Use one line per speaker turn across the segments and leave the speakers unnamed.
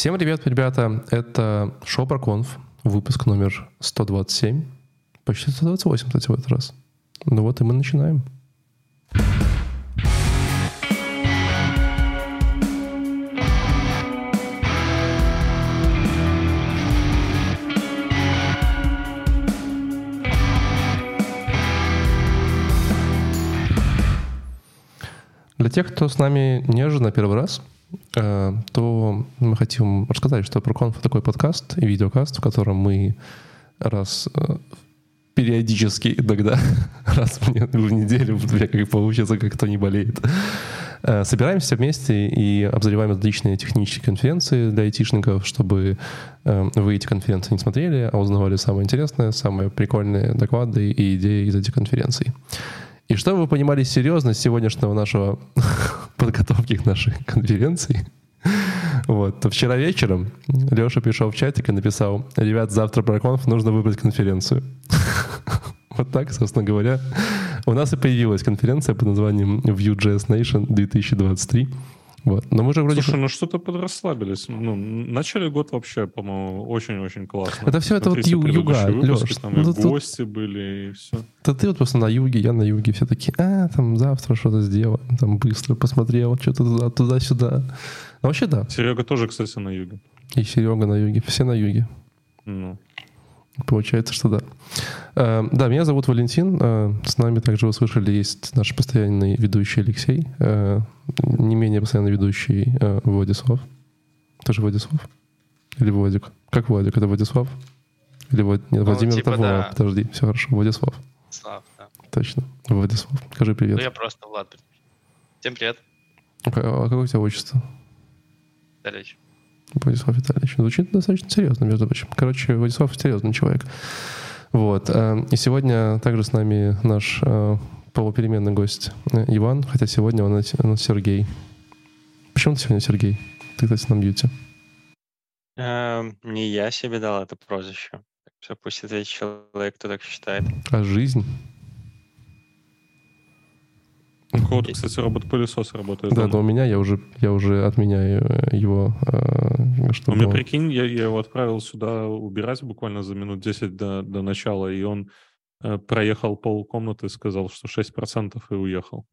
Всем привет, ребята. Это шоу про конф, выпуск номер 127. Почти 128, кстати, в этот раз. Ну вот и мы начинаем. Для тех, кто с нами не на первый раз, то мы хотим рассказать, что ProConf — такой подкаст и видеокаст, в котором мы раз э, периодически иногда, раз в неделю, как получится, как кто не болеет, э, собираемся вместе и обозреваем различные технические конференции для айтишников, чтобы вы эти конференции не смотрели, а узнавали самое интересное, самые прикольные доклады и идеи из этих конференций. И чтобы вы понимали серьезность сегодняшнего нашего подготовки к нашей конференции, вот, то вчера вечером Леша пришел в чатик и написал, ребят, завтра про конф нужно выбрать конференцию. Вот так, собственно говоря, у нас и появилась конференция под названием Vue.js Nation 2023. Вот. Но мы же вроде...
Слушай, ну что-то подрасслабились. Ну, начали год вообще, по-моему, очень-очень классно.
Это все это вот ю- юга,
Леш. Там ну, и тут, гости были, и все.
Да ты вот просто на юге, я на юге. Все такие, а, там завтра что-то сделаем. Там быстро посмотрел, что-то туда, туда-сюда. Ну, вообще да.
Серега тоже, кстати, на юге.
И Серега на юге. Все на юге.
Ну.
Получается, что да. Э, да, меня зовут Валентин. Э, с нами также вы слышали, есть наш постоянный ведущий Алексей, э, не менее постоянный ведущий Владислав. Тоже Владислав? Или Владик? Как Владик? Это Владислав? Или Влад... Нет, ну, Владимир типа, это да. Подожди, все хорошо. Владислав.
Слав, да.
Точно. Владислав. Скажи привет. Ну,
я просто Влад. Всем привет.
А какое у тебя отчество?
Далеч.
Владислав Витальевич. Звучит достаточно серьезно, между прочим. Короче, Владислав серьезный человек. Вот. Э, и сегодня также с нами наш э, полупеременный гость э, Иван, хотя сегодня он у нас Сергей. Почему ты сегодня Сергей? Ты, кстати, на мьюте.
Эм, не я себе дал это прозвище. Все, пусть ответит человек, кто так считает.
А жизнь?
У кого-то, кстати, робот-пылесос работает.
Да, дома. но у меня я уже, я уже отменяю э, его.
Э, чтобы... У меня, прикинь, я, я его отправил сюда убирать буквально за минут 10 до, до начала, и он э, проехал пол комнаты, сказал, что 6% и уехал.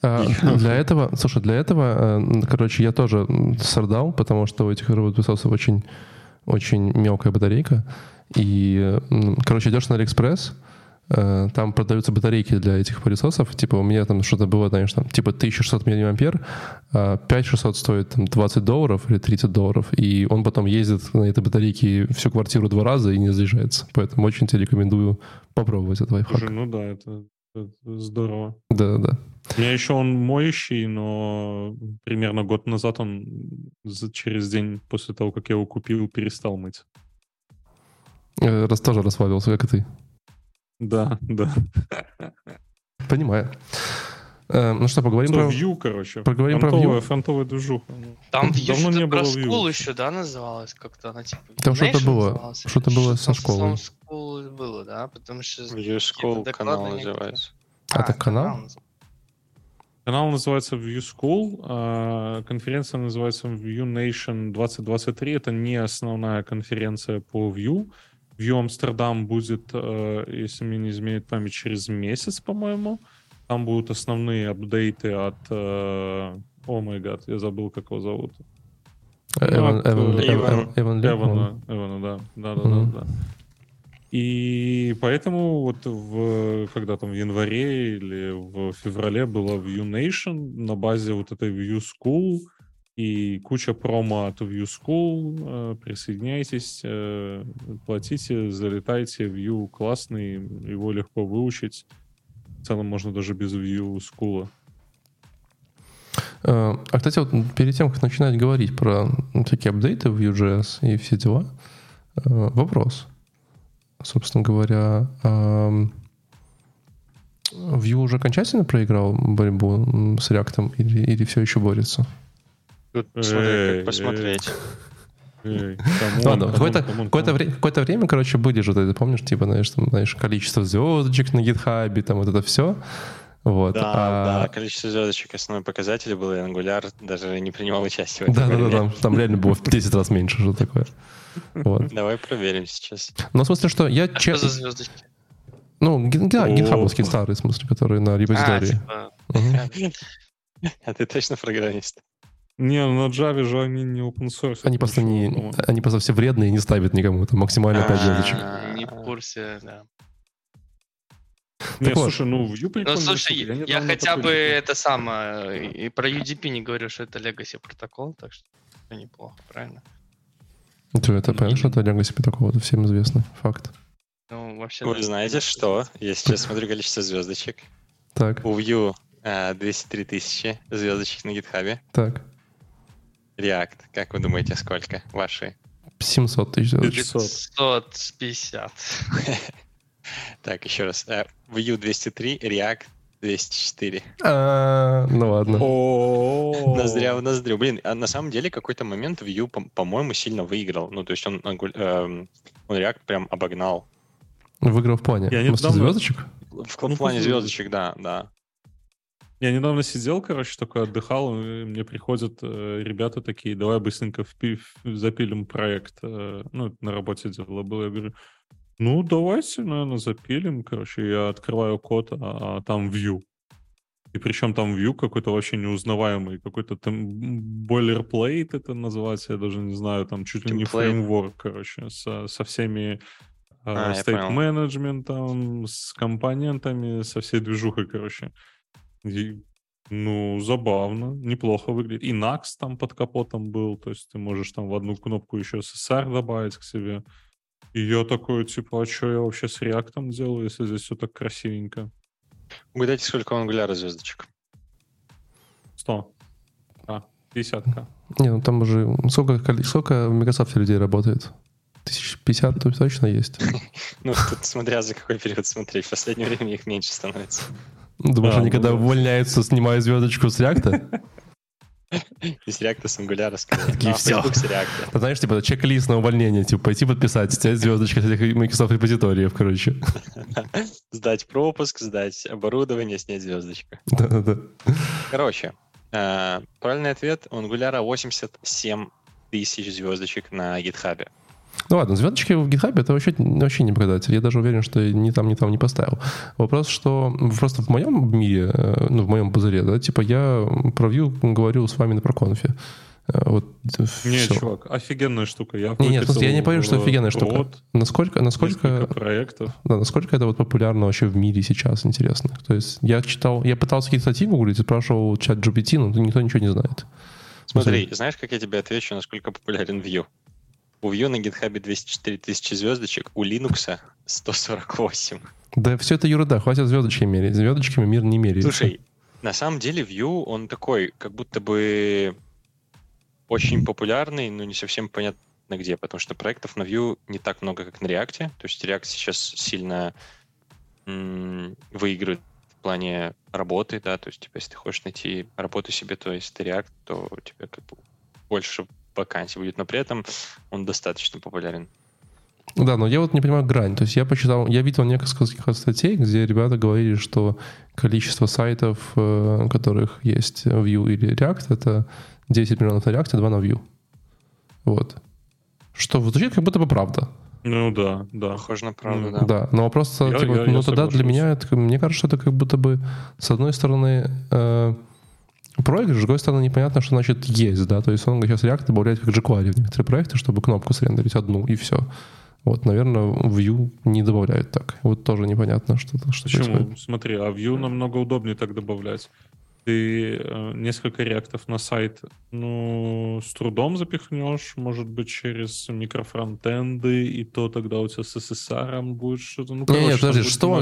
А, для этого, слушай, для этого, э, короче, я тоже страдал, потому что у этих робот-пылесосов очень, очень мелкая батарейка. И, короче, идешь на Алиэкспресс, там продаются батарейки для этих пылесосов. Типа у меня там что-то было, знаешь, там, типа 1600 мА, 5600 стоит там, 20 долларов или 30 долларов, и он потом ездит на этой батарейке всю квартиру два раза и не заряжается. Поэтому очень тебе рекомендую попробовать этот лайфхак.
Слушай, ну да, это, это здорово.
Да, да.
У меня еще он моющий, но примерно год назад он через день после того, как я его купил, перестал мыть.
Э, раз тоже расслабился, как и ты.
Да, да.
Понимаю. Э, ну что, поговорим
про... View, короче.
Поговорим фронтовая, про
View. Фронтовая движуха.
Там View Давно не было School еще, да, называлось как-то? Она типа
Там что-то было. Что-то было со школой.
School было, да? Потому что...
View School канал называется.
А, это канал?
Канал называется View School, а конференция называется View Nation 2023. Это не основная конференция по View. View Амстердам будет, э, если мне не изменяет память, через месяц, по-моему. Там будут основные апдейты от... Э, о май гад, я забыл, как его зовут.
Эван, от, Эван,
Эван, Эван, Эван, Эвана, Эвана, да. Да, да, mm-hmm. да, да. И поэтому вот в, когда там в январе или в феврале была View Nation на базе вот этой View School, и куча промо от View School. Э, присоединяйтесь, э, платите, залетайте. View классный, его легко выучить. В целом можно даже без View School.
Э, а, кстати, вот перед тем, как начинать говорить про всякие апдейты в Vue.js и все дела, вопрос. Собственно говоря, Vue уже окончательно проиграл борьбу с React или, или все еще борется?
Тут смотри, как посмотреть.
Ладно, какое-то, время, какое-то время, короче, были же, ты помнишь, типа, знаешь, там, знаешь, количество звездочек на гитхабе, там вот это все. Вот.
Да,
а...
да, количество звездочек основной показатель был, и Angular даже не принимал участие в этом.
Да, да, да, там, там реально было в 10 раз меньше, что такое. Вот.
Давай проверим сейчас.
Ну, в смысле, что я...
А что за звездочки?
Ну, да, гитхабовские старые, в смысле, которые на
А,
репозитории.
типа,
Мгм.
А ты точно программист?
Не, ну на Java же они не open source.
Они просто не, они просто все вредные и не ставят никому, там максимально 5
А.
звездочек.
не в курсе, да.
Не,
вот.
слушай, ну Vue
Ну,
прикольная
слушай, я,
недавно
хотя бы это самое, и про UDP не говорю, что это Legacy протокол, так что это неплохо, правильно?
Ты это понимаешь, что это Legacy такого, это всем известный факт.
Ну, вообще...
Вы знаете что? Я сейчас смотрю количество звездочек.
Так,
У Vue а, 203 тысячи звездочек на гитхабе.
так.
React, как вы думаете, сколько ваши?
700 тысяч звездочек.
500.
550.
Так, еще раз. Vue 203, React 204.
А, Ну ладно.
Ноздря в ноздрю. Блин, а на самом деле какой-то момент Vue, по- по-моему, сильно выиграл. Ну, то есть он, эм, он React прям обогнал.
Выиграл в плане.
Я недавно-
звездочек?
В плане звездочек, да, да.
Я недавно сидел, короче, такой отдыхал, и мне приходят э, ребята такие, давай быстренько впи- запилим проект. э, ну, на работе дело было. Я говорю, ну, давайте, наверное, запилим. Короче, я открываю код, а, а там view. И причем там view какой-то вообще неузнаваемый, какой-то там boilerplate это называется, я даже не знаю, там чуть ли не фреймворк, короче, со, со всеми
А, я
стейт
понял.
менеджментом, с компонентами, со всей движухой, короче. И, ну, забавно, неплохо выглядит. И Nax там под капотом был, то есть ты можешь там в одну кнопку еще SSR добавить к себе. И я такой, типа, а что я вообще с React делаю, если здесь все так красивенько?
Угадайте, сколько у Angular звездочек?
100. А, 50к.
Не, ну там уже... Сколько, сколько в Microsoft людей работает? Тысяч пятьдесят то точно есть.
Ну, тут смотря за какой период смотреть. В последнее время их меньше становится.
Думаешь,
Да,
они
ну
когда
да.
увольняются, снимают звездочку с реакта?
Из React с скорее.
Такие,
А.
Ты знаешь, типа, чек-лист на увольнение, типа, пойти подписать, снять звездочки с этих Microsoft репозиториев, короче.
Сдать пропуск, сдать оборудование, снять звездочку.
Да-да-да.
Короче, э, правильный ответ у Angular 87 тысяч звездочек на гитхабе.
Ну ладно, звездочки в GitHub это вообще, вообще не показатель. Я даже уверен, что ни там, ни там не поставил. Вопрос, что просто в моем мире, э, ну, в моем пузыре, да, типа я про Vue говорю с вами на проконфе. Э, Вот
Не, чувак, офигенная штука. Я
Не, нет, я не говорю, что офигенная штука. Насколько, насколько,
проектов.
да, насколько это вот популярно вообще в мире сейчас, интересно. То есть я читал, я пытался какие-то статьи гуглить, спрашивал чат GPT, но никто ничего не знает.
Смотри, знаешь, как я тебе отвечу, насколько популярен Vue? У Vue на гитхабе 204 тысячи звездочек, у Linux 148.
Да все это ерунда, хватит звездочки мерить. Звездочками мир не меряется.
Слушай, на самом деле Vue, он такой, как будто бы очень популярный, но не совсем понятно где, потому что проектов на Vue не так много, как на React. То есть React сейчас сильно м, выигрывает в плане работы, да, то есть типа, если ты хочешь найти работу себе, то если ты React, то у тебя как бы больше вакансий будет, но при этом он достаточно популярен.
Да, но я вот не понимаю грань. То есть я почитал, я видел несколько статей, где ребята говорили, что количество сайтов, э, которых есть Vue или React, это 10 миллионов на React, 2 на Vue. Вот. Что звучит как будто бы правда.
Ну да, да.
Похоже на правду,
Ну,
да.
Да, но вопрос,
Я-
типа,
я-
ну
я
тогда для
соглашусь.
меня, это, мне кажется, что это как будто бы, с одной стороны, э, проигрыш, с другой стороны, непонятно, что значит есть, да, то есть он сейчас React добавляет как jQuery в некоторые проекты, чтобы кнопку срендерить одну, и все. Вот, наверное, Vue не добавляют так. Вот тоже непонятно, что, что
Почему?
происходит.
Смотри, а Vue намного удобнее так добавлять. Ты э, несколько реактов на сайт, ну, с трудом запихнешь, может быть, через микрофронтенды, и то тогда у тебя с SSR будет что-то. Ну,
Не,
короче,
нет, подожди, что?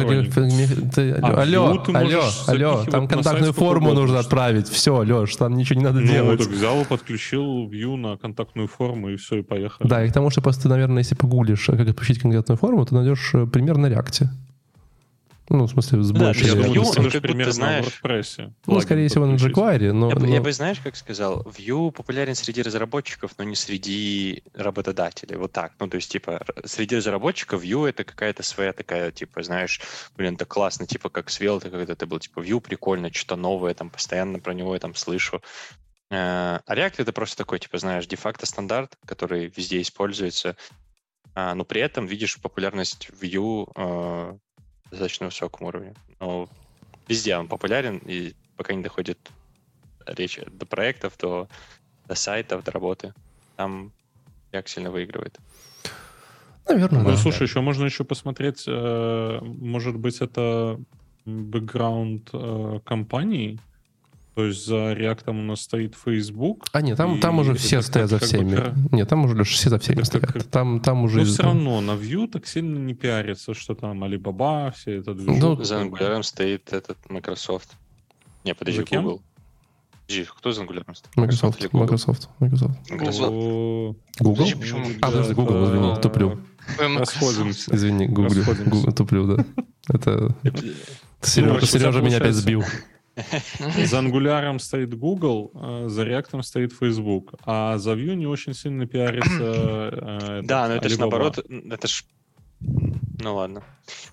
ты-
А
алло,
ты
алло, алло, там контактную форму нужно отправить. Все, Леш, там ничего не надо
Ну,
делать.
так взял, подключил Vue на контактную форму, и все, и поехали.
Да, и к тому, что просто наверное, если погуглишь, э, как отключить конкретную форму, ты найдешь э, пример на реакте. Ну, в смысле, с
Да,
большей
без Vue он как
примерно
знаешь,
в WordPress.
Ну, скорее всего, на jQuery, но...
Я, бы,
но-
я бы, знаешь, как сказал, Vue популярен среди разработчиков, но не среди работодателей. Вот так. Ну, то есть, типа, среди разработчиков Vue это какая-то своя такая, типа, знаешь, блин, это классно, типа, как Svelte, когда ты был, типа, Vue прикольно, что-то новое, там, постоянно про него я там слышу. Э, А React это просто такой, типа, знаешь, де-факто стандарт, который везде используется. А, но при этом видишь популярность Vue э, достаточно высоком уровне. Но везде он популярен, и пока не доходит речь до проектов, до, до сайтов, до работы, там React сильно выигрывает.
Наверное,
Ну,
да.
слушай, еще можно еще посмотреть, э, может быть, это бэкграунд э, компании. То есть за React у нас стоит Facebook.
А, нет, там, там уже все
как-
стоят за
как бы
всеми. Нет, там уже, Леш, все за всеми
Это как-
стоят. Там, там уже...
Но все равно на Vue так сильно не пиарится, что там Alibaba, все это движок.
Ну,
За Angular стоит этот Microsoft. Не, подожди,
За кем?
Google. Подожди, кто за Angular стоит?
Microsoft,
Google?
Microsoft, Microsoft. Google?
Почему?
А, подожди, Google, извини, туплю.
Расходимся.
Извини, гуглю, туплю, да. Это Сережа, меня опять сбил.
За Angular стоит Google, а за React стоит Facebook, а за Vue не очень сильно пиарится. э,
Да, но это же наоборот, это ж... Ну ладно.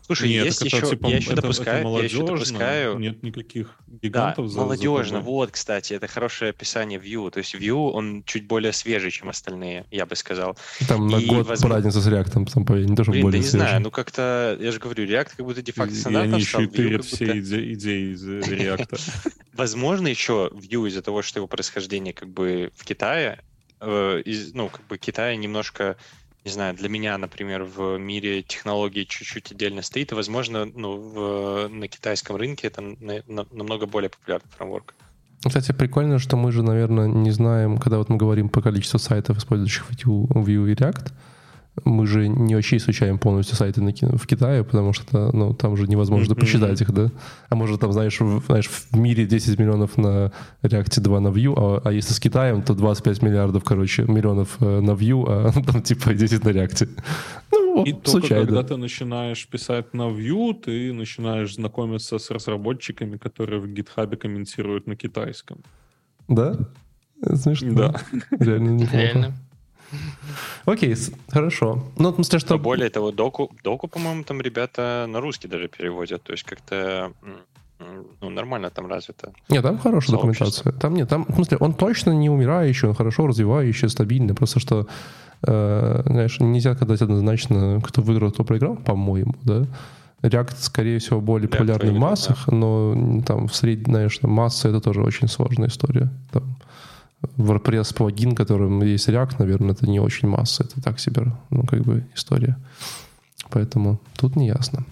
Слушай,
Нет,
есть
это,
еще,
типа,
я еще
это-
допускаю,
это
я еще допускаю,
Нет никаких
Да,
гигантов за- за
молодежно.
тобой.
Вот, кстати, это хорошее описание Vue. То есть Vue, он чуть более свежий, чем остальные, я бы сказал.
Там на
И,
год
возможно-
разница с реактом, там, поверь, не то, что
Блин, да
более
не
свежий.
знаю, ну как-то, я же говорю, React как будто де-факто стандартом
они
стал,
еще тырят все иде- идеи из э, React.
Возможно, еще Vue из-за того, что его происхождение как бы в Китае, э, из, ну, как бы Китай немножко, не знаю, для меня, например, в мире технологий чуть-чуть отдельно стоит, и, возможно, ну, в- на китайском рынке это на- на- намного более популярный фреймворк.
Кстати, прикольно, что мы же, наверное, не знаем, когда вот мы говорим по количеству сайтов, использующих Vue, Vue и React, мы же не вообще изучаем полностью сайты на в Китае, потому что ну, там же невозможно
Мгм.
посчитать их, да? А может, там, знаешь, в, знаешь, в мире 10 миллионов на React 2 на Vue, а, а если с Китаем, то 25 миллиардов, короче, миллионов э, на Vue, а там типа 10 на React. Ну,
И только
случайно.
когда ты начинаешь писать на Vue, ты начинаешь знакомиться с разработчиками, которые в GitHub комментируют на китайском.
Да? Смешно.
Да.
Реально неплохо.
Реально.
Окей, хорошо. Ну, в смысле, что...
Но более того, доку, доку, по-моему, там ребята на русский даже переводят, то есть как-то ну, нормально там развито.
Нет, там хорошая
Сообщество.
документация. Там нет, там, в смысле, он точно не умирающий, он хорошо развивающий, стабильный. Просто что, э, знаешь, нельзя сказать однозначно, кто выиграл, кто проиграл, по-моему, да. React, скорее всего, более популярный в массах, но там в средней, знаешь, масса это тоже очень сложная история. Там WordPress плагин, которым есть React, наверное, это не очень масса, это так себе, ну, как бы история. Поэтому тут не ясно.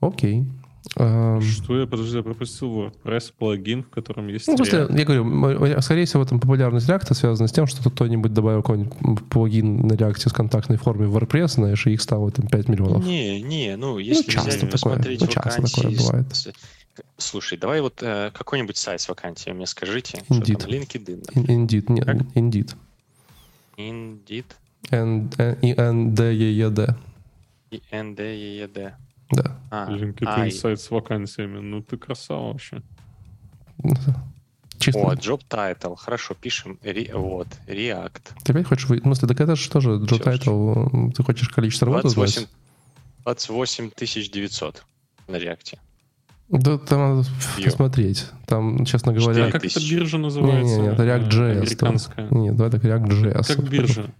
Окей.
Что я, подожди, я пропустил WordPress плагин, в котором есть
ну,
React.
я говорю, скорее всего, там популярность React связана с тем, что кто-нибудь добавил какой-нибудь плагин на React с контактной формой в WordPress, знаешь, и их стало там 5 миллионов.
Не, не, ну, если
часто
взять и
такое,
посмотреть
ну, часто
вакансии...
такое бывает.
Слушай, давай вот э, какой-нибудь сайт с вакансиями мне скажите.
Indeed.
Что там, LinkedIn,
In- Indeed, нет,
Как?
Indeed.
Indeed,
N- N- N-D-E-E-D.
и NDEED.
Да.
А,
LinkedIn
ай.
сайт с вакансиями. Ну ты красава вообще.
Чисто.
О, job title. Хорошо, пишем. Ре- вот, React.
Ты опять хочешь... вы- В смысле, так это же тоже job
Всё,
title. Ты хочешь количество работы
28,
знать?
28 900 на React.
Да, там надо
Vue.
посмотреть. Там, честно говоря...
А как эта
тысячи.
биржа называется?
Не-не-не, это
Э,
React.js. то-
Американская.
Нет, давай так, React.js.
Как биржа?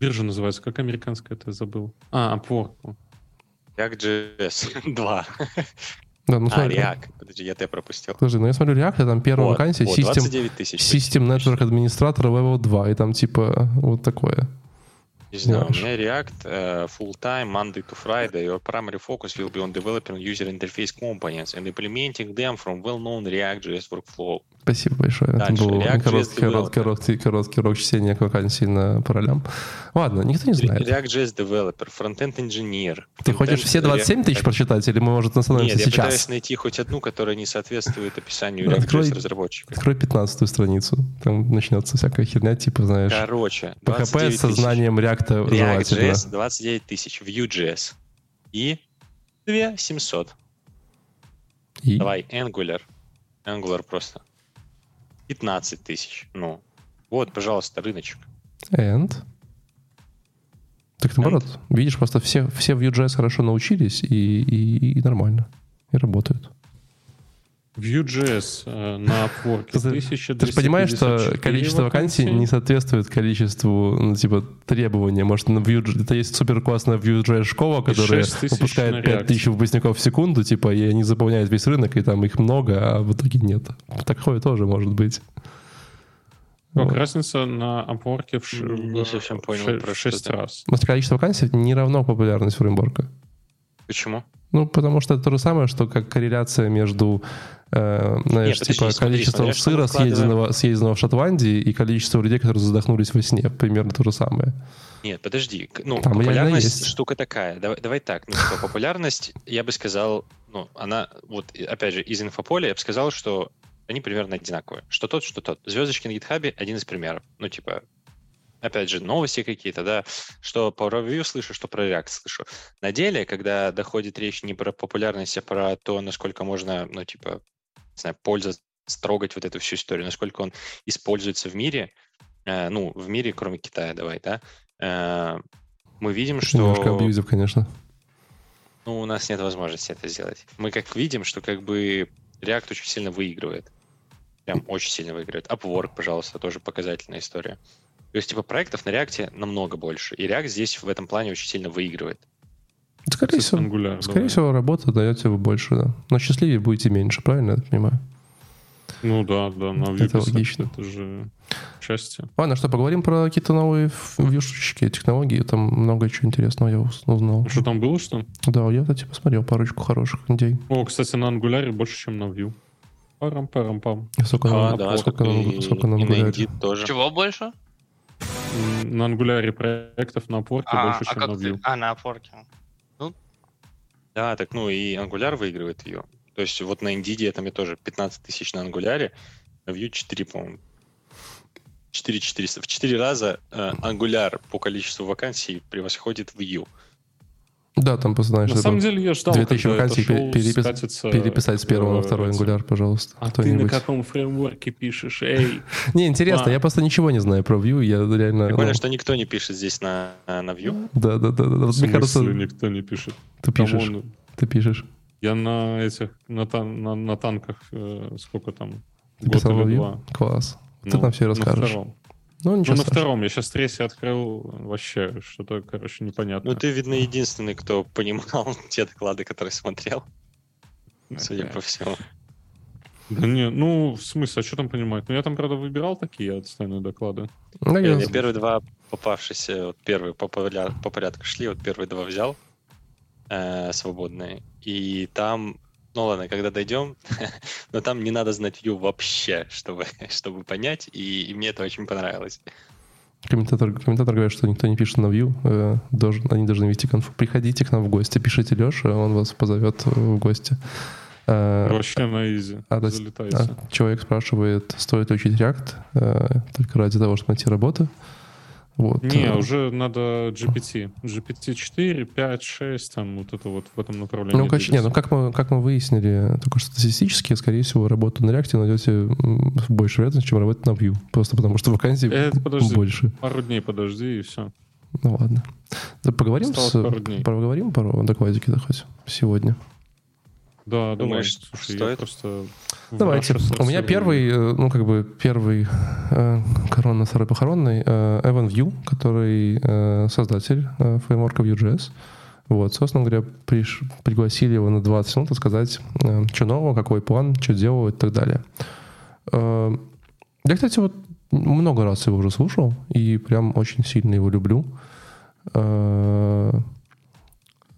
Биржа называется. Как американская, ты забыл? А, Upwork.
React.js 2.
Да, ну,
А,
смотри,
React. Подожди, я тебя пропустил.
Подожди, ну я смотрю React, и там первая
Вот,
вакансия
вот,
System,
29 тысяч.
System Network Administrator Level 2, и там типа вот такое.
Is
no,
no React uh, full-time Monday to Friday. Your primary focus will be on developing user interface components and implementing them from well-known React.js workflow.
Спасибо большое. Это
Дальше,
был
React.js
короткий, короткий, короткий, короткий урок чтения вакансий на по ролям. Ладно, никто не знает.
React.js developer, front-end engineer.
Ты хочешь все 27 тысяч прочитать, или мы, может, остановимся
Нет, я пытаюсь
сейчас?
найти хоть одну, которая не соответствует описанию React.js разработчика.
Открой 15 страницу. Там начнется всякая херня, типа, знаешь,
Короче, 29
с сознанием желательно.
React.js 29 тысяч, Vue.js и 2700.
И?
Давай, Angular. Angular просто. 15 тысяч. Ну, вот, пожалуйста, рыночек.
And? Так наоборот. Видишь, просто все, все в Vue.js хорошо научились и, и, и нормально. И работают.
Vue.js э, на Upwork
Ты, ты же понимаешь, что количество вакансий не соответствует количеству, ну, типа, требования. Может, на Vue, это есть супер классная Vue.js школа, которая выпускает 5000 выпускников в секунду, типа, и они заполняют весь рынок, и там их много, а в итоге нет. Такое тоже может быть.
Как вот. разница на Upwork в,
не совсем понял,
в 6 раз?
Количество вакансий не равно популярность фреймворка.
Почему?
Ну, потому что это то же самое, что как корреляция между э, знаешь, Нет, типа подожди, смотри, сыра, съеденного, съеденного в Шотландии, и количеством людей, которые задохнулись во сне. Примерно то же самое.
Нет, подожди. Ну, Там популярность штука такая. Давай, давай так. Ну, типа, популярность, я бы сказал, ну, она, вот, опять же, из инфополя я бы сказал, что они примерно одинаковые. Что тот, что тот. Звездочки на гитхабе один из примеров. Ну, типа, опять же, новости какие-то, да, что по ревью слышу, что про React слышу. На деле, когда доходит речь не про популярность, а про то, насколько можно, ну, типа, знаю, пользоваться, трогать вот эту всю историю, насколько он используется в мире, э, ну, в мире, кроме Китая, давай, да, э, мы видим, что...
Немножко абьюзив, конечно.
Ну, у нас нет возможности это сделать. Мы как видим, что как бы React очень сильно выигрывает. Прям очень сильно выигрывает. Upwork, пожалуйста, тоже показательная история. То есть, типа, проектов на React намного больше. И React здесь в этом плане очень сильно выигрывает.
Скорее всего, Angular, скорее давай. всего, работа дает вы больше, да. Но счастливее будете меньше, правильно я понимаю?
Ну да, да, на Vue это логично. Это же счастье.
Ладно, что, поговорим про какие-то новые вьюшечки, технологии. Там много чего интересного я узнал.
Что там было, что?
Да, я, кстати, посмотрел парочку хороших идей.
О, кстати, на Angular больше, чем на Vue. Парам-парам-пам.
Сколько, а, на, да, сколько, и, на, сколько на
Angular? тоже. Чего больше?
На Angular проектов на Upwork а, больше, а чем на Vue.
А, на Upwork.
Да, так, ну и Angular выигрывает ее. То есть вот на Indeed там я тоже 15 тысяч на Angular, на Vue 4, по-моему. 4 400. В 4 раза э, Angular по количеству вакансий превосходит Vue.
Да, там, знаешь,
На самом деле я ждал,
2000 вакансий перепис... переписать с первого на второй Angular, пожалуйста.
А ты на каком фреймворке пишешь? Эй!
Не, интересно, я просто ничего не знаю про Vue, я реально...
Прикольно, ну. что никто не пишет здесь на, на Vue.
Да, да, да. да.
В смысле кажется... никто не пишет?
Ты пишешь, ты пишешь.
Я на этих, на, тан, на, на танках, э, сколько там?
Ты год или два. Класс. Ну, ты нам все расскажешь.
Ну, ничего ну, на втором. Я сейчас третий открыл. Вообще, что-то, короче, непонятно.
Ну, ты, видно, единственный, кто понимал те доклады, которые смотрел. Судя по всему.
Да не, ну, в смысле, а что там понимать? Ну, я там, правда, выбирал такие отстойные доклады.
Ну, я, я первые два попавшиеся, вот первые по, порядку, по порядку шли, вот первые два взял э, свободные. И там ну ладно, когда дойдем, но там не надо знать Vue вообще, чтобы, чтобы понять, и, и мне это очень понравилось.
Комментатор, комментатор говорит, что никто не пишет на Vue, э, должен, они должны вести конфу. Приходите к нам в гости, пишите Леша, он вас позовет в гости.
Э, Вообще на изи. А,
а, человек спрашивает, стоит ли учить React э, только ради того, чтобы найти работу. Вот.
Не, э, уже надо GPT. GPT-4, 5, 6, там вот это вот в этом направлении.
Ну, конечно, не, ну как мы, как мы выяснили, только что статистически, скорее всего, работу на React найдете больше вероятность, чем работать на Vue. Просто потому что вакансий Это, подожди, больше.
пару дней подожди, и все.
Ну ладно. Да, поговорим, с, пару дней. поговорим пару докладики-то хоть сегодня.
Да, думаешь, давай. Слушай, стоит? я просто...
Давайте. У меня первый, э, ну, как бы первый э, корона второй похоронный, э, Evan View, который э, создатель э, фреймворка Vue.js. Вот, собственно говоря, приш, пригласили его на 20 минут сказать, э, что нового, какой план, что делают и так далее. Э, я, кстати, вот много раз его уже слушал и прям очень сильно его люблю. Э,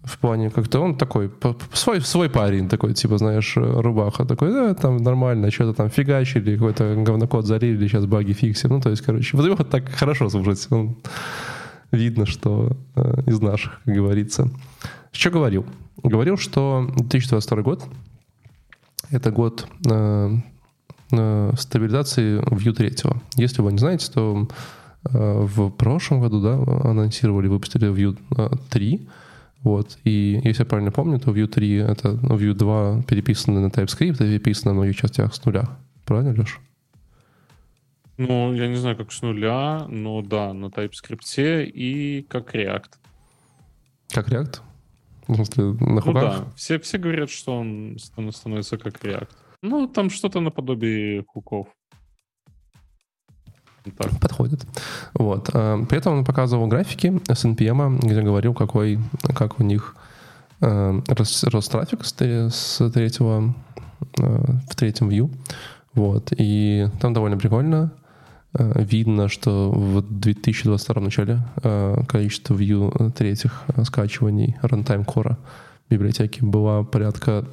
в плане как-то он такой, свой, свой парень такой, типа, знаешь, рубаха такой, да, там нормально, что-то там фигачили, какой-то говнокод залили, сейчас баги фиксим. Ну, то есть, короче, вот его так хорошо слушать. Он, видно, что э, из наших, как говорится. Что говорил? Говорил, что 2022 год — это год э, э, стабилизации Vue 3. Если вы не знаете, то э, в прошлом году, да, анонсировали, выпустили Vue 3, Вот. И если я правильно помню, то Vue 3 — это ну, Vue 2 переписано на TypeScript и переписано на многих частях с нуля. Правильно, Леш?
Ну, я не знаю, как с нуля, но да, на TypeScript и как React.
Как React? В смысле, на
Ну да, все, все говорят, что он ста- становится как React. Ну, там что-то наподобие хуков. Так.
Подходит. Вот. А, При этом он показывал графики с NPM, где говорил, какой, как у них э, рос, рос трафик с, третьего э, в третьем view. Вот. И там довольно прикольно. Видно, что в 2022 начале количество view третьих скачиваний runtime core библиотеки было порядка,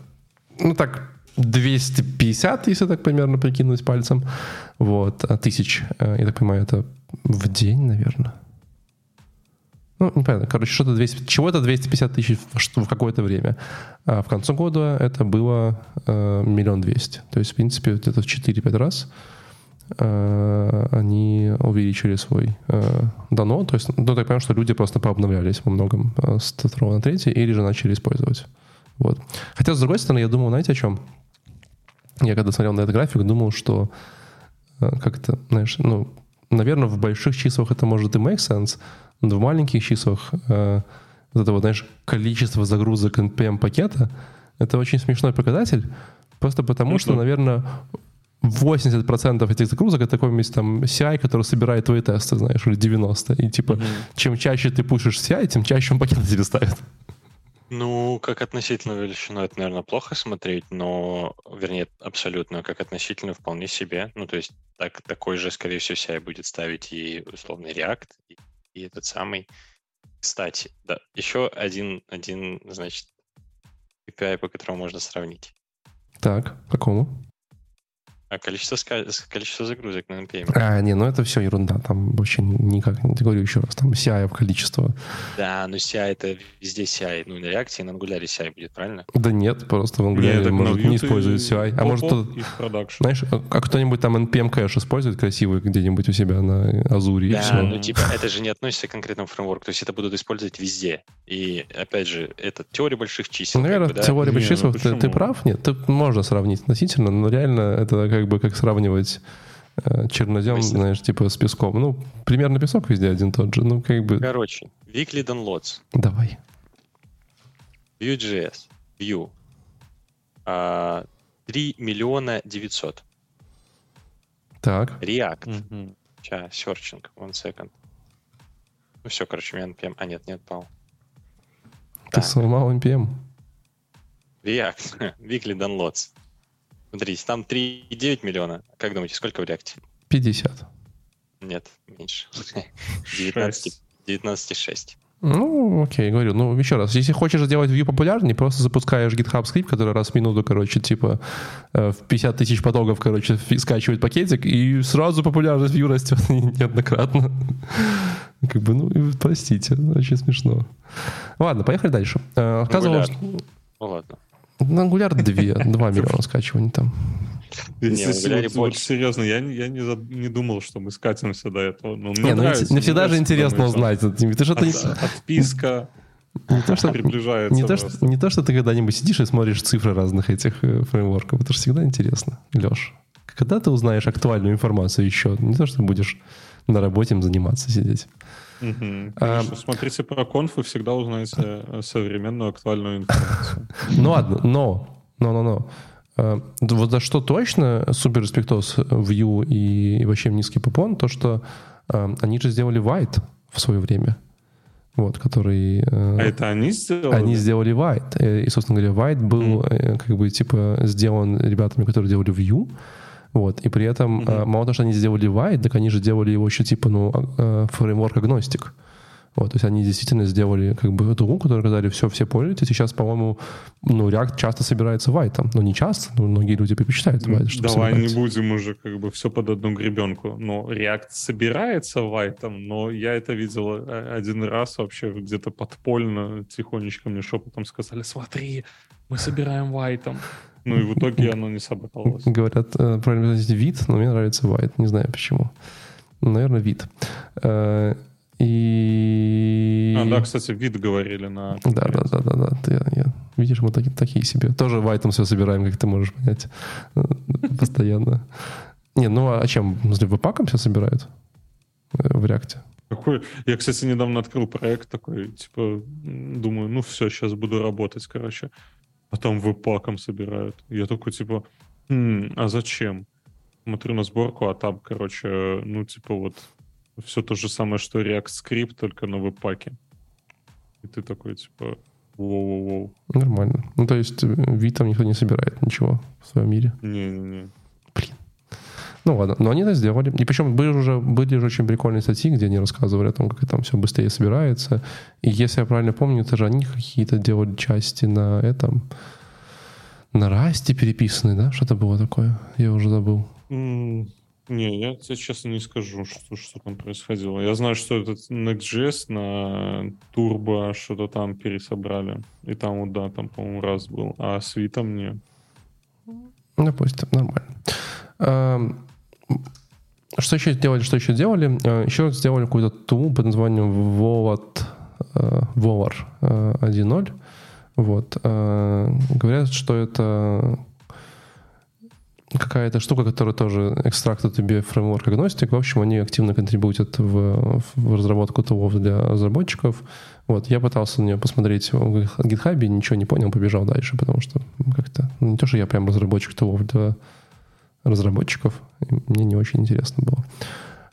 ну так, 250, если так примерно прикинуть пальцем. Вот, а тысяч, э, я так понимаю, это в день, наверное. Ну, непонятно. Короче, что-то 200, чего-то 250 тысяч в, в какое-то время. А в конце года это было э, миллион двести. То есть, в принципе, где-то в 4-5 раз э, они увеличили свой э, дано. То есть, ну, так понимаю, что люди просто пообновлялись во многом э, с второго на третий или же начали использовать. Вот. Хотя, с другой стороны, я думал, знаете, о чем? Я когда смотрел на этот график, думал, что э, как-то, знаешь, ну, наверное, в больших числах это может и make sense, но в маленьких числах э, вот это вот, знаешь, количество загрузок NPM пакета, это очень смешной показатель, просто потому
Ну
что,
да.
наверное, 80% этих загрузок это какой-нибудь там CI, который собирает твои тесты, знаешь, или 90. И типа,
Мгм.
чем чаще ты пушишь CI, тем чаще он пакеты тебе ставит.
Ну, как относительную величину, это, наверное, плохо смотреть, но, вернее, абсолютно, как относительно вполне себе. Ну, то есть так, такой же, скорее всего, CI будет ставить и условный React, и, и этот самый. Кстати, да, еще один, один, значит, API, по которому можно сравнить.
Так, какому?
А количество, количество загрузок на NPM.
А, не, ну это все ерунда. Там вообще никак, не говорю еще раз, там CI количество.
Да, но CI это везде CI. Ну, на React и на Angular CI будет, правильно?
Да нет, просто в
Не,
Angular
на
может не
ты
использует CI. А может, кто-
и
знаешь, а а кто-нибудь там NPM кэш использует красивый где-нибудь у себя на Азуре и
Да,
все.
ну типа это же не относится к конкретному фреймворку, то есть это будут использовать везде. И опять же, это теория больших чисел. как
Наверное,
бы, да.
теория
Не, ну
больших чисел, ты, ты прав? Нет, тут можно сравнить относительно, но реально это как бы как сравнивать э, чернозем,
Мысли.
знаешь, типа с песком. Ну, примерно песок везде один тот же. Ну, как бы,
Короче, weekly downloads,
давай.
Vue.js, Vue, а, 3 миллиона 900.
Так,
React,
Мгм.
сейчас, searching, one second. Ну все, короче, у меня NPM, а нет, не отпал.
ты
Так.
сломал NPM.
React, weekly downloads. Смотрите, там 3,9 миллиона. Как думаете, сколько в React?
50.
Нет, меньше. 19
Шесть.
19,6.
Ну, окей, говорю. Ну, еще раз, если хочешь сделать Vue популярнее, просто запускаешь GitHub скрипт, который раз в минуту, короче, типа э, в 50 тысяч потоков, короче, скачивает пакетик, и сразу популярность Vue растет неоднократно. Как бы, ну, и простите, очень смешно. Ладно, поехали дальше. Э, Оказывалось,
Ну ладно.
На Angular 2, 2 миллиона скачиваний там.
Если
Не, Angular
вот- серьезно, я, не- я не, за- не думал, что мы скатимся до этого. Но мне
Не, ну не,
нравится,
не всегда же интересно узнать. Ты что-то
от- Отписка
не то, что
приближается.
Не то, что, не то, что ты когда-нибудь сидишь и смотришь цифры разных этих э, фреймворков. Это же всегда интересно, Леш. Когда ты узнаешь актуальную информацию еще? Не то, что будешь на работе им заниматься, сидеть. А,
Конечно, смотрите про конф, вы всегда узнаете э, современную актуальную информацию.
Ну ладно, но, но, но, но. Э, Вот за что точно супер респектос Vue и, вообще низкий попон, то что э, они же сделали White в свое время. Вот, который... э,
А это они сделали?
Они сделали White. Э, И, собственно говоря, White был э, как бы типа сделан ребятами, которые делали Vue. Вот. И при этом э, мало того, что они сделали White, так они же делали его еще типа, ну, э, фреймворк агностик. Вот, то есть они действительно сделали как бы эту руку, которую сказали, все, все пользуйтесь. И сейчас, по-моему, ну, React часто собирается White. Ну, не часто, но многие люди предпочитают White, чтобы
Давай не
собирать.
будем уже как бы все под одну гребенку. Но React собирается вайтом, но я это видел э, один раз вообще где-то подпольно, тихонечко мне шепотом сказали, смотри, мы собираем вайтом. Ну и в итоге оно не собралось.
Говорят, э, правильно сказать, вид, но мне нравится white. Не знаю почему. Наверное, вид. Э, И...
А, да, кстати, вид говорили на...
Да, да, да, да, да. Ты, я, видишь, мы таки, такие себе. Тоже вайтом все собираем, как ты можешь понять. Постоянно. Не, ну а чем? Веб-паком все собирают? Э, в реакте.
Какой? Я, кстати, недавно открыл проект такой, типа, думаю, ну все, сейчас буду работать, короче. А там веб-паком собирают. Я такой, типа, хм, а зачем? Смотрю на сборку, а там, короче, ну, типа, вот все то же самое, что React Script, только на веб-паке. И ты такой, типа, воу-воу-воу.
Нормально. Ну, то есть, вид там никто не собирает ничего в своем мире.
Не-не-не.
Ну ладно, но они это сделали. И причем были уже, были уже очень прикольные статьи, где они рассказывали о том, как там все быстрее собирается. И если я правильно помню, это же они какие-то делали части на этом, на расте переписанные, да? Что-то было такое? Я уже забыл.
Mm, не, я тебе честно не скажу, что, что там происходило. Я знаю, что этот Next.js на Turbo что-то там пересобрали. И там вот, да, там, по-моему, раз был. А с Витом не.
Допустим, нормально. Что еще делали, что еще делали? Э, еще сделали какую-то ту под названием Volat, Volar 1.0. Вот. Э, говорят, что это какая-то штука, которая тоже экстрактует тебе фреймворк агностик. В общем, они активно контрибутят в, в разработку тулов для разработчиков. Вот, я пытался на нее посмотреть в GitHub, ничего не понял, побежал дальше, потому что как-то ну, не то, что я прям разработчик тулов для разработчиков. Мне не очень интересно было.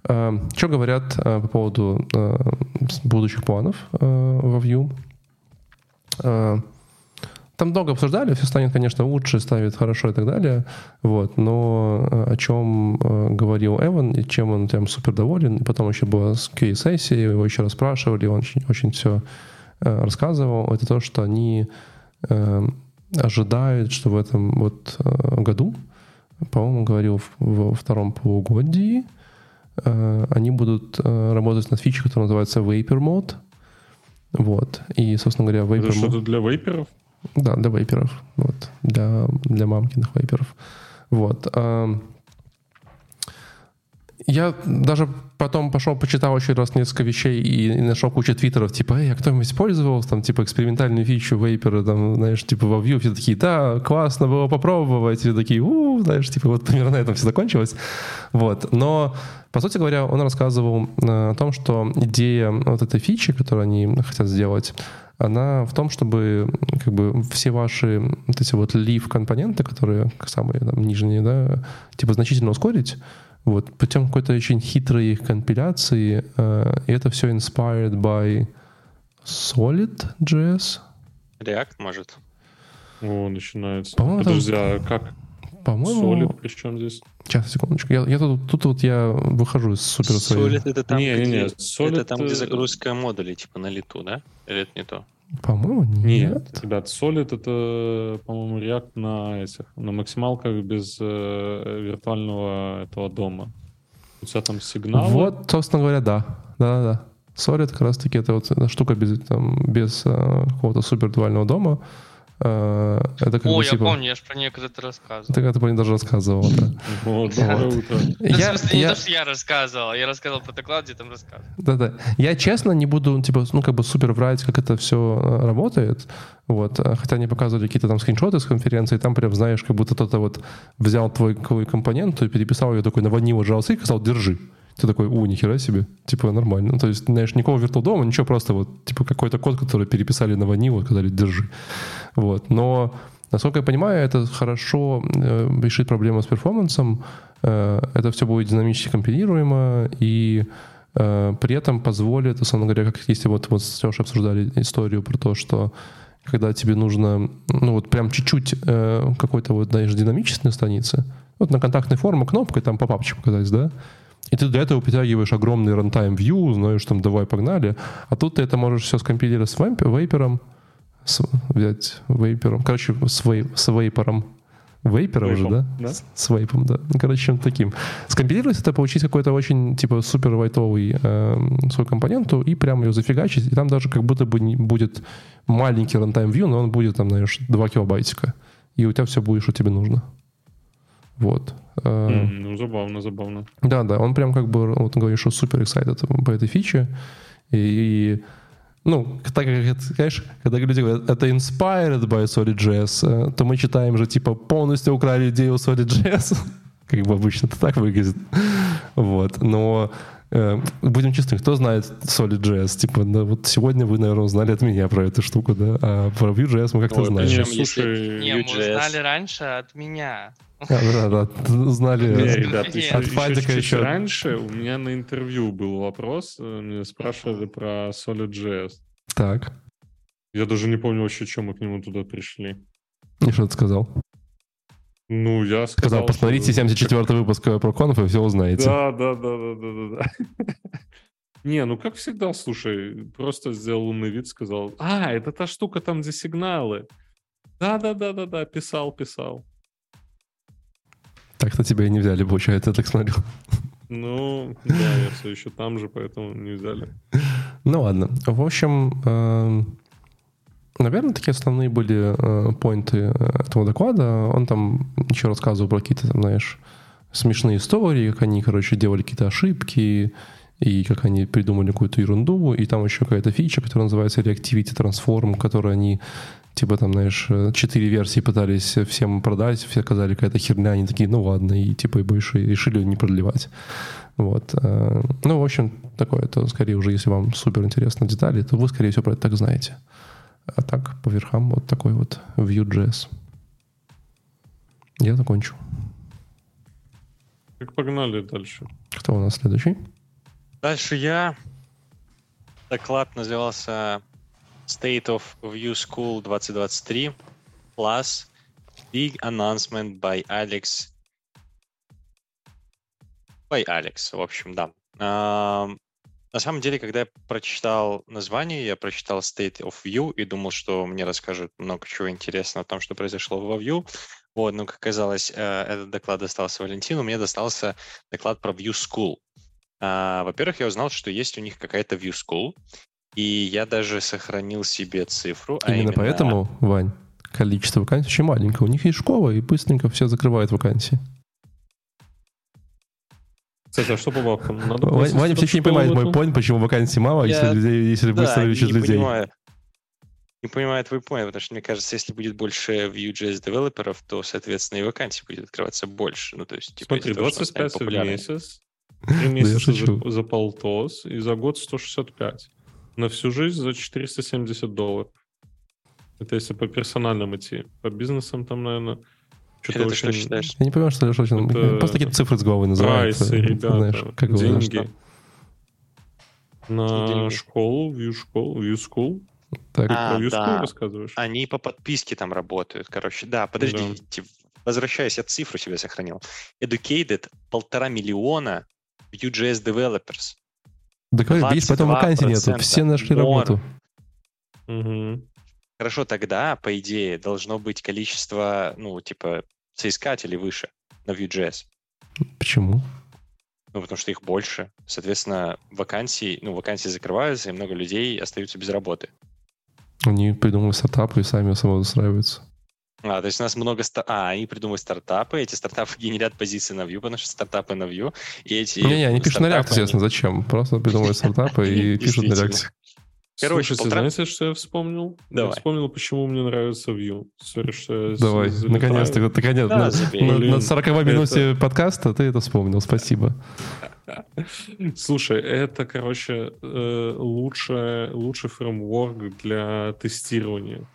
А, что говорят а, по поводу а, будущих планов во Vue? Там долго обсуждали, все станет, конечно, лучше, станет хорошо и так далее. Вот. Но о чем говорил Эван, и чем он прям супер доволен, потом еще была QA-сессия, его еще раз спрашивали, он очень, очень все рассказывал, это то, что они ожидают, что в этом вот году по-моему, говорил во втором полугодии, э, они будут э, работать над фичей, которая называется Vapor Mode. Вот. И, собственно говоря,
Vapor Это что-то для вейперов?
Да, для вейперов. Вот. Для, для мамкиных вейперов. Вот. Я даже потом пошел, почитал еще раз несколько вещей и, и нашел кучу твиттеров, типа, эй, а кто-нибудь использовал там, типа, экспериментальную фичу вейпера, там, знаешь, типа, во Vue, все такие, да, классно было попробовать, все такие, у, знаешь, типа, вот примерно на этом все закончилось. Вот. Но, по сути говоря, он рассказывал э, о том, что идея вот этой фичи, которую они хотят сделать, она в том, чтобы как бы все ваши вот эти вот leaf компоненты, которые самые там, нижние, да, типа значительно ускорить, вот, путем какой-то очень хитрой их компиляции, э, и это все inspired by Solid.js.
React, может.
О, начинается. По-моему, Подожди, там... а как?
По-моему...
Solid, при чем здесь?
Сейчас, секундочку. Я, я тут, тут вот я выхожу из супер.
Solid это там, не, где, не, не. Solid... это там, где загрузка модулей, типа на лету, да? Или это не то?
По-моему, нет.
Нет, ребят, Solid это, по-моему, React на этих, на максималках без э, виртуального этого дома. У тебя там сигнал.
Вот, собственно говоря, да. Да-да-да. Solid как раз-таки это вот штука без, там, без э, какого-то супер виртуального дома. Э, это как
О,
бы,
я
типа...
помню, я же про нее когда-то рассказывал.
Ты когда-то про нее даже рассказывал, да.
Я, не то, что я рассказывал, я рассказывал про доклад, где там рассказывал.
Да-да. Я честно не буду, типа, ну, как бы супер врать, как это все э, работает. Вот. Хотя они показывали какие-то там скриншоты с конференции, там прям, знаешь, как будто кто-то вот взял твой, компонент и переписал ее такой на ванилу JavaScript и сказал, держи. Ты такой, у, нихера себе, типа, нормально. Ну, то есть, знаешь, никакого виртуал ничего, просто вот, типа, какой-то код, который переписали на ванилу, сказали, держи. Вот. Но Насколько я понимаю, это хорошо э, решит проблему с перформансом. Э, это все будет динамически компилируемо и э, при этом позволит, условно говоря, как если вот, вот с Лешей обсуждали историю про то, что когда тебе нужно, ну вот прям чуть-чуть э, какой-то вот, знаешь, динамичной страницы, вот на контактной форме кнопкой там по папочке показать, да, и ты для этого притягиваешь огромный runtime view, знаешь, там, давай, погнали. А тут ты это можешь все скомпилировать с вейпером, с, взять вейпером. Короче, с, вей, с вейпером. Вейпером же, да? да? С, вейпом, да. Ну, короче, чем-то таким. Скомпилировать это, получить какой-то очень, типа, супер вайтовый э, свой компоненту и прямо ее зафигачить. И там даже как будто бы не будет маленький runtime view, но он будет, там, знаешь, 2 килобайтика. И у тебя все будет, что тебе нужно. Вот.
Mm, ну, забавно, забавно.
Да, да, он прям как бы, вот он говорит, что супер excited по этой фиче. И, ну, так как, это, знаешь, когда люди говорят, это inspired by SolidJS, э, то мы читаем же, типа, полностью украли идею SolidJS. как бы обычно это так выглядит. Вот. Но э, будем честны, кто знает SolidJS? Типа, да, вот сегодня вы, наверное, узнали от меня про эту штуку, да? А про Vue.js мы как-то знаем.
причем,
Слушай,
если
Не, мы узнали раньше от меня.
А, да, да, знали.
Не, ребят,
Нет.
еще,
От Фадика еще-
раньше у меня на интервью был вопрос, э, меня спрашивали про Solid.js.
Так.
Я даже не помню вообще, чем мы к нему туда пришли.
И что ты сказал?
Ну, я сказал...
Сказал, посмотрите
что-
74-й выпуск про конф и все узнаете.
Да, да, да, да, да, да, да. Не, ну как всегда, слушай, просто сделал умный вид, сказал, а, это та штука там, где сигналы. Да, да, да, да, да, писал, писал.
Так-то тебя и не взяли, получается, я так смотрю.
Ну, да, я все еще там же, поэтому не взяли.
Ну ладно. В общем, эм, наверное, такие основные были э, поинты э, этого доклада. Он там еще рассказывал про какие-то, там, знаешь, смешные истории, как они, короче, делали какие-то ошибки, и как они придумали какую-то ерунду, и там еще какая-то фича, которая называется Reactivity Transform, которую они типа там, знаешь, э, четыре версии пытались всем продать, все сказали какая-то херня, они такие, ну ладно, и типа и больше решили не продлевать. Вот. э, Ну, в общем, такое, это скорее уже, если вам супер интересны детали, то вы, скорее всего, про это так знаете. А так, по верхам, вот такой вот Vue.js. Я закончу.
Как погнали дальше.
Кто у нас следующий?
Дальше я. Доклад назывался State of View School 2023 plus Big Announcement by Alex. By Alex, в общем, да. Ам, На самом деле, когда я прочитал название, я прочитал State of View и думал, что мне расскажут много чего интересного о том, что произошло во View. Вот, но, как оказалось, э, этот доклад достался Валентину, мне достался доклад про View School. А, Во-первых, я узнал, что есть у них какая-то View School, и я даже сохранил себе цифру. а
Именно поэтому, Вань, количество вакансий очень маленькое. У них есть школа, и быстренько все закрывают вакансии.
Кстати, а что по бабкам? Надо
Ваня, Ваня все еще не понимает мой point, почему вакансий мало,
Я-
если, людей, если
Да,
быстро ищут
не
людей.
понимаю. Не понимаю твой point, потому что, мне кажется, если будет больше Vue.js девелоперов, то, соответственно, и вакансий будет открываться больше. Ну, то есть, типа,
Смотри,
из-за того, что она станет
25 в месяц, 3 месяца за, за полтос, и за год 165. На всю жизнь за 470 долларов. Это если по персональным идти. По бизнесам там, наверное, что-то
Это ты что
очень...
считаешь?
Я не понимаю, что Леша очень...
Это-
Просто какие-то цифры с головы называют.
Прайсы,
э,
ребята,
знаешь, как
деньги. На
деньги?
школу, View School, View School.
Так,
Ты
А,
про View
да.
School рассказываешь?
Они по подписке там работают, короче. Да, подождите, возвращаясь, я цифру себе сохранил. Educated полтора миллиона Vue.js developers.
Да, видишь, поэтому вакансий нету.
22%
Все нашли
more.
работу.
Мгм.
Хорошо, тогда, по идее, должно быть количество, ну, типа, соискателей выше на Vue.js.
Почему?
Ну, потому что их больше. Соответственно, вакансии, ну, вакансии закрываются, и много людей остаются без работы.
Они придумали стартапы и сами самоустраиваются.
А, то есть у нас много... ста- А, они придумывают стартапы, эти стартапы генерят позиции на Vue, потому что стартапы на Vue, и эти...
Не-не, они пишут на React, естественно. Зачем? Просто придумывают стартапы и пишут на React.
Короче,
Слушайте,
полтора-
знаете, что я вспомнил?
Давай.
Я вспомнил, почему мне нравится Vue. Сори, что я
Давай, наконец-то, наконец,
Да,
на, на- на 40 минуте подкаста ты это вспомнил, спасибо.
Слушай, это, короче, э, лучший, лучший фреймворк для тестирования.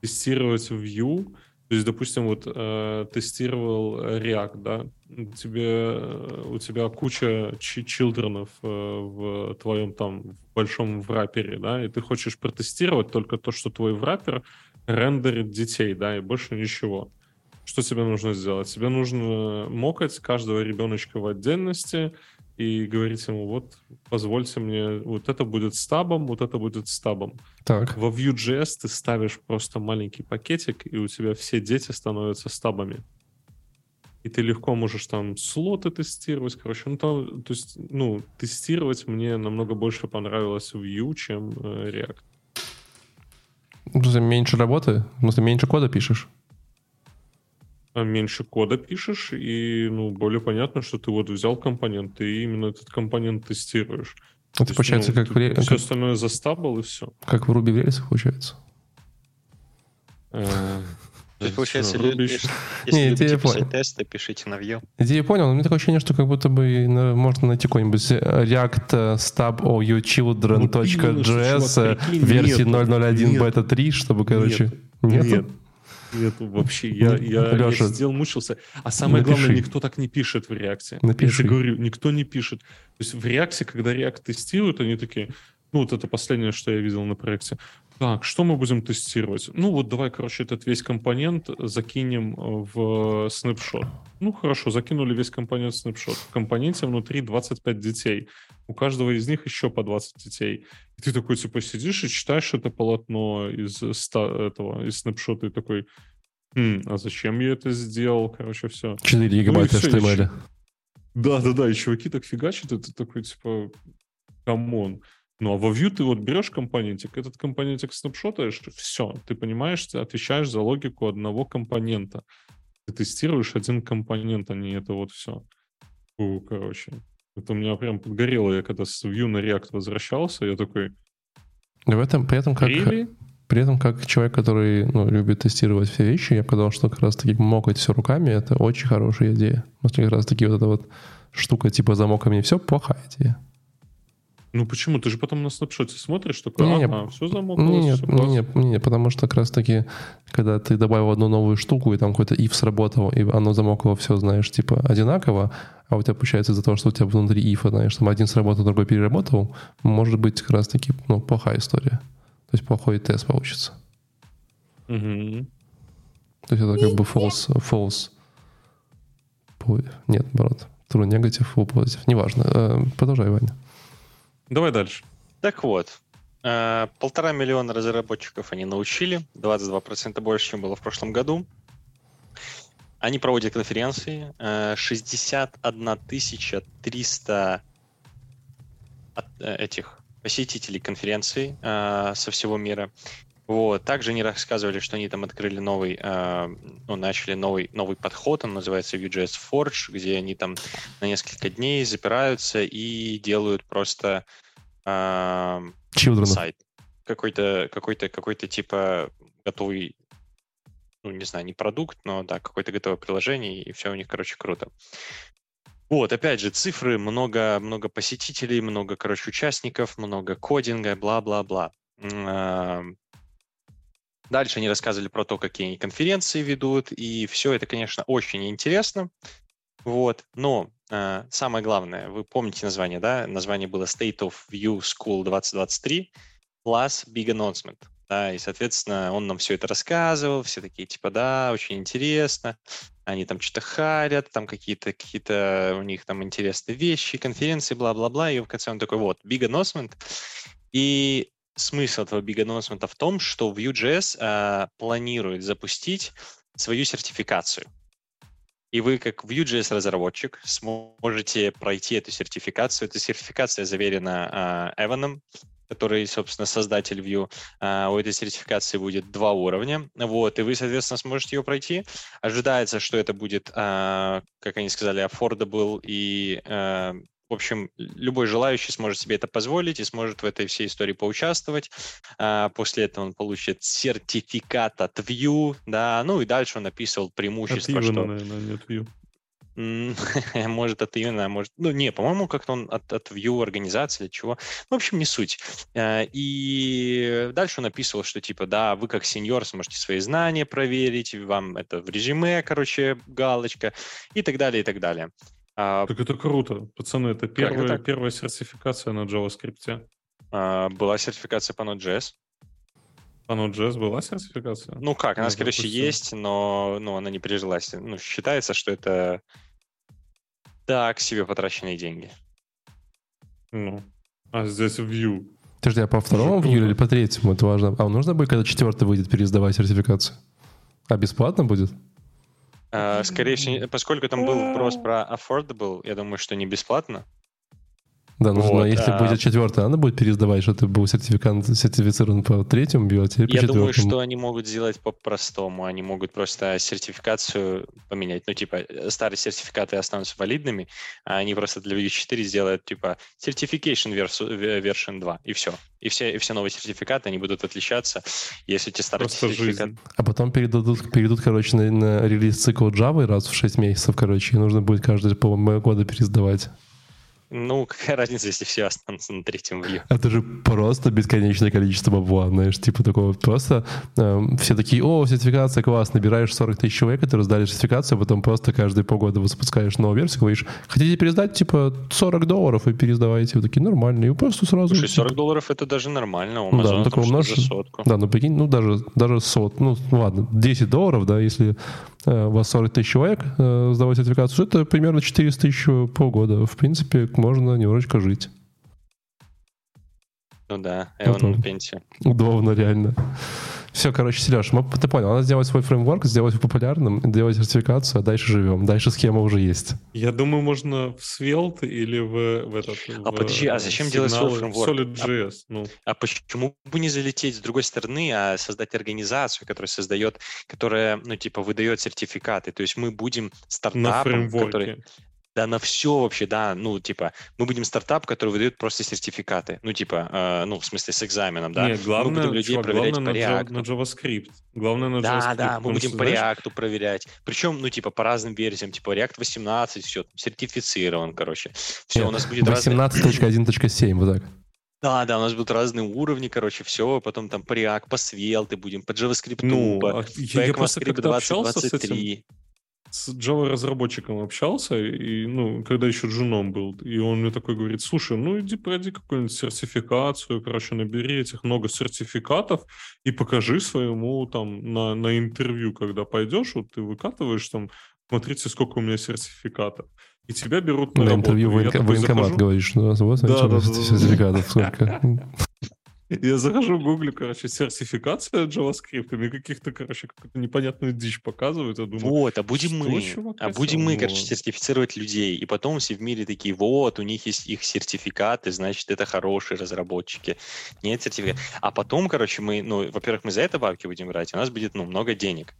Тестировать Vue, то есть, допустим, вот э, тестировал React, да, тебе, э, у тебя куча чи- чилдренов э, в твоем там большом врапере, да, и ты хочешь протестировать только то, что твой враппер рендерит детей, да, и больше ничего. Что тебе нужно сделать? Тебе нужно мокать каждого ребеночка в отдельности, и говорить ему, вот, позвольте мне, вот это будет стабом, вот это будет стабом.
Так,
Во Vue.js ты ставишь просто маленький пакетик, и у тебя все дети становятся стабами. И ты легко можешь там слоты тестировать, короче. Ну, там, то есть, ну, тестировать мне намного больше понравилось Vue, чем э, React.
Меньше работы, в смысле, меньше кода пишешь.
А меньше кода пишешь, и, ну, более понятно, что ты вот взял компонент, и именно этот компонент тестируешь.
Это
есть,
получается
ну,
как, в, ре-
Все
как,
остальное застабл и все.
как в Ruby в рельсах получается.
То есть, получается, если
Не,
любите писать
понял.
тесты, пишите на Vue.
Идею понял, но у меня такое ощущение, что как будто бы можно найти какой-нибудь React э,
Вот именно, что,
children.js э,
прикинь,
версии
нету.
001
Нет.
бета 3, чтобы, короче...
Нет.
Нету?
Нету вообще. Я, я,
Лёша,
я сидел, мучился. А самое
напиши.
главное, никто так не пишет в реакции.
Напиши.
Я тебе говорю, никто не пишет. То есть в реакции, когда React тестируют, они такие, ну вот это последнее, что я видел на проекте. Так, что мы будем тестировать? Ну вот давай, короче, этот весь компонент закинем э, в снапшот. Ну хорошо, закинули весь компонент в снапшот. В компоненте внутри 25 детей. У каждого из них еще по 20 детей. И ты такой, типа, сидишь и читаешь это полотно из, ста- этого, из снапшота и такой, «Хм, а зачем я это сделал? Короче, все.
4 гигабайта
всё,
HTML.
Да-да-да, и чуваки так фигачат, и ты такой, типа, come on. Ну, а во Vue ты вот берешь компонентик, этот компонентик snapshot аешь, все, ты понимаешь, ты отвечаешь за логику одного компонента. Ты тестируешь один компонент, а не это вот все. Фу, короче. Это у меня прям подгорело, я когда с Vue на React возвращался, я такой,
В этом, при этом как...
really?
При этом, как человек, который ну, любит тестировать все вещи, я сказал, что как раз-таки mock ать все руками — это очень хорошая идея. Потому что как раз-таки вот эта вот штука типа замоками все — плохая идея.
Ну почему? Ты же потом на снапшоте смотришь, такой,
Не-не,
ага, все замокалось,
Нет,
всё классно».
нет, нет, потому что как раз-таки, когда ты добавил одну новую штуку, и там какой-то if сработал, и оно замокло все, знаешь, типа одинаково, а у тебя получается из-за того, что у тебя внутри if, знаешь, там один сработал, другой переработал, может быть как раз-таки ну, плохая история. То есть плохой тест получится.
Мгм.
То есть это как бы false, false. Нет, наоборот. True negative, full positive. Неважно. Э, Продолжай, Ваня.
Давай дальше.
Так вот, э, полтора миллиона разработчиков они научили, 22% больше, чем было в прошлом году. Они проводят конференции, э, 61 тысяча 300 от, э, этих посетителей конференций э, со всего мира. Вот. Также они рассказывали, что они там открыли новый, э, ну, начали новый, новый подход, он называется Vue.js Forge, где они там на несколько дней запираются и делают просто э,
Children.
сайт. Какой-то, какой-то, какой-то типа готовый, ну, не знаю, не продукт, но да, какое-то готовое приложение, и все у них, короче, круто. Вот, опять же, цифры, много, много посетителей, много, короче, участников, много кодинга, бла-бла-бла. Дальше они рассказывали про то, какие они конференции ведут, и все это, конечно, очень интересно. Вот, но э, самое главное, вы помните название, да? Название было State of View School 2023 plus Big Announcement. Да, и, соответственно, он нам все это рассказывал, все такие, типа, да, очень интересно, они там что-то харят, там какие-то какие у них там интересные вещи, конференции, бла-бла-бла, и в конце он такой, вот, Big Announcement. И смысл этого Big Announcement в том, что Vue.js э, планирует запустить свою сертификацию. И вы, как Vue.js разработчик, сможете пройти эту сертификацию. Эта сертификация заверена э, Эваном, который, собственно, создатель Vue. Э, у этой сертификации будет два уровня. Вот, и вы, соответственно, сможете ее пройти. Ожидается, что это будет, э, как они сказали, affordable и э, в общем, любой желающий сможет себе это позволить и сможет в этой всей истории поучаствовать. А, После этого он получит сертификат от Vue, да, ну и дальше он описывал
От
преимущества,
Ивана,
что...
наверное, нет Vue.
М, Может, от Ивана, может... Ну, не, по-моему, как-то он от, от Vue организации или чего. Ну, в общем, не суть. Э, И дальше он описывал, что, типа, да, вы как сеньор сможете свои знания проверить, вам это в резюме, короче, галочка и так далее, и так далее. А,
Так это круто. Пацаны, это
это
первая,
так?
первая сертификация на JavaScript.
а, Была сертификация по Node.js.
Ну Node.js была сертификация?
Ну как, она,
Ну,
скорее всего, есть, но ну, она не прижилась. Ну, считается, что это так себе потраченные деньги.
Ну. А здесь Vue.
Подожди, а по второму вью или по третьему? Это важно. А нужно будет, когда четвертый выйдет, пересдавать сертификацию? А бесплатно будет?
А, скорее всего, поскольку там был вопрос про affordable, я думаю, что не бесплатно.
Да, нужно,
Вот,
если
а-
будет четвертая, надо будет пересдавать, что ты был сертификат, сертифицирован по третьему бью, а теперь по
Я думаю, что они могут сделать по-простому. Они могут просто сертификацию поменять. Ну, типа, старые сертификаты останутся валидными, а они просто для Vue 4 сделают, типа, Certification version 2, и все. И все, и все новые сертификаты, они будут отличаться. Если эти старые
Просто
сертификаты...
жизнь.
А потом передадут, перейдут, короче, на, на релиз цикл Java раз в 6 месяцев, короче, и нужно будет каждые полгода пересдавать.
Ну, какая разница, если все останутся на третьем Vue?
Это же просто бесконечное количество бабла, знаешь, типа такого. Просто эм, все такие, о, сертификация, класс, набираешь 40 тысяч человек, которые сдали сертификацию, а потом просто каждые полгода вы запускаешь новую версию, говоришь, хотите пересдать, типа, 40 долларов и пересдавайте. Вы такие, нормально, и просто сразу...
Слушай, 40 долларов это даже нормально. У
Ну да,
Amazon
ну такого
что-то
умножь-
за сотку.
Да, ну прикинь, ну даже, даже сот, ну ладно, 10 долларов, да, если э, у вас 40 тысяч человек э, сдавать сертификацию, это примерно 400 тысяч полгода. В принципе, можно немножечко жить.
Ну да, Эван
Потом.
на пенсию.
Удобно, реально. Все, короче, Сереж, мы, ты понял, надо сделать свой фреймворк, сделать его популярным, сделать сертификацию, а дальше живем. Дальше схема уже есть.
Я думаю, можно в Svelte или в, в этот...
А
в,
подожди, а зачем делать свой фреймворк?
Solid.js. Ну,
А почему бы не залететь с другой стороны, а создать организацию, которая создает, которая, ну, типа, выдает сертификаты? То есть мы будем
на
стартапом, который... Да, на все вообще, да. Ну, типа, мы будем стартап, который выдает просто сертификаты. Ну, типа, э, ну, в смысле, с экзаменом, да.
Нет, главное,
мы будем людей
чувак,
проверять
главное
по
на, на JavaScript. Главное на
Да,
JavaScript.
да, мы
потому
будем
что,
по
знаешь,
React проверять. Причем, ну, типа, по разным версиям, типа, React 18, все, сертифицирован, короче. Все,
Нет,
у нас будет разные...
18.1.7, вот так.
Да, да, у нас будут разные уровни, короче, все, потом там по React, по Svelte будем, по JavaScript,
Ну,
по,
а я, я просто как-то общался с этим
2023.
С Java-разработчиком общался, и, ну, когда еще джуном был, и он мне такой говорит, слушай, ну, иди пройди какую-нибудь сертификацию, короче, набери этих много сертификатов и покажи своему, там, на, на интервью, когда пойдешь, вот ты выкатываешь, там, смотрите, сколько у меня сертификатов. И тебя берут на,
На
работу.
интервью военкомат
захожу-
говоришь, ну,
Да,
смотрите,
да, да, да, да.
сертификатов сколько.
Я захожу в Google, короче, сертификация JavaScript, и мне каких-то, короче, какую-то непонятную дичь показывают. Я думаю,
Вот, а будем мы,
чувак
а будем мы, короче, сертифицировать людей, и потом все в мире такие, вот, у них есть их сертификаты, значит, это хорошие разработчики. Нет сертификат. А потом, короче, мы, ну, во-первых, мы за это бабки будем брать, у нас будет, ну, много денег.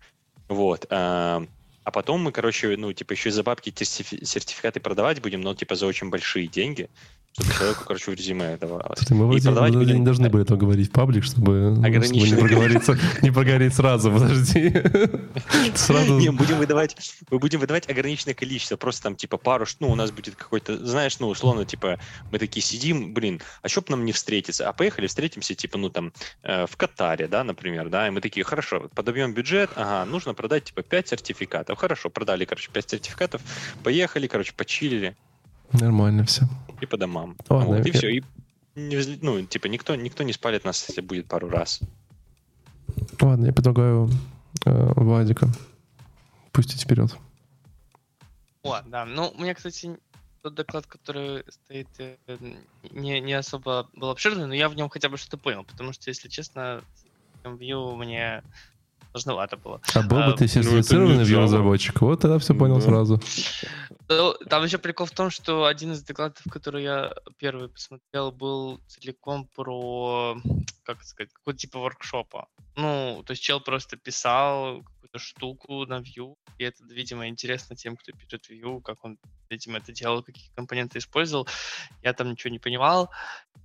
Вот. А, а потом мы, короче, ну, типа, еще и за бабки сертификаты продавать будем, но, типа, за очень большие деньги, чтобы человеку, короче, в резюме давалось.
Слушай, мы вроде,
продавать
вроде
будем-
не должны были этого говорить в паблик, чтобы, чтобы не проговориться, не проговорить сразу, подожди. Сразу
Не, будем выдавать, мы будем выдавать ограниченное количество, просто там типа пару, ну, у нас будет какой-то, знаешь, ну, условно, типа, мы такие сидим, блин, а что бы нам не встретиться? А поехали встретимся, типа, ну, там, э, в Катаре, да, например, да, и мы такие, хорошо, подобьем бюджет, ага, нужно продать, типа, 5 сертификатов. Хорошо, продали, короче, 5 сертификатов, поехали, короче, почилили
нормально все.
и по домам.
Ладно,
Вот, и все, и не ну, типа, никто, никто не спалит нас, если будет пару раз.
Ладно, я предлагаю э, Владика пустить вперед.
О, да. Ну, у меня, кстати, тот доклад, который стоит, э, не, не особо был обширный, но я в нем хотя бы что-то понял, потому что, если честно, Vue мне сложновато было.
А был бы
А,
ты
ну,
сертифицированный
Java.
разработчик, вот тогда все понял
Да.
сразу.
Ну, Там еще прикол в том, что один из докладов, который я первый посмотрел, был целиком про, как сказать, какой-то типа воркшопа. Ну, то есть чел просто писал какую-то штуку на Vue, и это, видимо, интересно тем, кто пишет Vue, как он, видимо, это делал, какие компоненты использовал. Я там ничего не понимал.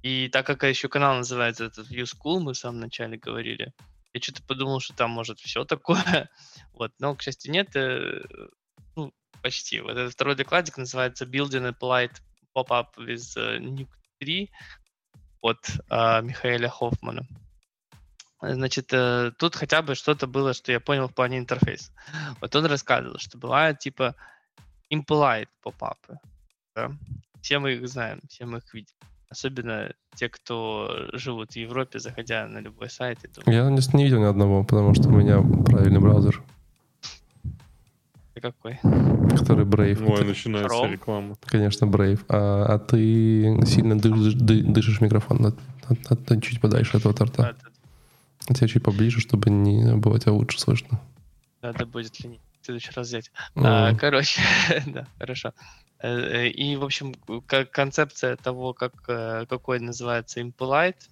И так как еще канал называется этот Vue School, мы в самом начале говорили, я что-то подумал, что там может все такое. Вот, но, к счастью, нет. э, Ну, почти. Вот этот второй докладик называется Building a Pop-up with э, Nuke 3 от э, Михаэля Хоффмана. Значит, э, тут хотя бы что-то было, что я понял в плане интерфейса. Вот он рассказывал, что бывают типа impolite поп-апы. Да? Все мы их знаем, все мы их видим. Особенно те, кто живут в Европе, заходя на любой сайт и думают,
Я не, не видел ни одного, потому что у меня правильный браузер,
«Ты какой?
который Brave.
Ой, начинается
Chrome?
реклама.
конечно, Brave. А, а ты сильно дышишь, ды- дышишь микрофон. Надо, надо- надо чуть подальше этого торта.
Надо,
А тебе чуть поближе, чтобы не было тебя лучше слышно.
надо будет ли не в следующий раз взять.
М.
А, короче, да, хорошо. Э, и, в общем, концепция того, как, э, какой называется impolite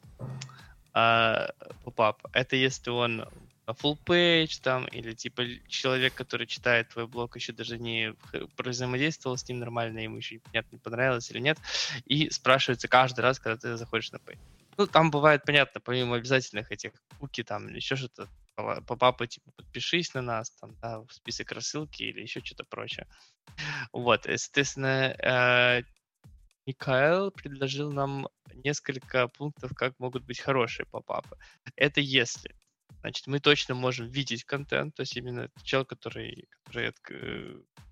а, попап, это если он full page там, или типа человек, который читает твой блог, еще даже не взаимодействовал с ним нормально, ему еще непонятно, понравилось или нет, и спрашивается каждый раз, когда ты заходишь на page. Ну, там бывает, понятно, помимо обязательных этих куки там еще что-то, попапы, типа, подпишись на нас, там, да, в список рассылки или еще что-то прочее. Вот, соответственно, э, Микаэл предложил нам несколько пунктов, как могут быть хорошие попапы. Это если значит, мы точно можем видеть контент, то есть именно чел, который, который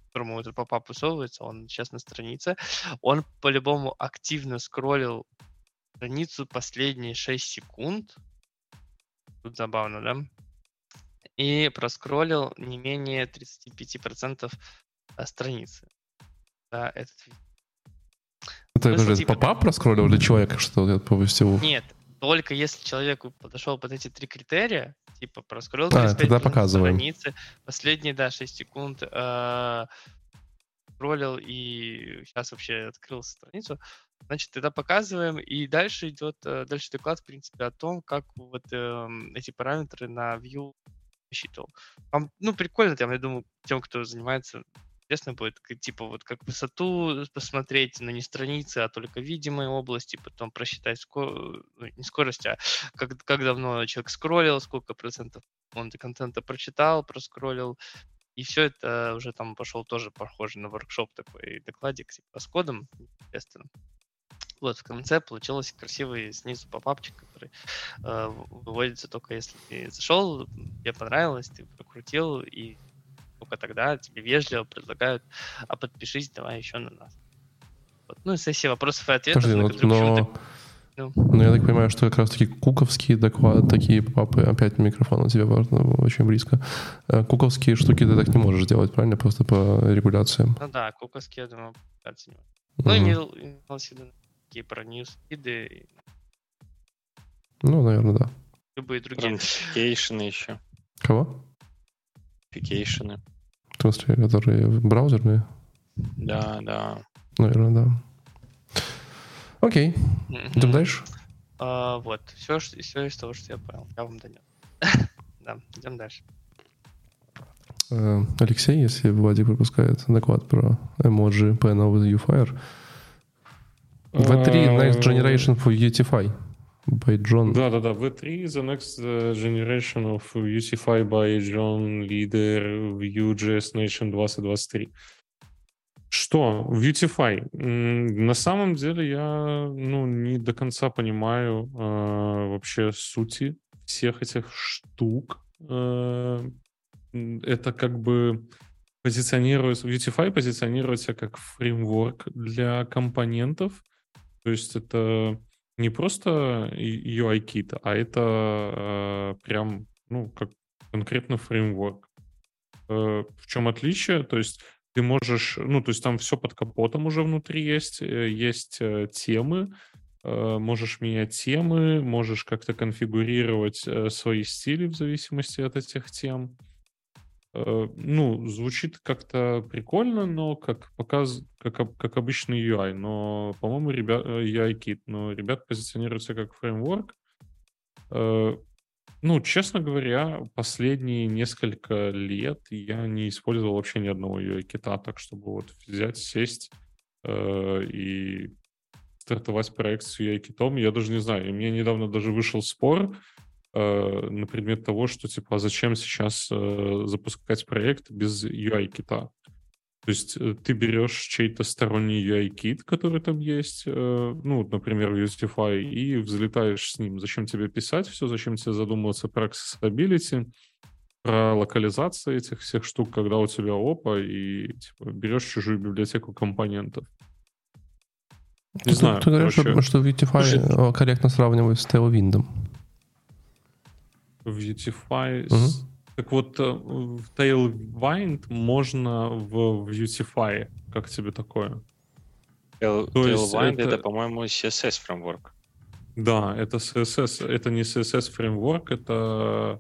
которому этот попап высовывается, он сейчас на странице, он по-любому активно скроллил страницу последние 6 секунд, тут забавно, да, и проскроллил не менее 35% э, страницы. Да, этот
это ну, подожди, типа... попап проскроллил или человек что-то по всему?
Нет, только если человек подошел под эти три критерия, типа проскроллил
а, тогда показываем.
страницы, последние, да, 6 секунд э, скроллил и сейчас вообще открыл страницу, значит, тогда показываем, и дальше идет, э, дальше доклад, в принципе, о том, как вот э, эти параметры на view рассчитывал. Там, ну, прикольно, там, я думаю, тем, кто занимается интересно будет, типа, вот как высоту посмотреть, но не страницы, а только видимые области, потом просчитать скорость, ну, не скорость, а как, как давно человек скроллил, сколько процентов он контента прочитал, проскроллил, и все это уже там пошел тоже похоже на воркшоп такой докладик типа с кодом, естественно. Вот в конце получилось красивый снизу попапчик, который э, выводится только если ты зашел, тебе понравилось, ты прокрутил и только тогда тебе вежливо предлагают, а подпишись, давай еще на нас. Вот. Ну и сессия вопросов и ответов.
Подожди, ну, но... Ты... Ну. ну, я так понимаю, что как раз таки куковские доклады, такие папы, опять микрофон у тебя очень близко. Э, куковские штуки ты так не можешь делать, правильно? Просто по регуляциям.
Ну да, куковские, я думаю, оценивать. Ну, в виду такие про ньюс-фиды.
Ну, наверное, да.
Любые другие.
Notification еще.
Кого?
Notification.
В смысле, которые браузерные?
Да, да.
Наверное, да. Окей. Идем дальше.
А, вот. Все, все из того, что я понял. Я вам донес. да, идем дальше.
Э, Алексей, если Владик выпускает доклад про эмоджи panel with UFire. V3 Next Generation for UTFI by John.
Да-да-да, V3 The Next э, Generation of UTFI by John Leader Vue.js Nation 2023. Что? Vuetify. На самом деле я ну, не до конца понимаю э, вообще сути всех этих штук. Э, это как бы позиционируется, Vuetify позиционируется как фреймворк для компонентов. То есть это не просто UI-кит, а это э, прям, ну, как конкретно фреймворк. Э, в чем отличие? То есть ты можешь, ну, то есть там все под капотом уже внутри есть, э, есть э, темы, э, можешь менять темы, можешь как-то конфигурировать свои стили в зависимости от этих тем. Ну, звучит как-то прикольно, но как показ, как, как обычный UI, но, по-моему, ребят, UI-кит, но ребят позиционируются как фреймворк. Ну, честно говоря, последние несколько лет я не использовал вообще ни одного UI-кита, так чтобы вот взять, сесть э, и стартовать проект с UI-китом. Я даже не знаю, и мне недавно даже вышел спор э, на предмет того, что типа, а зачем сейчас э, запускать проект без UI-кита? То есть э, ты берешь чей-то сторонний UI-кит, который там есть, э, ну, например, Ustify, и взлетаешь с ним. Зачем тебе писать все, зачем тебе задумываться про accessibility, про локализацию этих всех штук, когда у тебя опа, и типа, берешь чужую библиотеку компонентов.
Не ты, знаю. Ты говоришь, короче... что Vitify Слушай, корректно сравнивают с Tailwind.
Vitify угу. с так вот, э, в Tailwind можно в Vuetify. Как тебе такое?
Tail, Tailwind это, это по-моему, CSS фреймворк.
Да, это CSS. Это не CSS фреймворк, это...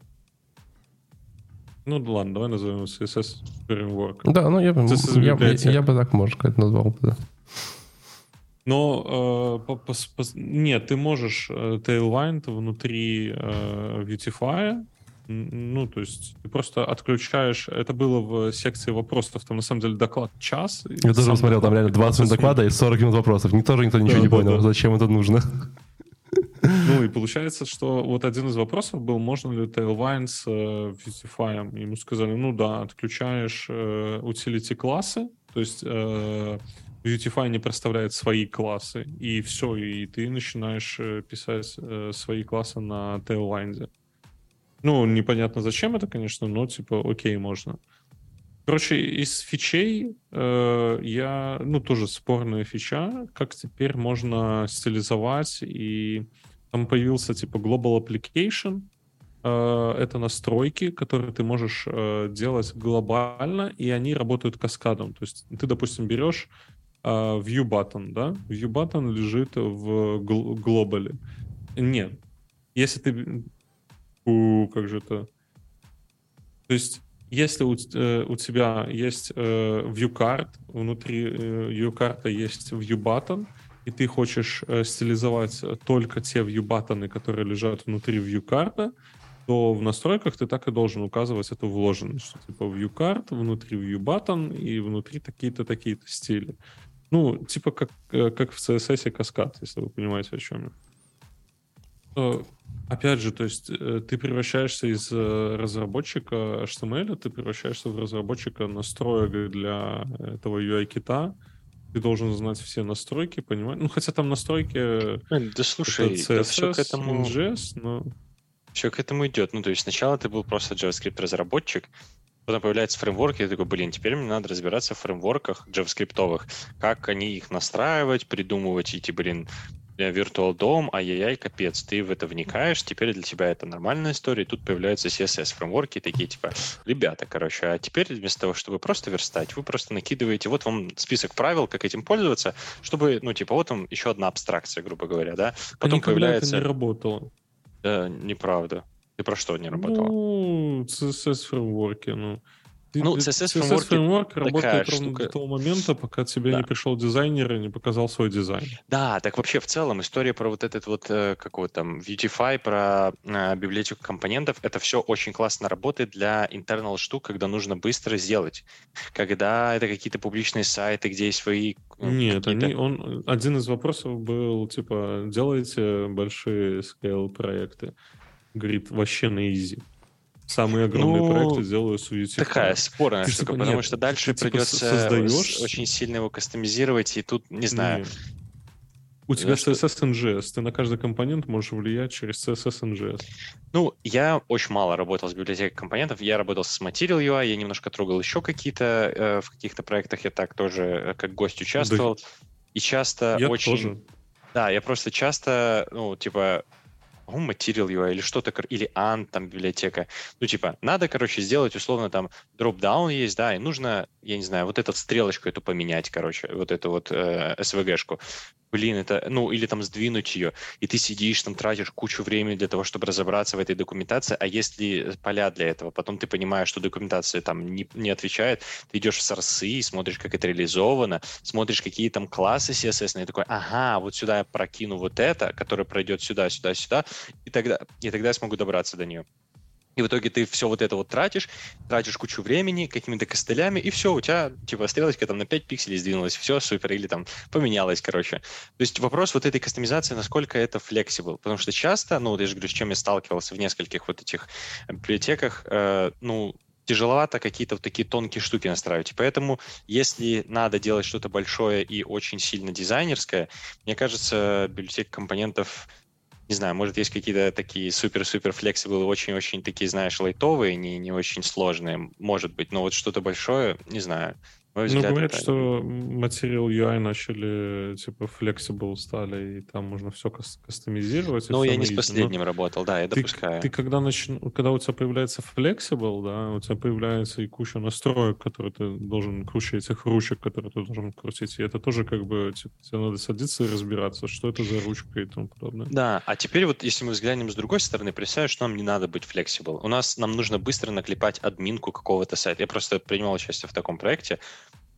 Ну ладно, давай назовем CSS Framework.
Да, ну я, я, я, я бы так, можно сказать, назвал бы, да.
Но э, по, по, по, нет, ты можешь э, Tailwind внутри э, Beautify, ну, то есть ты просто отключаешь... Это было в секции вопросов, там на самом деле доклад час.
Я тоже посмотрел, там реально 20 минут доклада и 40 минут вопросов. Не тоже никто ничего да, не да, понял, да. зачем это нужно.
Ну и получается, что вот один из вопросов был, можно ли Tailwind с э, Beautify. Ему сказали, ну да, отключаешь э, utility классы, то есть э, Beautify не представляет свои классы, и все, и ты начинаешь э, писать э, свои классы на Tailwind. Ну, непонятно зачем это, конечно, но типа окей, можно. Короче, из фичей э, я, ну, тоже спорная фича, как теперь можно стилизовать, и там появился типа Global Application, э, это настройки, которые ты можешь э, делать глобально, и они работают каскадом. То есть ты, допустим, берешь э, View Button, да? View Button лежит в гл- глобале. Нет. Если ты... У, как же это? То есть если у, э, у тебя есть э, viewcard, внутри э, viewcard есть view button, и ты хочешь э, стилизовать только те view button, которые лежат внутри viewcard, то в настройках ты так и должен указывать эту вложенность, типа viewcard, внутри view button и внутри такие-то такие-то стили. Ну, типа как, э, как в CSS каскад, если вы понимаете, о чем я. Опять же, то есть э, ты превращаешься из э, разработчика HTML, ты превращаешься в разработчика настроек для этого UI-кита. Ты должен знать все настройки, понимать. Ну, хотя там настройки...
Да слушай, CSS, да все к этому...
NGS, но...
Все к этому идет. Ну, то есть сначала ты был просто JavaScript-разработчик, потом появляется фреймворк, и я такой, блин, теперь мне надо разбираться в фреймворках JavaScript, как они их настраивать, придумывать, идти, блин, Virtual DOM, ай-яй-яй, капец, ты в это вникаешь, теперь для тебя это нормальная история, и тут появляются CSS-фреймворки, такие типа, ребята, короче, а теперь вместо того, чтобы просто верстать, вы просто накидываете, вот вам список правил, как этим пользоваться, чтобы, ну, типа, вот вам еще одна абстракция, грубо говоря, да?
Потом а появляется... это не работало.
Да, неправда. Ты про что не работал?
Ну, CSS-фреймворки, ну...
Ты, ну, CSS, CSS
фреймворк работает ровно штука. до того момента, пока тебе да. не пришел дизайнер и не показал свой дизайн.
Да, так вообще в целом история про вот этот вот, э, какой там, Beautify, про э, библиотеку компонентов, это все очень классно работает для internal штук, когда нужно быстро сделать. Когда это какие-то публичные сайты, где есть свои...
Э, Нет, они, он, один из вопросов был, типа, делайте большие scale проекты. Говорит, вообще на easy самые огромные ну, проекты делаю с Unity.
Такая спорная ты, штука, типа, потому нет, что дальше ты, типа, придется создаешь... очень сильно его кастомизировать, и тут, не знаю... Нет.
У тебя что... CSS NGS, ты на каждый компонент можешь влиять через CSS NGS.
Ну, я очень мало работал с библиотекой компонентов, я работал с Material UI, я немножко трогал еще какие-то, э, в каких-то проектах я так тоже э, как гость участвовал. Да. И часто
я
очень...
Тоже.
Да, я просто часто, ну, типа, по-моему, Material UI или что-то, или Ant, там, библиотека. Ну, типа, надо, короче, сделать, условно, там, дроп-даун есть, да, и нужно, я не знаю, вот эту стрелочку эту поменять, короче, вот эту вот э, SVG-шку блин, это, ну, или там сдвинуть ее, и ты сидишь, там тратишь кучу времени для того, чтобы разобраться в этой документации, а если поля для этого, потом ты понимаешь, что документация там не, не отвечает, ты идешь в сорсы, смотришь, как это реализовано, смотришь, какие там классы CSS, и такой, ага, вот сюда я прокину вот это, которое пройдет сюда, сюда, сюда, и тогда, и тогда я смогу добраться до нее. И в итоге ты все вот это вот тратишь, тратишь кучу времени какими-то костылями, и все, у тебя типа стрелочка там на 5 пикселей сдвинулась, все супер, или там поменялось, короче. То есть вопрос вот этой кастомизации, насколько это flexible, потому что часто, ну, я же говорю, с чем я сталкивался в нескольких вот этих библиотеках, э, ну, тяжеловато какие-то вот такие тонкие штуки настраивать. И поэтому, если надо делать что-то большое и очень сильно дизайнерское, мне кажется, библиотека компонентов не знаю, может, есть какие-то такие супер-супер флексибл, очень-очень такие, знаешь, лайтовые, не, не очень сложные, может быть, но вот что-то большое, не знаю.
Мой ну, говорят, это... что Material UI начали, типа, flexible стали, и там можно все кастомизировать.
Ну, я не с последним Но работал, да, я
ты,
допускаю.
Ты когда, нач... когда у тебя появляется flexible, да, у тебя появляется и куча настроек, которые ты должен, куча этих ручек, которые ты должен крутить, и это тоже как бы, типа, тебе надо садиться и разбираться, что это за ручка и тому подобное.
Да, а теперь вот, если мы взглянем с другой стороны, представь, что нам не надо быть flexible. У нас, нам нужно быстро наклепать админку какого-то сайта. Я просто принимал участие в таком проекте,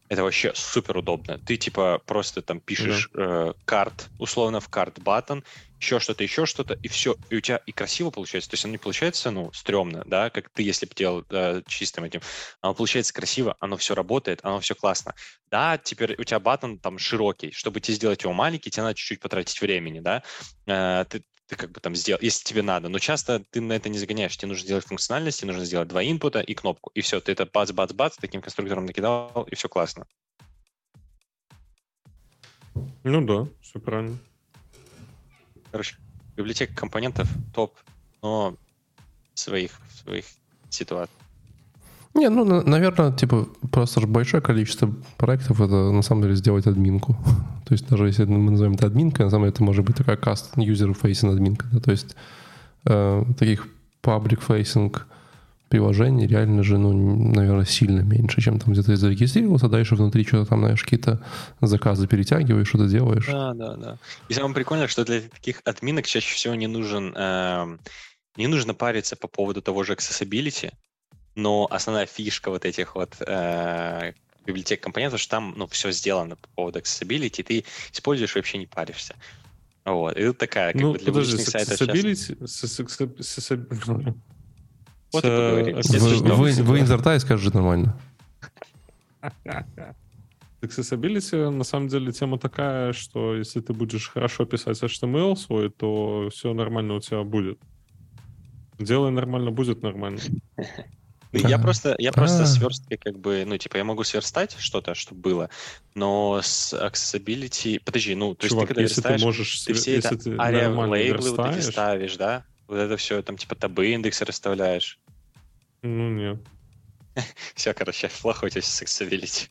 это вообще супер удобно. Ты типа просто там пишешь да. э, карт, условно в карт баттон, еще что-то, еще что-то, и все, и у тебя и красиво получается. То есть оно не получается, ну, стрёмно, да, как ты, если бы делал э, чистым этим. Оно получается красиво, оно все работает, оно все классно. Да, теперь у тебя баттон там широкий. Чтобы тебе сделать его маленький, тебе надо чуть-чуть потратить времени, да. Э, ты, ты как бы там сделал, если тебе надо. Но часто ты на это не загоняешь. Тебе нужно сделать функциональность, тебе нужно сделать два инпута и кнопку. И все, ты это бац-бац-бац таким конструктором накидал, и все классно.
Ну да, все правильно.
Короче, библиотека компонентов топ, но своих, своих ситуаций.
Не, ну, наверное, типа, просто же большое количество проектов это на самом деле сделать админку. То есть даже если мы назовем это админкой, на самом деле это может быть такая cast user facing админка. Да? То есть э, таких public facing приложений реально же, ну, наверное, сильно меньше, чем там где-то зарегистрировался, дальше внутри что-то там, знаешь, какие-то заказы перетягиваешь, что-то делаешь.
Да, да, да. И самое прикольное, что для таких админок чаще всего не нужен, э, не нужно париться по поводу того же accessibility, но основная фишка вот этих вот э, библиотек компонентов, что там ну, все сделано по поводу accessibility, ты используешь вообще не паришься. Вот. И тут такая, как ну, бы для подожди, сайтов
accessibility, Вот и поговорили. Вы, вы инзертай скажете нормально.
Accessibility, на самом деле, тема такая, что если ты будешь хорошо писать HTML свой, то все нормально у тебя будет. Делай нормально, будет нормально.
Я просто, я просто сверстки как бы, ну, типа, я могу сверстать что-то, чтобы было, но с accessibility... Подожди, ну, то есть ты когда
если
верстаешь,
ты можешь...
Ты все это ария лейблы вот эти ставишь, да? Вот это все, там, типа, табы индексы расставляешь.
Ну, нет.
Все, короче, плохой у тебя accessibility.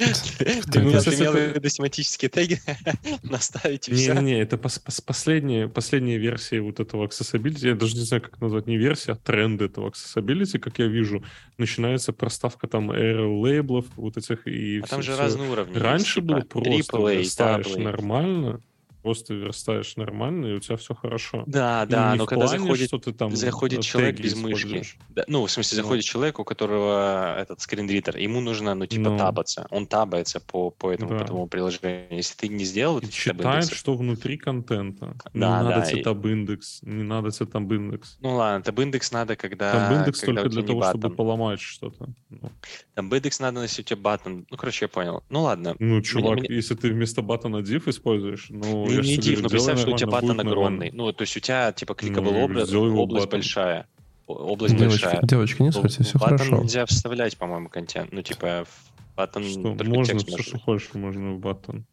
Ты имел в виду семантические теги наставить и все?
Не-не, это последние версии вот этого accessibility, я даже не знаю, как назвать, не версия, а тренд этого accessibility, как я вижу, начинается проставка там ARL-лейблов, вот этих и
А там же разные уровни.
Раньше было типа просто ставишь нормально, просто верстаешь нормально, и у тебя все хорошо.
Да, и да, но когда плане, заходит, что ты там заходит человек без мышки, да, ну, в смысле, заходит ну. человек, у которого этот скринридер, ему нужно, ну, типа, ну. табаться. Он табается по, по этому, да. по этому приложению. Если ты не сделал...
И читает, что внутри контента. Да, не да, надо тебе и... таб-индекс, не надо тебе таб-индекс.
Ну, ладно, tabindex надо, когда...
Tabindex только для того, button. чтобы поломать что-то. Ну.
Tabindex надо, если у тебя button. Ну, короче, я понял. Ну, ладно.
Ну, чувак, меня, если ты вместо button а div используешь, ну,
не, не div, но представь, что у тебя button огромный. Ну, то есть у тебя, типа, clickable ну, область, область большая. Область
девочки,
большая.
Девочки, не ссорьтесь, все хорошо.
нельзя вставлять, по-моему, контент. Ну, типа, в button
что, можно, все, что хочешь, можно в button.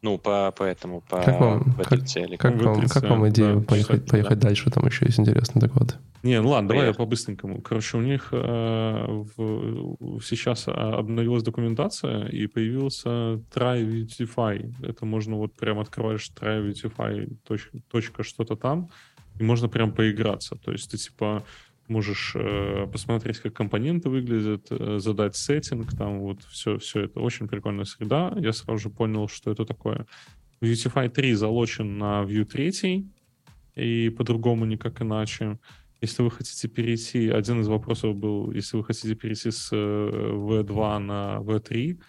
Ну, по, по этому, по
как вам, как, цели. Как, вам, как вам идея да, поехать, кстати, поехать да. дальше? Там еще есть интересный доклад.
Не, ну ладно, давай я по-быстренькому. Короче, у них э, в, сейчас обновилась документация, и появился try. Это можно вот прям открываешь try точка, точка что-то там, и можно прям поиграться. То есть ты типа можешь э, посмотреть, как компоненты выглядят, э, задать сеттинг, там вот все, все это. Очень прикольная среда. Я сразу же понял, что это такое. Vuetify 3 залочен на Vue 3, и по-другому никак иначе. Если вы хотите перейти, один из вопросов был, если вы хотите перейти с V2 э, на V3,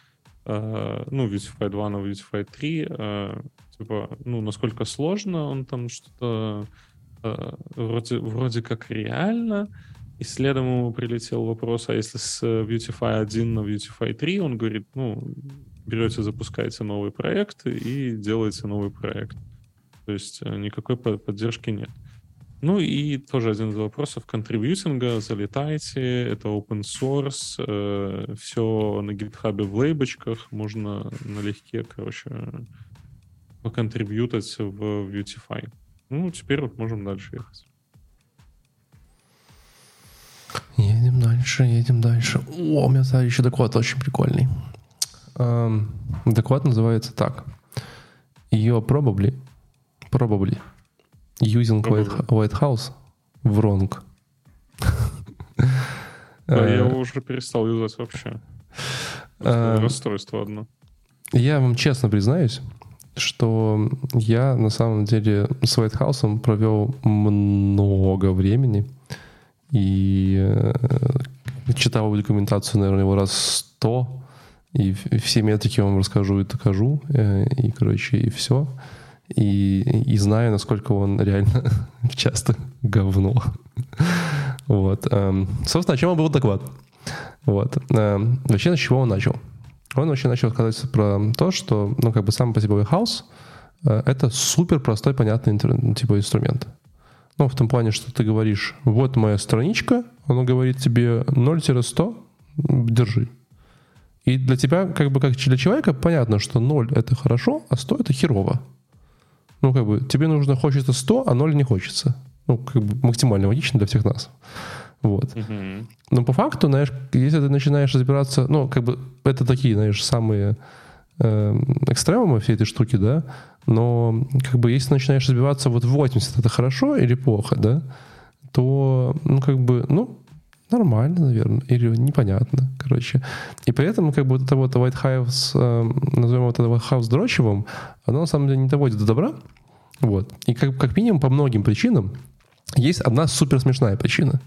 э, ну, Vuetify 2 на Vuetify 3, э, типа, ну, насколько сложно, он там что-то вроде, вроде как реально. И следом ему прилетел вопрос, а если с Beautify 1 на Beautify 3, он говорит, ну, берете, запускаете новый проект и делаете новый проект. То есть э, никакой поддержки нет. Ну и тоже один из вопросов контрибьютинга. Залетайте, это open source, э, все на гитхабе в лейбочках, можно налегке, короче, поконтрибьютать в Beautify. Ну, теперь вот можем дальше ехать.
Едем дальше, едем дальше. О, у меня еще доклад очень прикольный. эм, доклад называется так. You're probably, probably using White, White House wrong.
Да, я
Э,
его уже перестал юзать вообще.
Эм,
Расстройство одно.
Я вам честно признаюсь, что я на самом деле с White House провел много времени и э, читал документацию, наверное, его раз сто, и все метрики вам расскажу и докажу, э, и, короче, и все. И, и знаю, насколько он реально часто говно. Вот. эм, Собственно, о чем был доклад? Вот. Эм, Вообще, с чего он начал? Он вообще начал сказать про то, что, ну, как бы сам по себе Warehouse э, это супер простой, понятный типа инструмент. Ну, в том плане, что ты говоришь, вот моя страничка, он говорит тебе 0-100, держи. И для тебя, как бы как для человека, понятно, что 0 это хорошо, а 100 это херово. Ну, как бы тебе нужно, хочется 100, а 0 не хочется. Ну, как бы максимально логично для всех нас. Вот.
Мгм.
Но по факту, знаешь, если ты начинаешь разбираться, ну, как бы это такие, знаешь, самые э, экстремумы всей этой штуки, да, но как бы если начинаешь разбиваться вот в 80 это хорошо или плохо, да, то, ну, как бы, ну, нормально, наверное, или непонятно, короче. И поэтому, как бы, вот это вот White House, э, назовем вот это White House дрочевым, оно на самом деле не доводит до добра, вот. И как, как минимум по многим причинам есть одна супер смешная причина.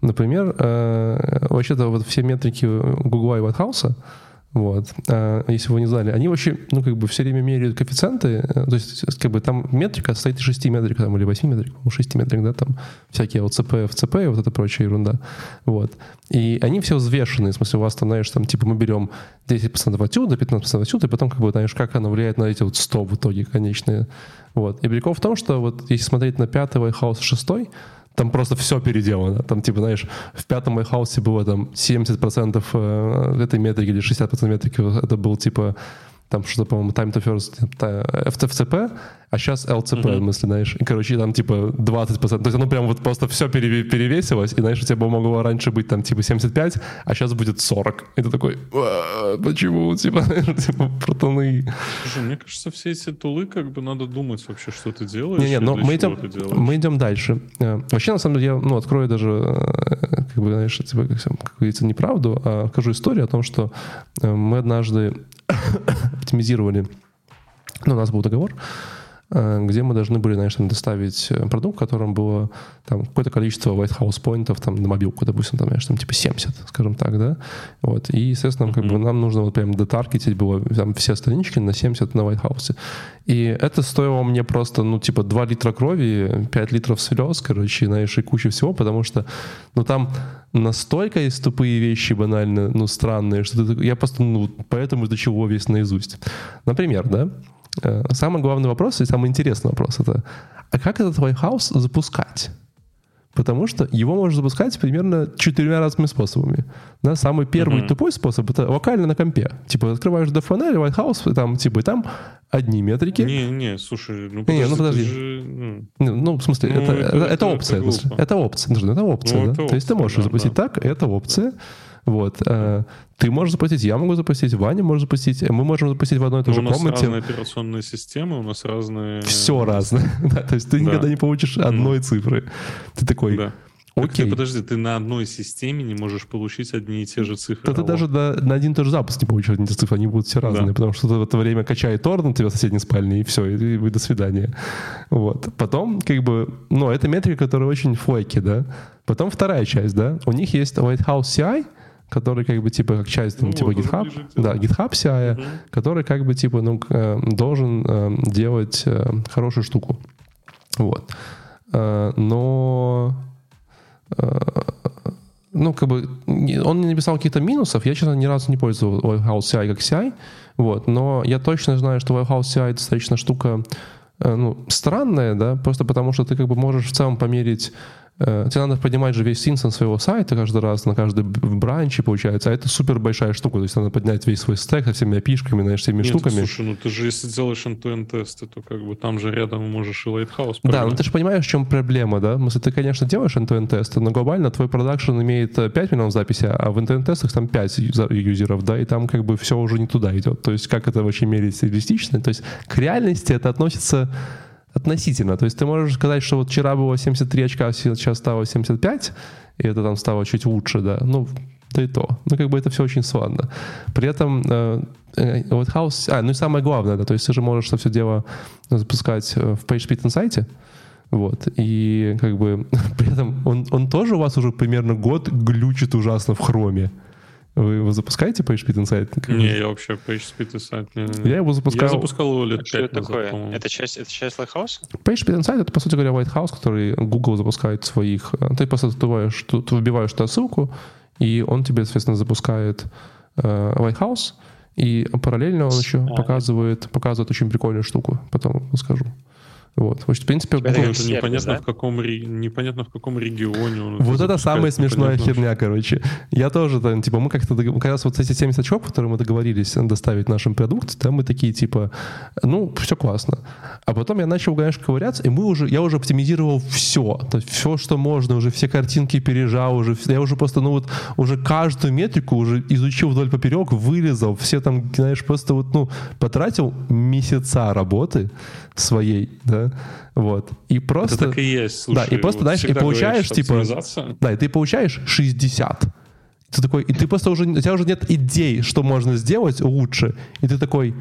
Например, э, вообще-то вот все метрики Google и House, вот, э, если вы не знали, они вообще, ну, как бы все время меряют коэффициенты, э, то есть, как бы там метрика состоит из 6 метрик, там, или 8 метрик, по-моему, 6 метрик, да, там всякие ОЦП, ФЦП и вот эта прочая ерунда, вот. И они все взвешены, в смысле, у вас там, знаешь, там, типа, мы берем 10% отсюда, 15% отсюда, и потом, как бы, знаешь, как оно влияет на эти вот 100 в итоге конечные, вот. И прикол в том, что вот если смотреть на пятый White House, шестой, там просто все переделано. Там, типа, знаешь, в пятом Майхаусе было там 70% э, этой метрики или 60% метрики, это был, типа, там что-то, по-моему, time to first, FCP, а сейчас LCP, в смысле, знаешь. И, короче, там, типа, 20%. То есть оно прям вот просто все перевесилось, и, знаешь, у тебя могло раньше быть там, типа, 75, а сейчас будет 40. И ты такой, «А, почему, типа, типа, протоны.
Слушай, мне кажется, все эти tool ы, как бы надо думать вообще, что ты делаешь.
Не-не, но
для
мы идем, мы идем дальше. Э, Вообще, на самом деле, я ну, открою даже, э, как бы, знаешь, типа, как говорится, неправду, а скажу историю о том, что э, мы однажды оптимизировали, ну, у нас был договор, где мы должны были, знаешь, там, доставить э, продукт, в котором было там какое-то количество White House поинтов там на мобилку, допустим, там, знаешь, там типа 70, скажем так, да, вот, и, естественно, как бы нам нужно вот прям дотаргетить было там все странички на 70 на White House. И это стоило мне просто, ну, типа 2 литра крови, 5 литров слез, короче, знаешь, и куча всего, потому что, ну, там настолько есть тупые вещи банально, ну, странные, что ты, я просто, ну, поэтому изучил его весь наизусть. Например, да, э, самый главный вопрос и самый интересный вопрос это, а как этот White House запускать? Потому что его можно запускать примерно четырьмя разными способами. Да, самый первый
Мгм.
тупой способ это локально на компе. Типа открываешь DFN или White House, и там, типа, и там одни метрики.
Не, не, слушай, ну
Не, ну,
подожди,
подожди.
же, ну,
Ну, в смысле,
Ну,
это,
это-
это, это
это-
опция.
это
смысле.
глупо.
это опция. Подожди, это опция,
Ну,
да?
это
То есть ты
опция,
можешь
да,
запустить
да.
так, это опция. Вот. э, Ты можешь запустить, я могу запустить, Ваня может запустить, мы можем запустить в одной и той
ну,
же
у нас
комнате.
разные операционные системы, у нас разные...
Все разное. Да, то есть ты
Да.
никогда не получишь одной цифры. Ты такой,
Да. Так ты,
окей.
подожди, ты на одной системе не можешь получить одни и те же цифры.
Да ты
Алло.
даже на, на один и тот же запуск не получишь одни цифры, они будут все разные,
Да.
потому что ты в это время качает торрент у тебя в соседней спальне, и все, и, и до свидания. Вот. Потом, как бы, ну, это метрика, которая очень флейки, да. Потом вторая часть, да. У них есть White House CI, который как бы типа как часть, там,
Ну
типа
вот,
GitHub, да. GitHub CI,
Мгм.
который как бы типа, ну, э, должен э, делать э, хорошую штуку. Вот. Но ну, как бы, он не написал каких-то минусов. Я, честно, ни разу не пользовал Warehouse CI как CI. Вот, но я точно знаю, что Warehouse CI достаточно штука ну, странная, да, просто потому что ты как бы можешь в целом померить тебе надо поднимать же весь инстанс своего сайта каждый раз на каждый бранче, получается, а это супер большая штука, то есть надо поднять весь свой стек со всеми опишками, знаешь, всеми
Нет,
штуками.
слушай, ну ты же если делаешь end-to-end тесты, то как бы там же рядом можешь и Lighthouse
Да, но ты же понимаешь, в чем проблема, да? Если ты, конечно, делаешь end-to-end тесты, но глобально твой продакшн имеет э, 5 миллионов записей, а в end-to-end тестах там 5 юзер- юзеров, да, и там как бы все уже не туда идет. То есть как это вообще мерить реалистично? То есть к реальности это относится относительно. То есть ты можешь сказать, что вот вчера было 73 очка, сейчас стало 75, и это там стало чуть лучше, да. Ну, да и то. Ну, как бы это все очень сложно. При этом э, э, вот House... А, ну и самое главное, да, то есть ты же можешь это все дело запускать э, в PageSpeed Insight, вот. И как бы при этом он, он тоже у вас уже примерно год глючит ужасно в хроме. Вы его запускаете PageSpeed Insight?
Не, я вообще PageSpeed сайт. не-
Я его запускал.
Я запускал его лет
А что
пять
это
назад,
такое? Это часть, это часть Lighthouse?
PageSpeed Insight — это, по сути говоря, White House, который Google запускает своих... э, Ты просто вбиваешь, ту- ты вбиваешь туда ссылку, и он тебе, соответственно, запускает э, White House, и параллельно он еще
А.
показывает, показывает очень прикольную штуку, потом расскажу. Вот. В общем, в принципе,
Это
Ну,
Google-
это
сервис,
непонятно,
да?
в каком, ре- непонятно в каком регионе он
Вот это самая смешная херня, короче. Я тоже там, типа, мы как-то, дог- как раз вот эти 70 очков, которые мы договорились доставить нашим продукт, там мы такие, типа, ну, все классно. А потом я начал, конечно, ковыряться, и мы уже, я уже оптимизировал все. То есть все, что можно, уже все картинки пережал, уже, я уже просто, ну вот, уже каждую метрику уже изучил вдоль поперек, вырезал, все там, знаешь, просто вот, ну, потратил месяца работы своей, да, вот. И
Это
просто...
так и есть. Слушай,
Да, и просто,
вот
знаешь, и получаешь, типа, Да, и ты получаешь 60. Ты такой, и ты просто уже, у тебя уже нет идей, что можно сделать лучше. И ты такой,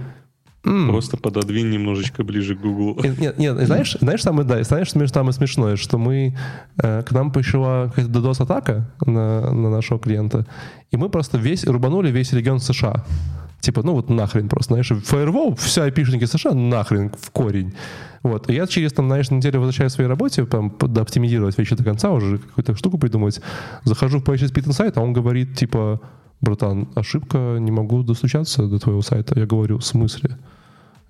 «М,
Просто пододвинь немножечко ближе к Google.
Нет, нет, знаешь, знаешь, самое, да, знаешь, самое смешное, что мы, э, к нам пришла какая-то DDoS-атака на, на нашего клиента, и мы просто весь, рубанули весь регион США. Типа, ну вот нахрен просто, знаешь, фаервол, все айпишники США нахрен в корень. Вот. И я через, там, знаешь, неделю возвращаюсь к своей работе, там, оптимизировать вещи до конца, уже какую-то штуку придумать. Захожу в PageSpeed Insight, а он говорит, типа, братан, ошибка, не могу достучаться до твоего сайта. Я говорю, в смысле?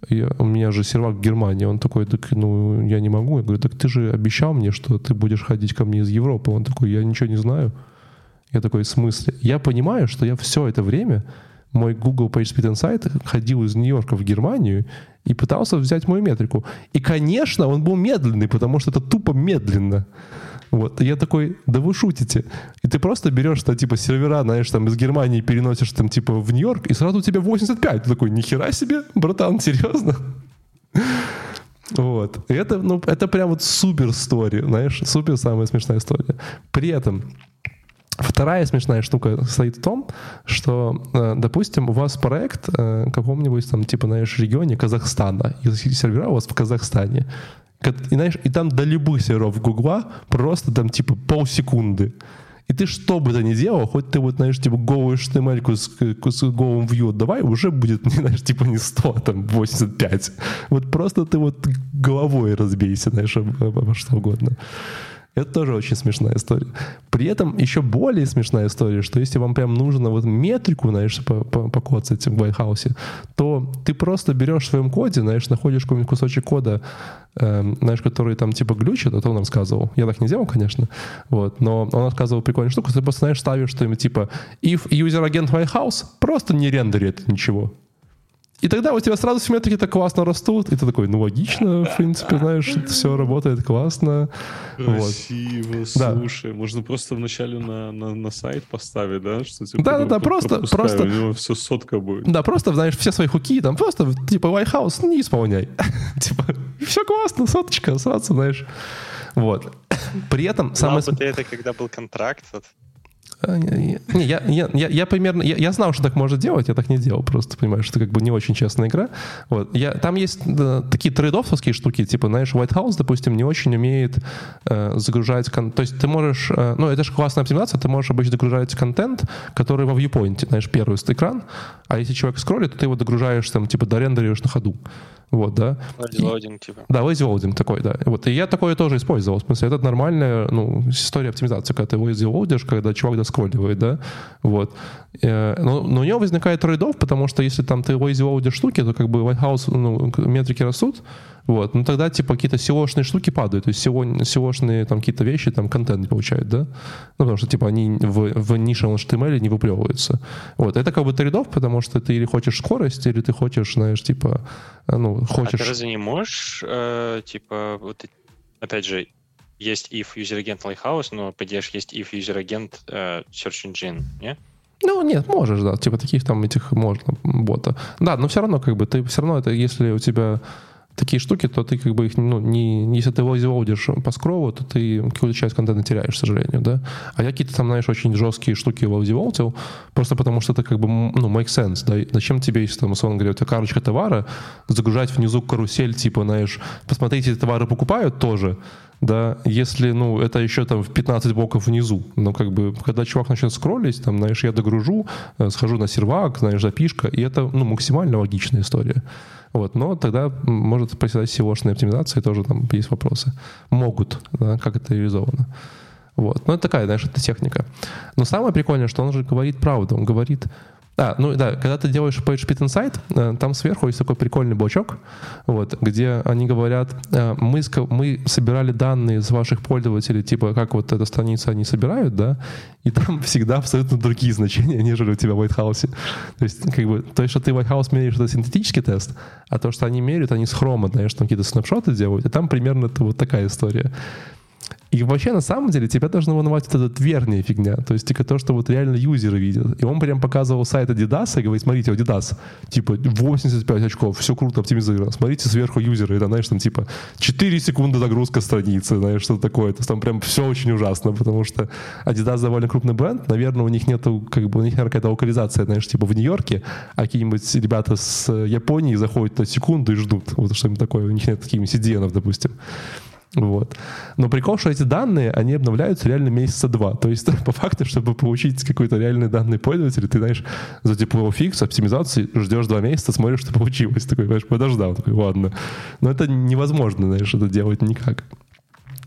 Я, у меня же сервак в Германии. Он такой, так, ну, я не могу. Я говорю, так ты же обещал мне, что ты будешь ходить ко мне из Европы. Он такой, я ничего не знаю. Я такой, в смысле? Я понимаю, что я все это время, мой Google PageSpeed Insight ходил из Нью-Йорка в Германию и пытался взять мою метрику. И, конечно, он был медленный, потому что это тупо медленно. Вот. И я такой, да вы шутите. И ты просто берешь, там, типа, сервера, знаешь, там, из Германии переносишь, там, типа, в Нью-Йорк, и сразу у тебя 85. Ты такой, нихера себе, братан, серьезно? Вот. И это, ну, это прям вот супер стори, знаешь, супер самая смешная история. При этом Вторая смешная штука состоит в том, что, э, допустим, у вас проект э, каком-нибудь там, типа, знаешь, регионе Казахстана, и сервера у вас в Казахстане. И, знаешь, и там до любых серверов Гугла просто там, типа, полсекунды. И ты что бы то ни делал, хоть ты вот, знаешь, типа, голую HTML с, с голым view давай, уже будет, не знаешь, типа, не 100, а там 85. Вот просто ты вот головой разбейся, знаешь, об- об- обо что угодно. Это тоже очень смешная история. При этом еще более смешная история, что если вам прям нужно вот метрику, знаешь, по- по- покоцать в White то ты просто берешь в своем коде, знаешь, находишь какой-нибудь кусочек кода, эм, знаешь, который там типа глючит, это он рассказывал. Я так не делал, конечно, вот, но он рассказывал прикольную штуку, ты просто, знаешь, ставишь что-нибудь типа if user agent White просто не рендерит ничего. И тогда у тебя сразу все метрики так классно растут, и ты такой, ну логично, в принципе, знаешь, все работает классно. Вот.
Красиво,
Да.
слушай. Можно просто вначале на, на, на сайт поставить, да? Что типа,
Да-да-да,
про-
просто-
пропускай,
просто-
У него все сотка будет.
Да, просто, знаешь, все свои хуки, там просто, типа, White не исполняй. типа, все классно, соточка, сразу, знаешь. Вот. При этом самое...
ты это, когда был контракт.
Не, я, я, я, я примерно, я, я знал, что так можно делать, я так не делал, просто понимаешь, что как бы не очень честная игра. Вот. Я, там есть да, такие трейдофовские штуки, типа, знаешь, White House, допустим, не очень умеет э, загружать, кон- то есть ты можешь, э, ну, это же классная оптимизация, ты можешь обычно загружать контент, который во viewpoint, знаешь, первый экран, а если человек скроллит, то ты его догружаешь, там, типа, дорендерируешь на ходу. Вот, да. И-
Лоудинг, типа.
да, loading такой, да. Вот. И я такое тоже использовал. В смысле, это нормальная ну, история оптимизации, когда ты loadишь, когда чувак заскролливает, да, вот. Э, но, но у него возникает трейдов, потому что если там ты lazy load штуки, то как бы White House, ну, метрики растут, вот, ну тогда типа какие-то seo штуки падают, то есть SEO-шные там какие-то вещи, там контент не получают, да? Ну потому что типа они в, в нише HTML не выплевываются. Вот, это как бы трейдов, потому что ты или хочешь скорость, или ты хочешь, знаешь, типа, ну, хочешь... А
ты разве не можешь, э, типа, вот, опять же, есть if user agent lighthouse, но идее есть if user agent э, search engine, не?
Ну, нет, можешь, да, типа таких там этих можно бота. Да, но все равно как бы ты все равно это, если у тебя такие штуки, то ты как бы их, ну, не, если ты его изолдишь по скрову, то ты какую-то часть контента теряешь, к сожалению, да. А я какие-то там, знаешь, очень жесткие штуки его изолдил, просто потому что это как бы, ну, make sense, да. Зачем тебе, если там, условно говоря, у тебя карточка товара, загружать внизу карусель, типа, знаешь, посмотрите, товары покупают тоже, да, если, ну, это еще там в 15 блоков внизу, но как бы, когда чувак начнет скроллить, там, знаешь, я догружу, э, схожу на сервак, знаешь, запишка, и это, ну, максимально логичная история. Вот, но тогда может проседать SEO-шная оптимизация, тоже там есть вопросы. Могут, да, как это реализовано. Вот. Но это такая, знаешь, это техника. Но самое прикольное, что он же говорит правду. Он говорит, а, ну да, когда ты делаешь PageSpeed Insight, э, там сверху есть такой прикольный блочок, вот, где они говорят, э, мы, мы собирали данные из ваших пользователей, типа, как вот эта страница они собирают, да, и там всегда абсолютно другие значения, нежели у тебя в White House. То есть, как бы, то, что ты в White House меряешь, это синтетический тест, а то, что они меряют, они с хрома, знаешь, там какие-то снапшоты делают, и там примерно это вот такая история. И вообще, на самом деле, тебя должно волновать вот эта верхняя фигня. То есть, типа то, что вот реально юзеры видят. И он прям показывал сайт Adidas и говорит, смотрите, Adidas, типа 85 очков, все круто оптимизировано. Смотрите сверху юзеры, это, знаешь, там типа 4 секунды загрузка страницы, знаешь, что такое. То есть там прям все очень ужасно, потому что Adidas довольно крупный бренд. Наверное, у них нету, как бы, у них, наверное, какая-то локализация, знаешь, типа в Нью-Йорке, а какие-нибудь ребята с Японии заходят на секунду и ждут. Вот что-нибудь такое. У них нет таких CDN, допустим. Вот. Но прикол, что эти данные, они обновляются реально месяца два. То есть, по факту, чтобы получить какой-то реальный данный пользователя, ты, знаешь, за типа фикс, оптимизации ждешь два месяца, смотришь, что получилось. Такой, знаешь, подождал. Такой, ладно. Но это невозможно, знаешь, это делать никак.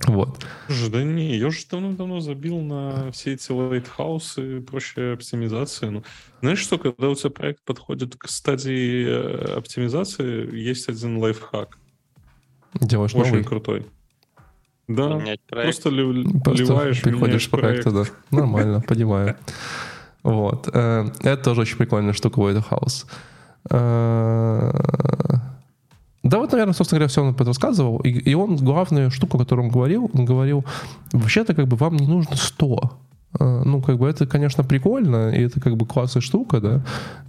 Вот.
Слушай, да не, я уже давно-давно забил на все эти лайтхаусы и прочие оптимизации. Ну, знаешь что, когда у тебя проект подходит к стадии э, оптимизации, есть один лайфхак.
Делаешь
Очень
новый?
крутой. Да, просто, ли,
просто
ливаешь,
переходишь по проекту, да. Нормально, понимаю. Вот. Э, это тоже очень прикольная штука White House. Э, да, вот, наверное, собственно говоря, все он рассказывал. И, и он, главную штуку, которую он говорил, он говорил, вообще-то как бы вам не нужно 100. Э, ну, как бы это, конечно, прикольно, и это как бы классная штука, да.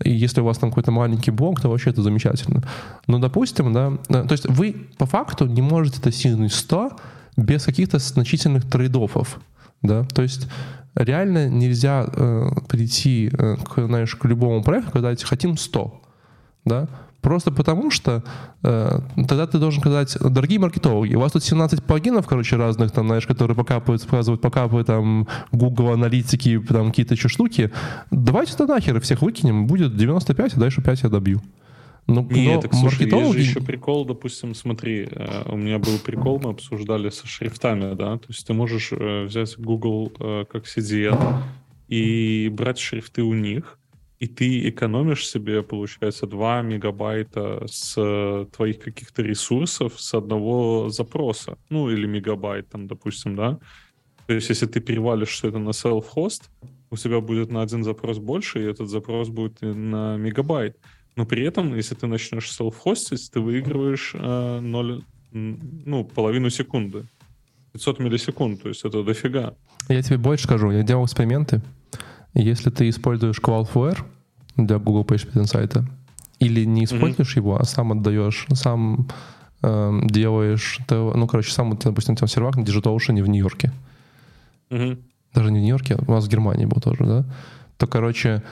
И если у вас там какой-то маленький блок, то вообще это замечательно. Но, допустим, да, то есть вы по факту не можете достигнуть 100, без каких-то значительных трейдофов. Да? То есть реально нельзя э, прийти э, к, знаешь, к любому проекту, когда хотим 100. Да? Просто потому что э, тогда ты должен сказать, дорогие маркетологи, у вас тут 17 плагинов, короче, разных, там, знаешь, которые покапывают, показывают покапывают там Google аналитики, там какие-то еще штуки. Давайте это нахер всех выкинем, будет 95, а дальше 5 я добью.
Ну, не, но так, слушай, маркетологи... есть же еще прикол, допустим, смотри, э, у меня был прикол, мы обсуждали со шрифтами, да, то есть ты можешь э, взять Google э, как CDN и брать шрифты у них, и ты экономишь себе, получается, 2 мегабайта с твоих каких-то ресурсов с одного запроса, ну, или мегабайт там, допустим, да, то есть если ты перевалишь все это на self-host, у тебя будет на один запрос больше, и этот запрос будет на мегабайт. Но при этом, если ты начнешь селф-хостить, ты выигрываешь э, 0, ну, половину секунды. 500 миллисекунд, то есть это дофига.
Я тебе больше скажу, я делал эксперименты. Если ты используешь Cloudflare для Google PageSpeed Insight, или не используешь mm-hmm. его, а сам отдаешь, сам э, делаешь, ну, короче, сам, допустим, там сервак на DigitalOcean в Нью-Йорке. Mm-hmm. Даже не в Нью-Йорке, у нас в Германии был тоже, да? То, короче,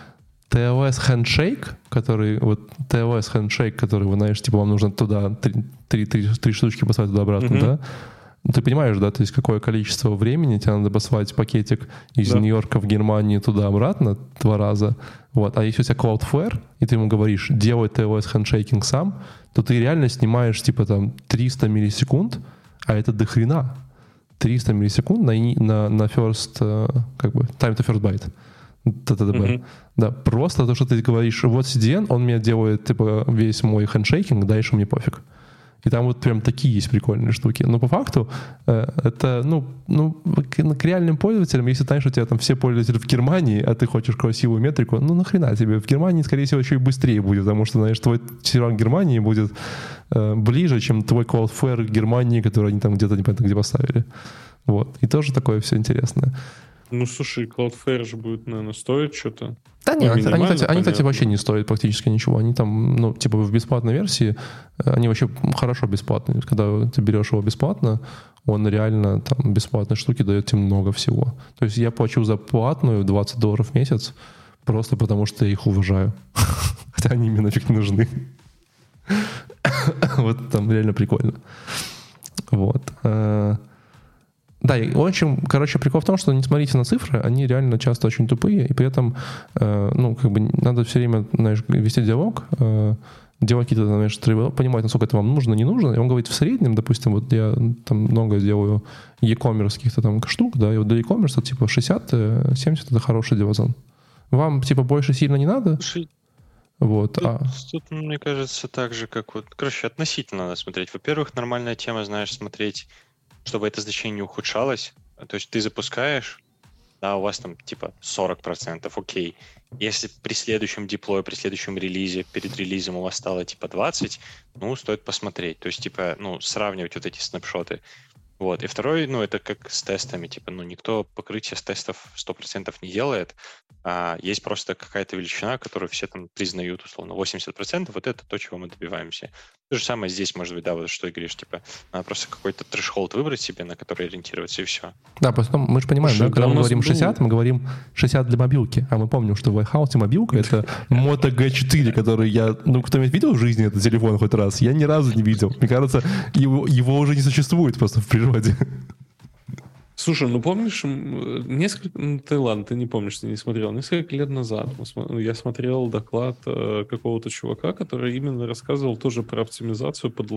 TLS Handshake, который, вот TLS Handshake, который, вы знаешь, типа вам нужно туда три, три, три, три штучки послать туда-обратно, mm-hmm. да? Ну, ты понимаешь, да, то есть какое количество времени тебе надо послать пакетик из да. Нью-Йорка в Германию туда-обратно два раза, вот. А если у тебя Cloudflare, и ты ему говоришь, делай TLS Handshake сам, то ты реально снимаешь, типа, там, 300 миллисекунд, а это дохрена. 300 миллисекунд на, на, на first, э, как бы, time to first byte. ТТДБ. Mm-hmm. Да, просто то, что ты говоришь, вот CDN, он мне делает, типа, весь мой хендшейкинг, дальше мне пофиг. И там вот прям такие есть прикольные штуки. Но по факту э, это, ну, ну, к, к реальным пользователям, если знаешь, у тебя там все пользователи в Германии, а ты хочешь красивую метрику, ну нахрена тебе? В Германии, скорее всего, еще и быстрее будет, потому что, знаешь, твой сервер Германии будет э, ближе, чем твой Cloudflare Германии, который они там где-то непонятно где поставили. Вот. И тоже такое все интересное.
Ну, слушай, Cloudflare же будет, наверное, стоить что-то.
Да нет, ну, они, кстати, они, кстати, вообще не стоят практически ничего. Они там, ну, типа в бесплатной версии, э, они вообще хорошо бесплатные. Когда ты берешь его бесплатно, он реально там бесплатной штуки дает тебе много всего. То есть я плачу за платную 20 долларов в месяц просто потому, что я их уважаю. Хотя они мне нафиг не нужны. вот там реально прикольно. Вот. Э, да, и очень, короче, прикол в том, что не смотрите на цифры, они реально часто очень тупые, и при этом, э, ну, как бы надо все время, знаешь, вести диалог, э, делать какие-то, знаешь, тревел, понимать, насколько это вам нужно, не нужно. И он говорит, в среднем, допустим, вот я там много делаю e-commerce каких-то там штук, да, и вот для e-commerce типа 60-70 это хороший диапазон. Вам, типа, больше сильно не надо? Вот,
тут, а... тут, мне кажется, так же, как вот... Короче, относительно надо смотреть. Во-первых, нормальная тема, знаешь, смотреть чтобы это значение не ухудшалось. То есть ты запускаешь, да, у вас там типа 40%, окей. Если при следующем диплое, при следующем релизе, перед релизом у вас стало типа 20, ну, стоит посмотреть. То есть, типа, ну, сравнивать вот эти снапшоты. Вот. И второй, ну, это как с тестами. Типа, ну, никто покрытие с тестов 100% не делает. А есть просто какая-то величина, которую все там признают, условно, 80%. Вот это то, чего мы добиваемся. То же самое здесь, может быть, да, вот что ты говоришь, типа, надо просто какой-то трешхолд выбрать себе, на который ориентироваться, и все.
Да, просто мы же понимаем, Слушай, да, когда мы говорим 60, мы говорим 60 для мобилки, а мы помним, что в Lighthouse мобилка — это Moto G4, который я, ну, кто-нибудь видел в жизни этот телефон хоть раз? Я ни разу не видел. Мне кажется, его, его уже не существует просто в природе.
Слушай, ну помнишь, несколько... Ну, ты ладно, ты не помнишь, ты не смотрел. Несколько лет назад я смотрел доклад э, какого-то чувака, который именно рассказывал тоже про оптимизацию, под...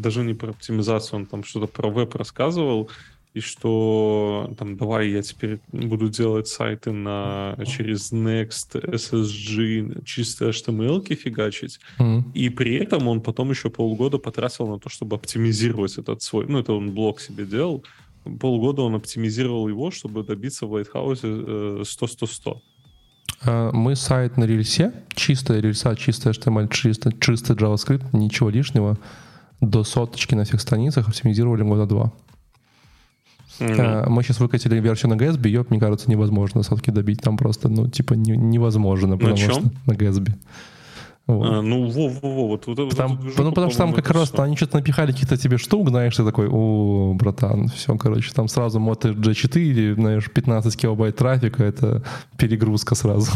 даже не про оптимизацию, он там что-то про веб рассказывал, и что там давай я теперь буду делать сайты на через Next, SSG, чисто HTML фигачить. Mm-hmm. И при этом он потом еще полгода потратил на то, чтобы оптимизировать этот свой, ну это он блог себе делал, полгода он оптимизировал его, чтобы добиться в Lighthouse 100-100-100.
А, мы сайт на рельсе, чистая рельса, чистая HTML, чистый, чистый JavaScript, ничего лишнего, до соточки на всех страницах оптимизировали года два. Mm-hmm. Мы сейчас выкатили версию на Gatsby, ее, мне кажется, невозможно сотки добить. Там просто, ну, типа, не, невозможно.
На чем? Что
на Gatsby.
Вот. А, ну, во, во, во, вот, вот,
там, вот ну, потому что там как раз все. они что-то напихали каких-то тебе штук, знаешь, ты такой, о, братан, все, короче, там сразу Moto G4, знаешь, 15 килобайт трафика, это перегрузка сразу.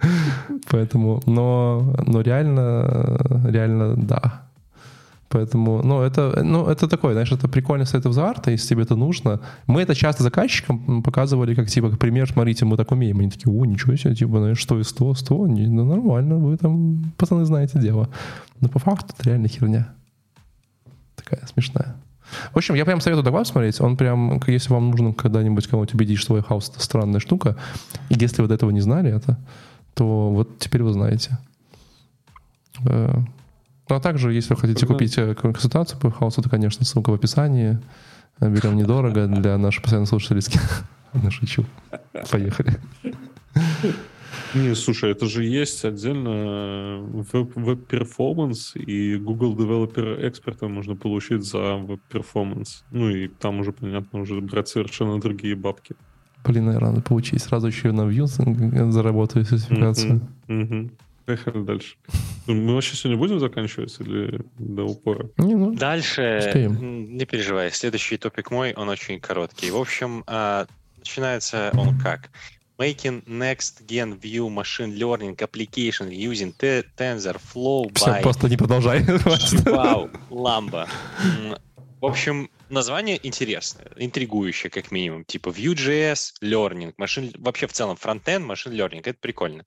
Поэтому, но, но реально, реально, да. Поэтому, ну, это, ну, это такое, знаешь, это прикольно с этого арта, если тебе это нужно. Мы это часто заказчикам показывали, как, типа, как пример, смотрите, мы так умеем. Они такие, о, ничего себе, типа, знаешь, что и 100, 100, не, ну, нормально, вы там, пацаны, знаете дело. Но по факту это реально херня. Такая смешная. В общем, я прям советую доклад смотреть. Он прям, если вам нужно когда-нибудь кого-нибудь убедить, что хаус — это странная штука, и если вы до этого не знали это, то вот теперь вы знаете. Э, ну, а также, если вы хотите купить э, консультацию по хаосу, то, конечно, ссылка в описании. Берем недорого для наших постоянных слушателей. Ну, шучу. Поехали.
Не, слушай, это же есть отдельно web performance, и Google Developer Expert можно получить за web performance. Ну и там уже, понятно, уже брать совершенно другие бабки.
Блин, наверное, надо получить. Сразу еще на Vue заработаю сертификацию.
Mm-hmm. Mm-hmm. Поехали дальше. Ну, мы вообще сегодня будем заканчивать или до упора?
Не, ну, дальше, успеем. не переживай, следующий топик мой, он очень короткий. В общем, а, начинается он как? Making next gen view machine learning application using TensorFlow
Все, by... просто не продолжай.
Вау, Ламба. В общем, название интересное, интригующее, как минимум. Типа Vue.js, Learning, машин, вообще в целом фронтенд, машин learning. Это прикольно.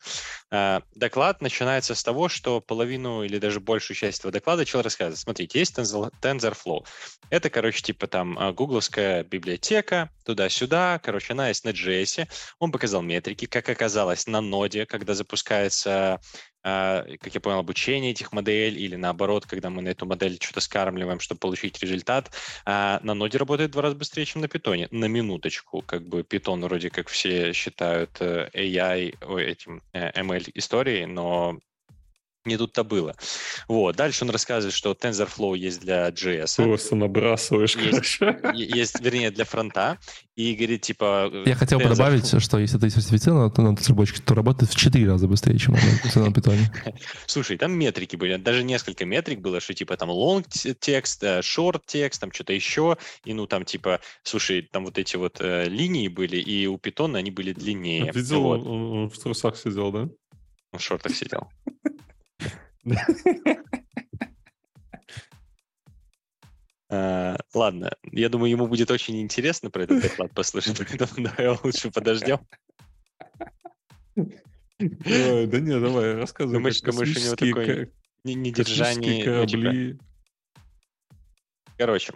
А, доклад начинается с того, что половину или даже большую часть этого доклада человек рассказывает. Смотрите, есть TensorFlow. Это, короче, типа там а, гугловская библиотека, туда-сюда. Короче, она есть на JS. Он показал метрики, как оказалось, на ноде, когда запускается как я понял, обучение этих моделей или наоборот, когда мы на эту модель что-то скармливаем, чтобы получить результат, а, на ноде работает в два раза быстрее, чем на питоне. На минуточку, как бы питон вроде как все считают э, AI, этим э, ML историей, но не тут-то было. Вот. Дальше он рассказывает, что TensorFlow есть для JS.
Просто набрасываешь,
есть, есть, вернее, для фронта. И говорит, типа...
Я хотел бы добавить, что если ты сертифицирован на разработчике, то работает в 4 раза быстрее, чем на питоне.
Слушай, там метрики были, даже несколько метрик было, что типа там long текст, э, short текст, там что-то еще, и ну там типа, слушай, там вот эти вот э, линии были, и у питона они были длиннее.
Видел, вот. он в трусах сидел, да?
Он в шортах сидел. Uh, ладно, я думаю, ему будет очень интересно про этот доклад послушать, поэтому давай лучше подождем.
Да не, давай, рассказывай.
Думаешь, думаешь, у него такое недержание...
корабли...
Короче,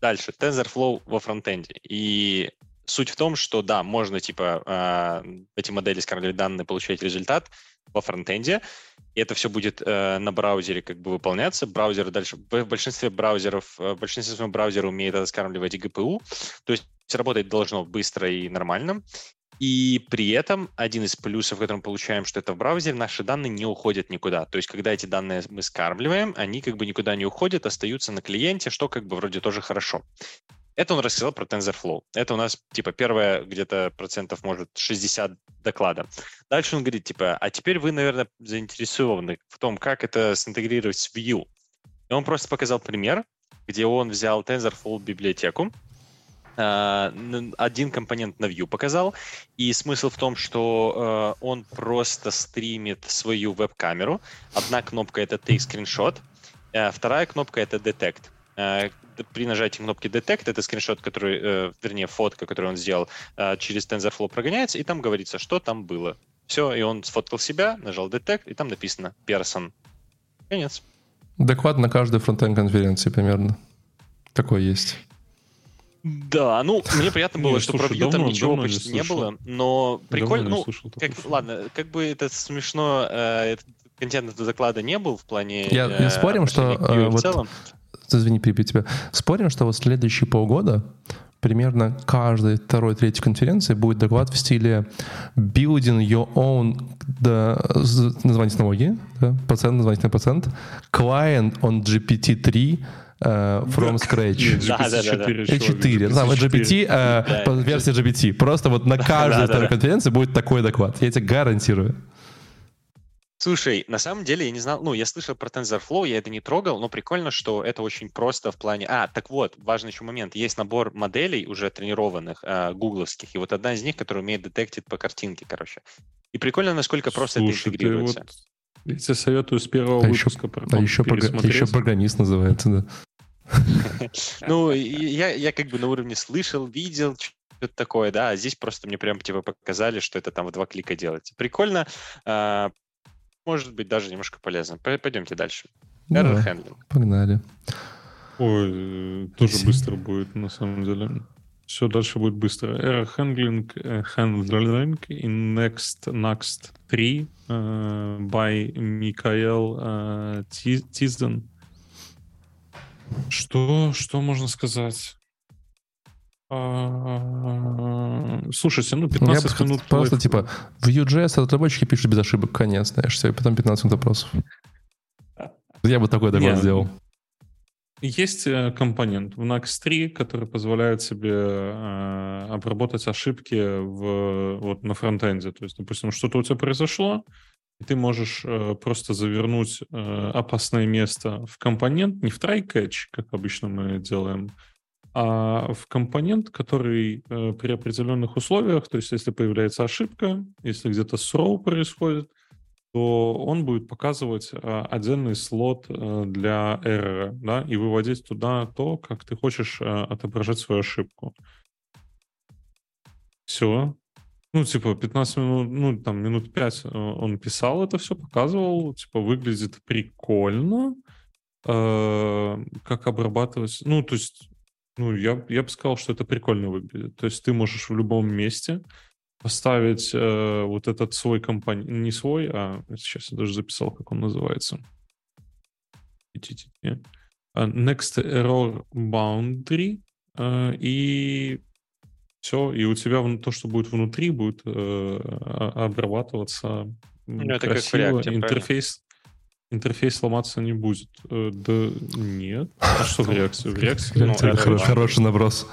дальше. TensorFlow во фронтенде. И суть в том, что да, можно типа а, эти модели скармливать данные, получать результат во фронтенде, и это все будет э, на браузере как бы выполняться. Браузер дальше, в большинстве браузеров, э, в большинстве своем браузер умеет это скармливать GPU, то есть работать должно быстро и нормально. И при этом один из плюсов, который мы получаем, что это в браузере, наши данные не уходят никуда. То есть, когда эти данные мы скармливаем, они как бы никуда не уходят, остаются на клиенте, что как бы вроде тоже хорошо. Это он рассказал про TensorFlow. Это у нас, типа, первое где-то процентов, может, 60 доклада. Дальше он говорит, типа, а теперь вы, наверное, заинтересованы в том, как это синтегрировать с Vue. И он просто показал пример, где он взял TensorFlow библиотеку, а, один компонент на Vue показал, и смысл в том, что э, он просто стримит свою веб-камеру. Одна кнопка — это Take Screenshot, а вторая кнопка — это Detect. При нажатии кнопки Detect, это скриншот, который, э, вернее, фотка, которую он сделал, э, через TensorFlow прогоняется, и там говорится, что там было. Все, и он сфоткал себя, нажал Detect, и там написано person. Конец.
Доклад на каждой фронтенд конференции примерно. Такой есть.
Да, ну, мне приятно было, что про Vue там ничего почти не было, но прикольно, ну, как, ладно, как бы это смешно, э, контент этого доклада не был в плане...
Я, э, я спорим, что э, вот целом извини, перебью тебя. Спорим, что вот следующие полгода примерно каждой второй, третьей конференции будет доклад в стиле building your own да, название технологии, да, пациент, название на пациент, client on GPT-3, Uh, from scratch.
Нет, GPT да, 4. Да, да.
4. Знаю, GPT, uh, да, версия GPT. Просто вот на каждой второй конференции будет такой доклад. Я тебе гарантирую.
Слушай, на самом деле я не знал, ну, я слышал про TensorFlow, я это не трогал, но прикольно, что это очень просто в плане... А, так вот, важный еще момент. Есть набор моделей уже тренированных, э, гугловских, и вот одна из них, которая умеет детектить по картинке, короче. И прикольно, насколько просто Слушай, это интегрируется. Вот,
я тебе советую с первого а выпуска
еще, А еще, прог... еще программист называется, да.
Ну, я, я как бы на уровне слышал, видел, что-то такое, да, а здесь просто мне прям типа показали, что это там в два клика делать. Прикольно, а, может быть даже немножко полезно. Пойдемте дальше.
Да, Error handling. Погнали.
Ой, тоже Спасибо. быстро будет, на самом деле. Все дальше будет быстро. Error handling, handling in next next 3 uh, by Микаэл uh, Тизден. Что, что можно сказать? А, слушайте, ну 15 минут...
Просто типа в Vue.js разработчики пишут без ошибок, конец, знаешь, все, и потом 15 минут вопросов. Я бы такой доклад сделал.
Есть э, компонент в Nax 3, который позволяет себе э, обработать ошибки в, вот, на фронтенде. То есть, допустим, что-то у тебя произошло, и ты можешь э, просто завернуть э, опасное место в компонент, не в try-catch, как обычно мы делаем, а в компонент, который э, при определенных условиях, то есть если появляется ошибка, если где-то throw происходит, то он будет показывать э, отдельный слот э, для error, да, и выводить туда то, как ты хочешь э, отображать свою ошибку. Все. Ну, типа, 15 минут, ну, там, минут 5 он писал это все, показывал, типа, выглядит прикольно, как обрабатывать, ну, то есть, ну, я, я бы сказал, что это прикольно выглядит. То есть ты можешь в любом месте поставить э, вот этот свой компонент, не свой, а сейчас я даже записал, как он называется. А, next Error Boundary, э, и все, и у тебя то, что будет внутри, будет э, обрабатываться ну, красиво. React, интерфейс, интерфейс ломаться не будет. Э, да нет. А что в реакции? В реакции? Ну,
хороший наброс.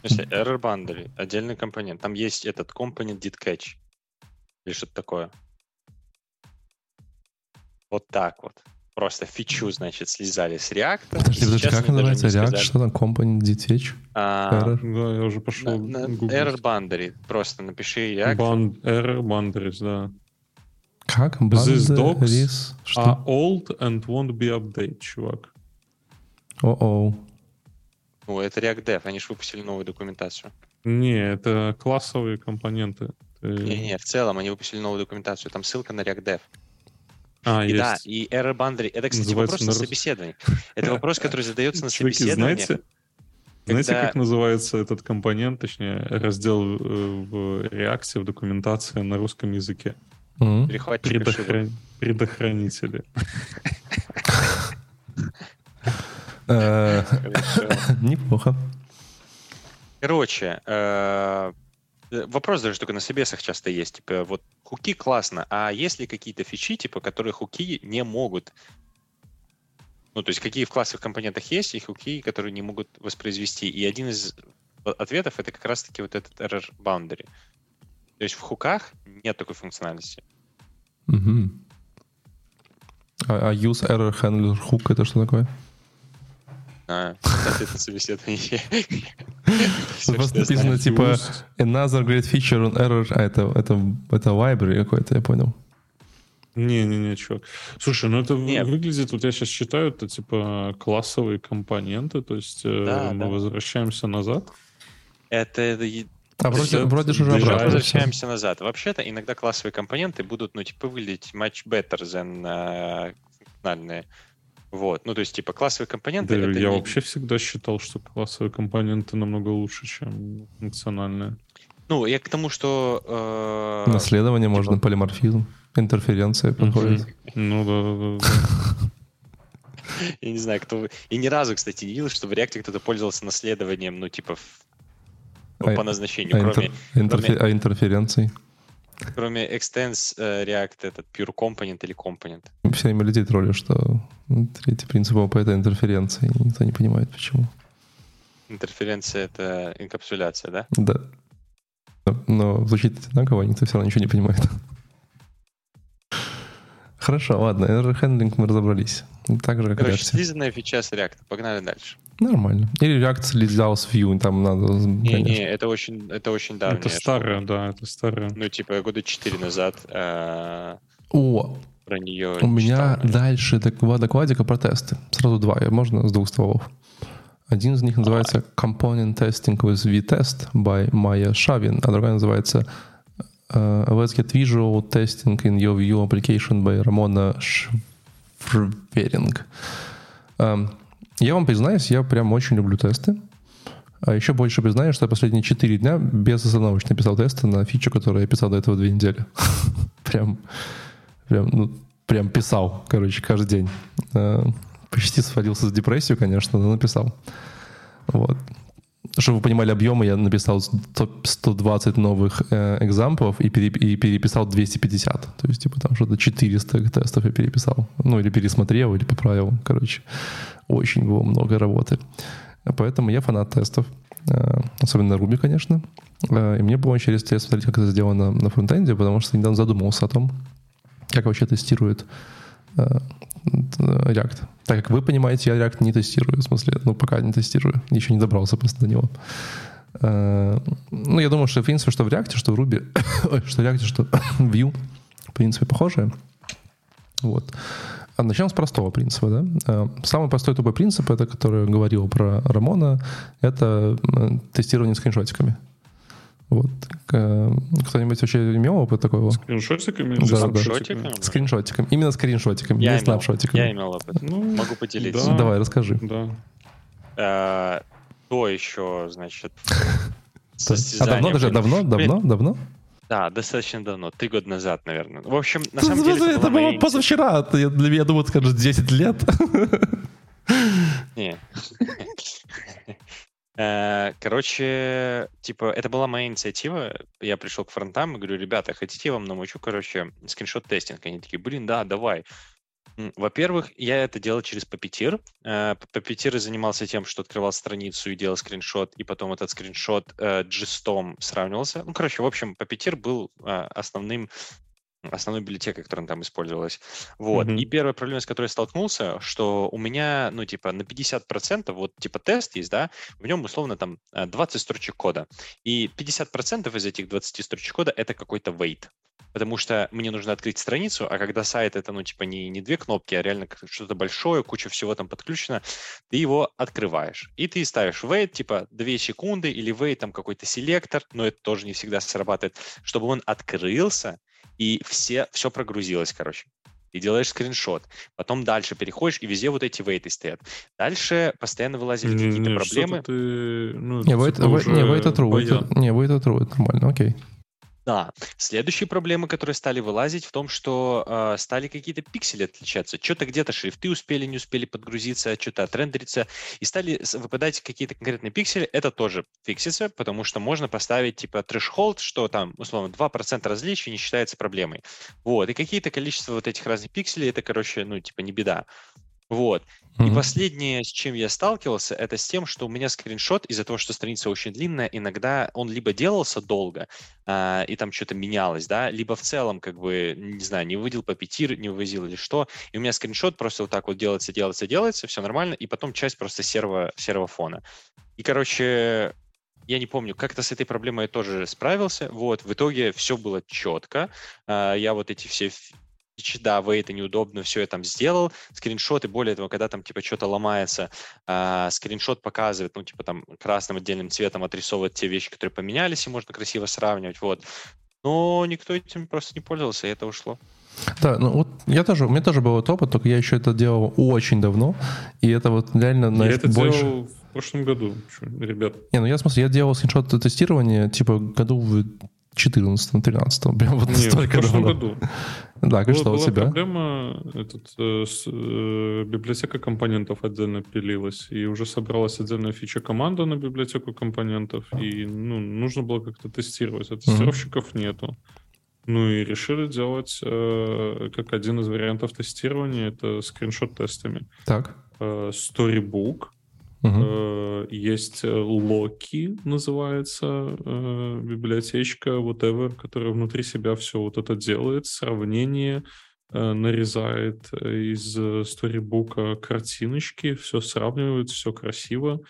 смысле, error boundary, отдельный компонент. Там есть этот компонент did catch. Или что-то такое. Вот так вот. Просто фичу, значит, слезали с React.
Подожди, подожди, как называется React? Что там компонент did catch?
А? Да, я уже пошел
на, на, Error boundary. Просто напиши
React. Band, error boundaries, да.
Как?
This docs are old and won't be update, чувак.
О-оу.
Ну, это React Dev, они же выпустили новую документацию.
Не, это классовые компоненты.
Не-не, в целом они выпустили новую документацию, там ссылка на React Dev.
А,
и
есть.
да, и error boundary. Это, кстати, Называется вопрос на, на собеседовании. Это вопрос, который задается на собеседовании.
Знаете, знаете, как называется этот компонент, точнее, раздел э, в React, в документации на русском языке?
Предохран...
Предохранители.
Э, неплохо.
Короче, э, вопрос даже только на собесах часто есть. Типа, вот хуки классно, а есть ли какие-то фичи, типа, которые хуки не могут ну, то есть какие в классовых компонентах есть, и хуки, которые не могут воспроизвести. И один из ответов это как раз-таки вот этот error boundary. То есть в хуках нет такой функциональности.
Угу. А, а use error handler hook это что такое?
А, кстати, это собеседование.
Просто написано типа another great feature on error, а это, это, это library какой-то, я понял.
Не-не-не, чувак. Слушай, ну это Нет. выглядит, вот я сейчас считаю, это типа классовые компоненты, то есть э, да, мы да. возвращаемся назад.
Это, это
а вроде, вроде же уже
обратно. Возвращаемся назад. Вообще-то иногда классовые компоненты будут, ну, типа, выглядеть much better than uh, функциональные. Вот, ну то есть типа классовые компоненты.
Да, я не... вообще всегда считал, что классовые компоненты намного лучше, чем функциональные.
Ну, я к тому, что...
Э... Наследование типа... можно, полиморфизм, интерференция подходит.
Ну да, да, да.
Я не знаю, кто... И ни разу, кстати, не видел, что в React кто-то пользовался наследованием, ну, типа, по а назначению,
а кроме... А интерференций?
Кроме extends uh, React, этот pure component или component.
Все время людей тролли, что третий принцип ОП — это интерференция, и никто не понимает, почему.
Интерференция — это инкапсуляция, да?
Да. Но звучит одинаково, никто все равно ничего не понимает. Хорошо, ладно, error handling мы разобрались. Так же, как
Короче, слизанная фича с React. Погнали дальше.
Нормально. Или React слезал с Vue, там надо...
Не, не, это очень, это очень давно.
Это старое, да, это старое.
Ну, типа, года четыре назад э,
О,
про нее
У меня дальше два докладика про тесты. Сразу два, можно с двух стволов. Один из них называется Component Testing with V-Test by Maya Shavin, а другой называется uh, Let's Get Visual Testing in Your View Application by Ramona Schwering. Um, я вам признаюсь, я прям очень люблю тесты. А еще больше признаюсь, что я последние 4 дня безостановочно писал тесты на фичу, которую я писал до этого две недели. прям, прям, ну, прям писал, короче, каждый день. А, почти свалился с депрессию, конечно, но написал. Вот. Чтобы вы понимали объемы, я написал 120 новых э, и, пере, и переписал 250. То есть, типа, там что-то 400 тестов я переписал. Ну, или пересмотрел, или поправил. Короче, очень было много работы. Поэтому я фанат тестов. Э, особенно на Ruby, конечно. Э, и мне было очень интересно смотреть, как это сделано на фронтенде, потому что недавно задумался о том, как вообще тестирует э, React. Так как вы понимаете, я React не тестирую, в смысле, ну, пока не тестирую, еще не добрался просто до него. Ну, я думаю, что, в принципе, что в React, что в Ruby, что в React, что в Vue принципе, похожие. Вот. А начнем с простого принципа. Да? Э, самый простой тупой принцип, это который говорил про Рамона, это э, тестирование скриншотиками. Вот. Кто-нибудь вообще имел опыт такого?
Скриншотиками?
Да,
Скриншотиками?
Да. Скриншотиками. Именно скриншотиками,
я
не
имел,
снапшотиками.
Я имел опыт. Ну, Могу поделиться.
Да.
Давай, расскажи.
Да.
А, то еще, значит,
А давно даже? Давно? Давно? Давно?
Да, достаточно давно, три года назад, наверное. В общем, на самом деле...
Это,
моя
было позавчера. Для меня, думаю, скажешь 10 лет.
Не. Э, Короче, типа, это была моя инициатива. Я пришел к фронтам и говорю, ребята, хотите, я вам намучу, короче, скриншот-тестинг? Они такие, блин, да, давай. Во-первых, я это делал через Puppeteer. Э, Puppeteer занимался тем, что открывал страницу и делал скриншот, и потом этот скриншот э, джистом сравнивался. Ну, короче, в общем, Puppeteer был основным основной библиотекой, которая там использовалась. Вот.
Мгм.
И первая проблема, с которой я столкнулся, что у меня, ну, типа, на 50%, вот, типа, тест есть, да, в нем, условно, там, э, 20 строчек кода. И 50% из этих 20 строчек кода — это какой-то wait. Потому что мне нужно открыть страницу, а когда сайт это, ну, типа, не, не две кнопки, а реально что-то большое, куча всего там подключено, ты его открываешь. И ты ставишь wait, типа, 2 секунды, или wait, там, какой-то селектор, но это тоже не всегда срабатывает, чтобы он открылся, и все, все прогрузилось, короче. И делаешь скриншот. Потом дальше переходишь, и везде вот эти вейты стоят. Дальше постоянно вылазили какие-то проблемы.
ты, ну,
Не,
типа
wait, не,
уже
wait это Не, wait это true, это нормально, окей.
Да. Следующие проблемы, которые стали вылазить, в том, что э, стали какие-то пиксели отличаться. Что-то где-то шрифты успели, не успели подгрузиться, что-то отрендериться, и стали выпадать какие-то конкретные пиксели. Это тоже фиксится, потому что можно поставить типа threshold, что там, условно, 2% различий не считается проблемой. Вот. И какие-то количество вот этих разных пикселей, это, короче, ну, типа, не беда. Вот. И
Мгм.
последнее, с чем я сталкивался, это с тем, что у меня скриншот из-за того, что страница очень длинная, иногда он либо делался долго, а, и там что-то менялось, да, либо в целом, как бы, не знаю, не выводил по пяти, не вывозил или что, и у меня скриншот просто вот так вот делается, делается, делается, все нормально, и потом часть просто серого, серого фона. И, короче, я не помню, как-то с этой проблемой я тоже справился. Вот, в итоге все было четко. А, Я вот эти все да, вы это неудобно, все я там сделал. Скриншоты, более того, когда там типа что-то ломается, а, скриншот показывает, ну, типа там красным отдельным цветом отрисовывает те вещи, которые поменялись, и можно красиво сравнивать, вот. Но никто этим просто не пользовался, и это ушло.
Да, ну вот я тоже, у меня тоже был этот опыт, только я еще это делал очень давно, и это вот реально,
Я
знаешь,
это
больше...
делал в прошлом году, ребят.
Не, ну я в смысле, я делал скриншот тестирования, типа, году в 14-13, прям вот
Не, в
настолько
прошлом
давно.
году.
Да, как что у тебя?
проблема, этот, э, с, э, библиотека компонентов отдельно пилилась, и уже собралась отдельная фича команда на библиотеку компонентов, и ну, нужно было как-то тестировать, а тестировщиков нету. Ну и решили делать э, как один из вариантов тестирования, это скриншот-тестами.
Так.
Э, Storybook, Э, Есть э, Loki, называется э, библиотечка, whatever, которая внутри себя все вот это делает, сравнение, нарезает из сторибука картиночки, все сравнивает, все красиво,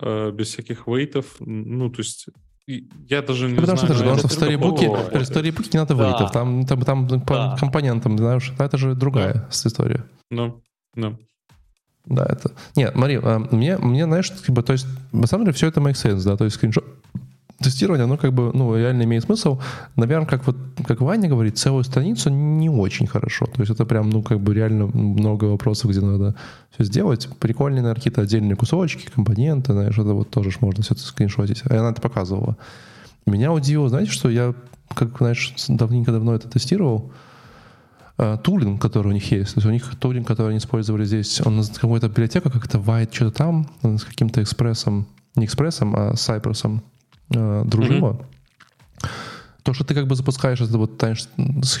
без всяких вейтов. Ну, то есть я даже не
потому что,
знаю...
это же, потому что в сторибуке,
другое.
в сторибуке не надо
Да.
вейтов, там, там, там по
Да.
компонентам, знаешь, это же другая история.
Да, да.
Да, это... Нет, смотри, а, мне, мне, знаешь, как бы, то есть, на самом деле, все это makes sense, да, то есть скриншот тестирование, оно как бы, ну, реально имеет смысл. Наверное, как вот, как Ваня говорит, целую страницу не очень хорошо. То есть это прям, ну, как бы реально много вопросов, где надо все сделать. Прикольные, наверное, какие-то отдельные кусочки, компоненты, знаешь, это вот тоже можно все это скриншотить. А она это показывала. Меня удивило, знаете, что я, как, знаешь, давненько-давно это тестировал, тулинг, который у них есть. То есть у них тулинг, который они использовали здесь, он из какой-то библиотека, как-то White, что-то там, с каким-то экспрессом, не экспрессом, а Сайпросом э, дружило. То, что ты как бы запускаешь это вот знаешь, с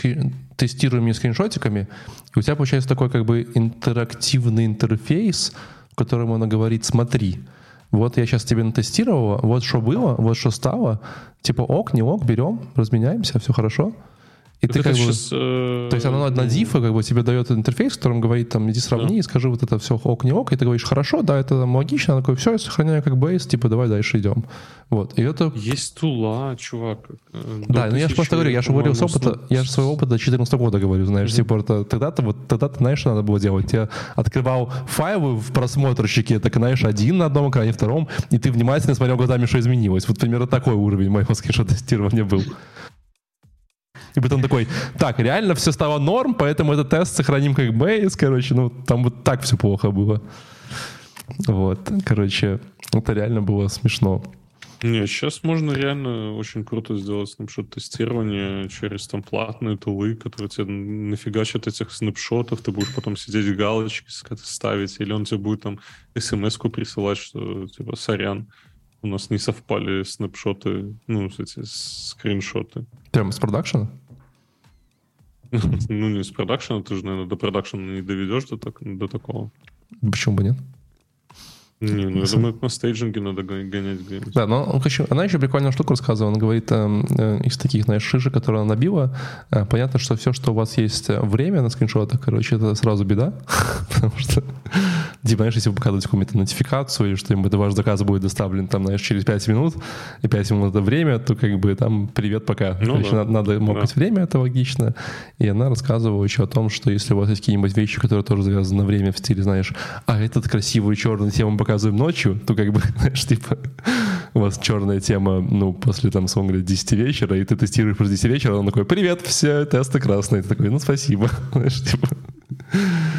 тестируемыми скриншотиками, и у тебя получается такой как бы интерактивный интерфейс, в котором она говорит, смотри, вот я сейчас тебе натестировала, вот что было, вот что стало, типа ок, не ок, берем, разменяемся, все хорошо. И ты как сейчас, бы, э, то есть оно на diff как бы тебе дает интерфейс, в котором говорит там иди сравни, да. скажи вот это все ок не ок, и ты говоришь хорошо, да, это там логично, оно такое все, я сохраняю как бейс, типа давай дальше идем. Вот, и это...
Есть тула, чувак.
Э, да, ну я же просто говорю, я же говорил с опыта, я же своего опыта 14 года говорю, знаешь, mm-hmm. типа это, тогда-то вот тогда-то знаешь, что надо было делать. Я открывал файлы в просмотрщике, так знаешь, один на одном экране, втором, и ты внимательно смотрел глазами, что изменилось. Вот примерно такой уровень моего скриншот-тестирования был. И потом такой, так, реально все стало норм, поэтому этот тест сохраним как бейс, короче, ну, там вот так все плохо было. Вот, короче, это реально было смешно.
Не, сейчас можно реально очень круто сделать снапшот-тестирование через там платные тулы, которые тебе нафигачат этих снапшотов, ты будешь потом сидеть галочки ставить, или он тебе будет там смс-ку присылать, что типа, сорян, у нас не совпали снапшоты, ну, эти скриншоты.
Прямо с продакшена?
Ну, не с продакшена, ты же, наверное, до продакшена не доведешь до, так, до такого.
Почему бы нет?
Не, ну я думаю, на стейджинге надо гонять где-нибудь.
Да, но он хочу... она еще прикольную штуку рассказывала. Она говорит, э, э, из таких, знаешь, шишек, которые она набила, э, понятно, что все, что у вас есть время на скриншотах, короче, это сразу беда, потому что типа, знаешь, если вы показываете какую-то нотификацию или что-нибудь, ваш заказ будет доставлен там, знаешь, через 5 минут, и 5 минут это время, то как бы там привет, пока. Ну, Короче, да. надо, надо мокать да. время, это логично. И она рассказывала еще о том, что если у вас есть какие-нибудь вещи, которые тоже завязаны на время в стиле, знаешь, а этот красивый черный тему мы показываем ночью, то как бы, знаешь, типа, у вас черная тема, ну, после там, сон говоря, 10 вечера, и ты тестируешь после 10 вечера, он такой, привет, все тесты красные. Ты такой, ну, спасибо. Знаешь, типа,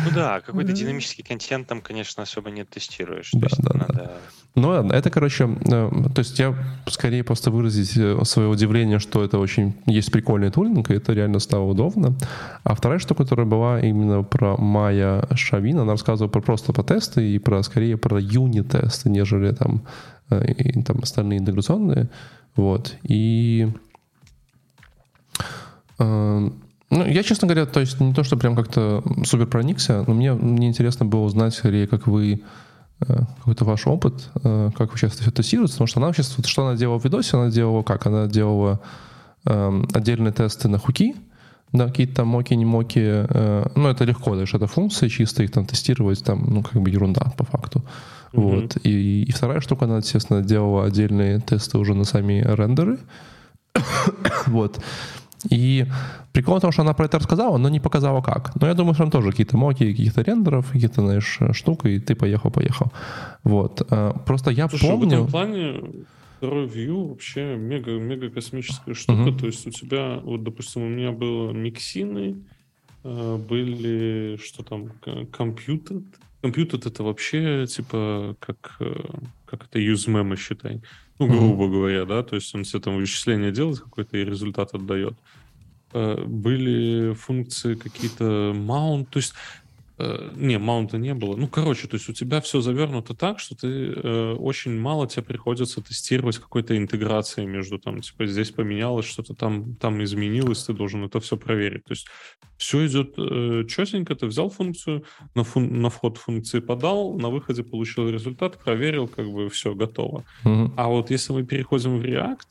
ну да, какой-то динамический контент там, конечно, особо не тестируешь. Да, да, надо... да.
Ну ладно, это, короче, э, то есть я скорее просто выразить э, свое удивление, что это очень есть прикольный тулинг, и это реально стало удобно. А вторая штука, которая была именно про Майя Шавин, она рассказывала про просто по тесты и про скорее про юнит-тесты, нежели там, э, и, там остальные интеграционные. Вот. И ну, я, честно говоря, то есть не то, что прям как-то супер проникся, но мне, мне интересно было узнать, скорее, как вы э, какой-то ваш опыт, э, как вы сейчас все тестируете, потому что она сейчас, вот, что она делала в видосе, она делала как? Она делала э, отдельные тесты на хуки, да, какие-то там моки, не моки, э, ну, это легко, даже это функции чисто, их там тестировать, там, ну, как бы ерунда по факту. Mm-hmm. Вот. И, и вторая штука, она, естественно, делала отдельные тесты уже на сами рендеры. вот. И прикол в том, что она про это рассказала, но не показала как. Но я думаю, что там тоже какие-то моки, каких-то рендеров, какие-то, знаешь, штук, и ты поехал-поехал. Вот. А, просто я Слушай, помню... в
этом плане второй view вообще мега, мега космическая штука. Uh-huh. То есть у тебя, вот, допустим, у меня было миксины, а, были, что там, компьютер. Компьютер это вообще, типа, как, э, как это use memo, считай. Ну, грубо mm-hmm. говоря, да, то есть он себе там вычисление делает какой-то и результат отдает. Э, были функции какие-то mount, то есть Э, не, маунта не было. Ну, короче, то есть у тебя все завернуто так, что ты э, очень мало тебе приходится тестировать какой-то интеграции между там, типа, здесь поменялось что-то, там, там изменилось, ты должен это все проверить. То есть все идет э, четенько, ты взял функцию, на, фун- на вход функции подал, на выходе получил результат, проверил, как бы все готово. Mm-hmm. А вот если мы переходим в React,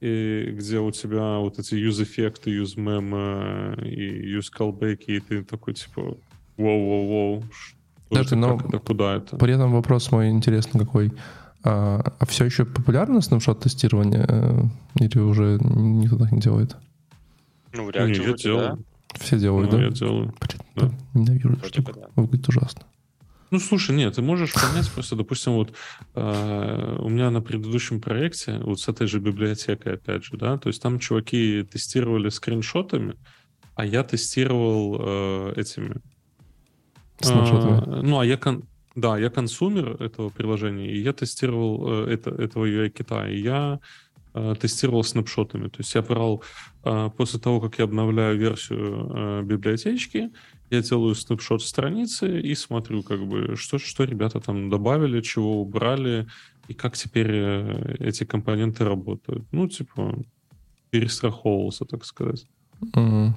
и где у тебя вот эти use-эффекты, use-мем и use-callback, и ты такой, типа, Воу-воу-воу.
Подожди, но это, куда это? При этом вопрос мой интересный какой. А, а все еще популярно снапшот-тестирование? Э, или уже никто так не делает?
Ну, в реакте
я делаю. Да.
Все делают, ну,
да? я делаю.
Блин, да. Ненавижу эту штуку. Да. Выглядит ужасно.
Ну, слушай, нет, ты можешь понять просто, допустим, вот э, у меня на предыдущем проекте, вот с этой же библиотекой, опять же, да, то есть там чуваки тестировали скриншотами, а я тестировал э, этими а, ну, а я кон... да, я консумер этого приложения, и я тестировал э, это, этого UI кита, и я э, тестировал снапшотами. То есть я брал э, после того, как я обновляю версию библиотечки, я делаю снапшот страницы и смотрю, как бы, что, что ребята там добавили, чего убрали, и как теперь эти компоненты работают. Ну, типа, перестраховывался, так сказать.
Mm-hmm.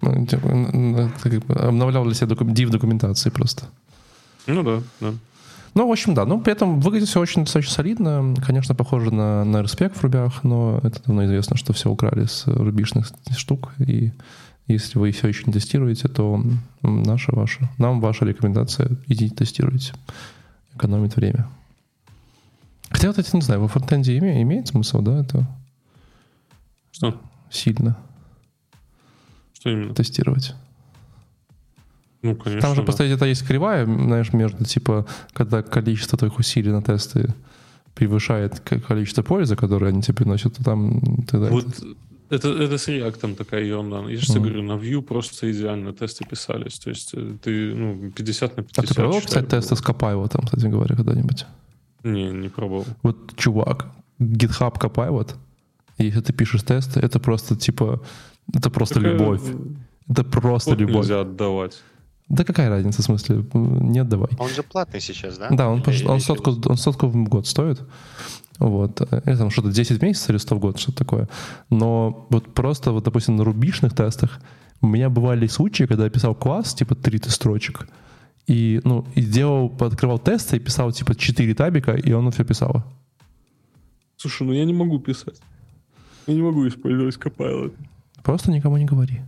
Ну, типа, обновлял для себя div документации просто.
Ну да, да.
Ну, в общем, да. Ну, при этом выглядит все очень достаточно солидно. Конечно, похоже на, на респект в рубях, но это давно известно, что все украли с рубишных штук. И если вы все еще не тестируете, то наша, ваша, нам ваша рекомендация — идите тестируйте. Экономит время. Хотя вот это, не знаю, во фронтенде име, имеет смысл, да, это
Что?
сильно
Что именно?
тестировать.
Ну, конечно.
Там же
да.
просто где-то есть кривая, знаешь, между, типа, когда количество твоих усилий на тесты превышает количество пользы, которое они тебе приносят, то там тогда...
Вот это, это с реактом такая ерунда. Я же тебе
Мгм.
говорю, на Vue просто идеально тесты писались. То есть э, ты, ну, 50 на 50.
а ты пробовал писать тесты с Copilot, кстати говоря, когда-нибудь?
Не, не пробовал.
Вот, чувак, GitHub Copilot, если ты пишешь тесты, это просто, типа, это просто
Такая,
любовь. Это просто любовь.
нельзя отдавать.
Да какая разница, в смысле? Не отдавай.
А Он же платный сейчас, да?
Да, он,
Или-
пош- он,
или
сотку, он сотку в год стоит. Вот. Это там что-то 10 месяцев или 100 в год, что-то такое. Но вот просто, вот, допустим, на рубишных тестах у меня бывали случаи, когда я писал класс, типа 30 строчек, и, ну, и делал, открывал тесты и писал, типа, 4 табика, и он все писало.
Слушай, ну я не могу писать. Я не могу использовать Copilot.
Просто никому не говори.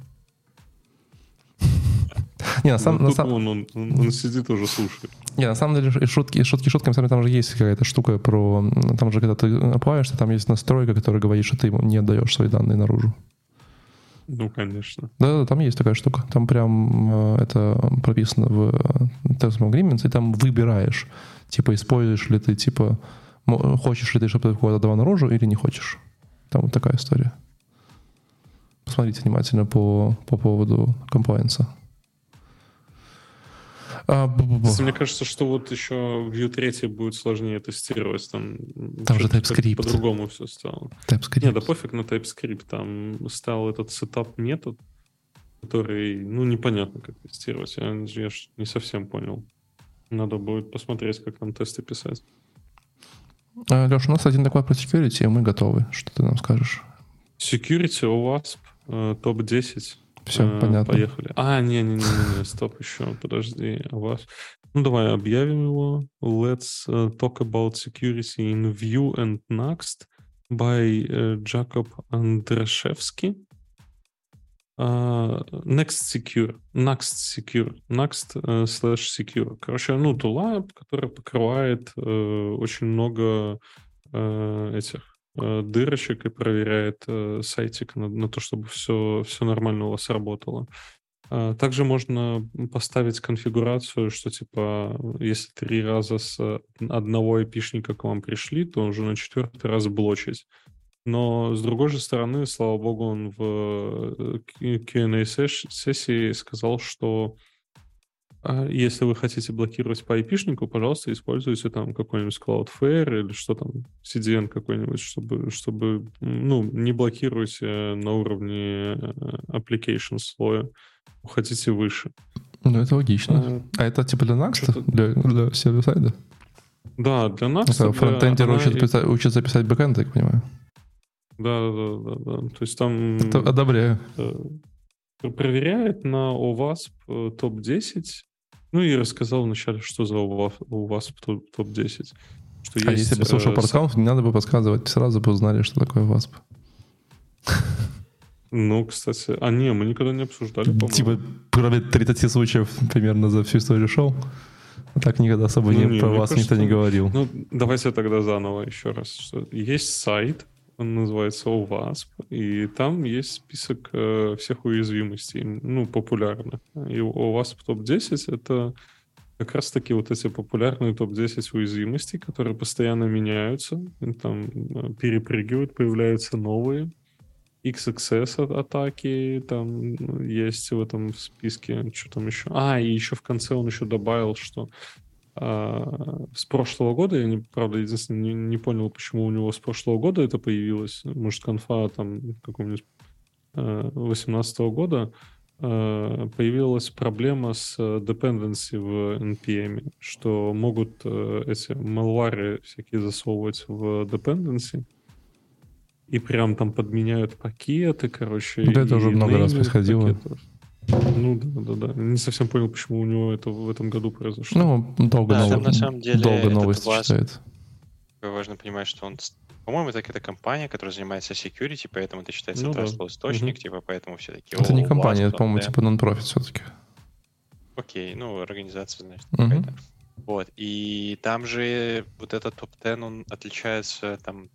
Не, на
Ну,
самом, на
тут
самом-
он, он, он- он сидит уже слушает.
Не, на самом деле, шутки, шутки шутками, самом деле, там же есть какая-то штука про... Там же, когда ты оплавишься, там есть настройка, которая говорит, что ты ему не отдаешь свои данные наружу.
Ну, конечно.
Да-да, там есть такая штука. Там прям э, это прописано в э, Terms of Agreement, и там выбираешь, типа, используешь ли ты, типа, хочешь ли ты, чтобы ты кого-то отдавал наружу или не хочешь. Там вот такая история. Посмотрите внимательно по, по поводу комплайенса. А,
Мне кажется, что вот еще Vue 3 будет сложнее тестировать. Там,
Там же TypeScript.
По-другому все стало.
TypeScript.
Не, да пофиг на TypeScript. Там стал этот сетап метод, который, ну, непонятно, как тестировать. Я, я не совсем понял. Надо будет посмотреть, как там тесты писать.
А, Леша, у нас один доклад про security, и мы готовы. Что ты нам скажешь?
Security, OWASP, э, топ-10.
Все,
Э,
понятно.
Поехали. А, не-не-не, стоп еще, подожди. А вас... Ну, давай объявим его. Let's uh, talk about security in Vue and Next by uh, Jacob. Uh, Next Secure. Next Secure. Next uh, slash Secure. Короче, ну, тула, которая покрывает uh, очень много uh, этих э, дырочек и проверяет э, сайтик на, на то, чтобы все, все нормально у вас работало. А, Также можно поставить конфигурацию, что типа, если три раза с одного IP-шника к вам пришли, то уже на четвертый раз блочить. Но с другой же стороны, слава богу, он в э, Q&A сессии сказал, что а если вы хотите блокировать по IP-шнику, пожалуйста, используйте там какой-нибудь Cloudflare или что там, CDN какой-нибудь, чтобы, чтобы ну, не блокируйте на уровне э, application слоя, уходите выше.
Ну, это логично.
А,
А это типа для Next? Для, для сервер-сайда?
Да, для нас...
Это
для-
фронтендер
она и-
писать, учатся писать бэкэнд, я понимаю.
Да, да, да, да. То есть там...
Это одобряю.
э, проверяет на OWASP э, топ-10. Ну и рассказал вначале, что за OWASP OWASP топ- топ-10. Что
А
есть,
если бы слушал
э,
подкаст, не надо бы подсказывать, сразу бы узнали, что такое WASP.
Ну, кстати, а не, мы никогда не обсуждали, по-моему.
Типа, кроме 30 случаев примерно за всю историю шоу. А так никогда особо
Ну,
не,
не,
про вас
кажется,
никто не говорил.
Ну, давайте тогда заново еще раз. Есть сайт, он называется OWASP, и там есть список э, всех уязвимостей, ну, популярных. И OWASP топ-10 — это как раз-таки вот эти популярные топ-10 уязвимостей, которые постоянно меняются, там э, перепрыгивают, появляются новые. XXS от- атаки там есть в этом списке. Что там еще? А, и еще в конце он еще добавил, что а, с прошлого года, я, не, правда, единственное, не, не понял, почему у него с прошлого года это появилось. Может, конфа там какого-нибудь 18 года э, появилась проблема с э, dependency в NPM, что могут э, эти malware всякие засовывать в dependency, и прям там подменяют пакеты, короче.
Да это уже много раз происходило.
пакетов. Ну да, да, да. Не совсем понял, почему у него это в этом году произошло.
Ну, долго,
Да,
нов-
там на самом деле
долго новости
Wasp
читает.
Важно понимать, что он, по-моему, это какая-то компания, которая занимается security, поэтому это считается
Ну да.
источник,
Мгм.
типа, поэтому все такие...
Это не
«О,
компания, это, по-моему,
да».
типа нон-профит все-таки.
Окей, ну, организация, значит,
Мгм.
какая-то. Вот, и там же вот этот топ-10, он отличается там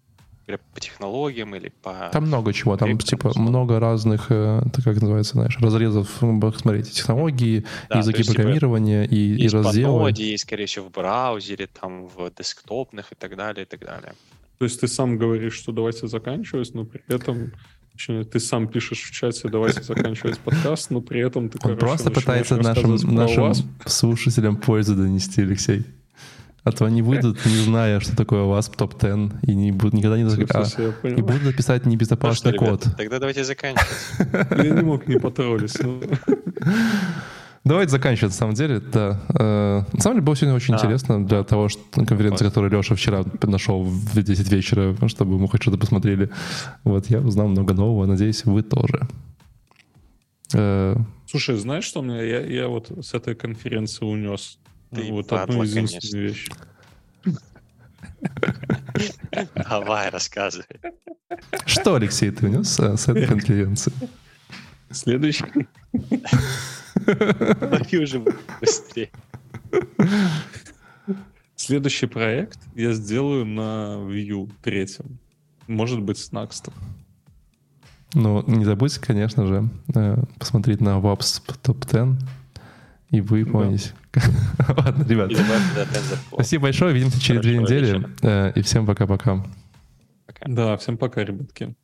по технологиям или по...
Там много чего, там типа много разных, э, это как называется, знаешь, разрезов, смотрите, технологии,
Да,
языки
есть, типа,
программирования и, и
есть по
разделы.
ноде, есть, скорее всего, в браузере, там, в десктопных и так далее, и так далее.
То есть ты сам говоришь, что давайте заканчивать, но при этом точнее, ты сам пишешь в чате, давайте заканчивать подкаст, но при этом ты,
Он
короче,
просто пытается нашим, нашим
вас.
слушателям пользу донести, Алексей. А то они выйдут, не зная, что такое у вас топ-10, и не будут никогда не...
Всё,
а- и
понял.
будут писать
Ну что,
небезопасный код.
тогда давайте заканчивать.
Я не мог не потроллить. ну.
Давайте заканчивать, на самом деле, да. Э, На самом деле было сегодня очень
Да.
интересно для того, что конференция, которую Леша вчера нашел в 10 вечера, чтобы мы хоть что-то посмотрели. Вот, я узнал много нового, надеюсь, вы тоже. Э,
Слушай, знаешь, что мне я, я вот с этой конференции унес?
Ты
вот
падла,
одну единственную вещь.
Давай, рассказывай.
Что, Алексей, ты унес э, с этой конференции?
Следующий.
Говори уже быстрее.
Следующий проект я сделаю на Vue третьем. Может быть, с Next.
Ну, не забудьте, конечно же, э, посмотреть на WAPS топ-10, и вы
Да.
поняете. Ладно, ребят. Спасибо большое, увидимся через две недели,
вечера.
э, и всем пока-пока.
Пока.
Да, всем пока, ребятки.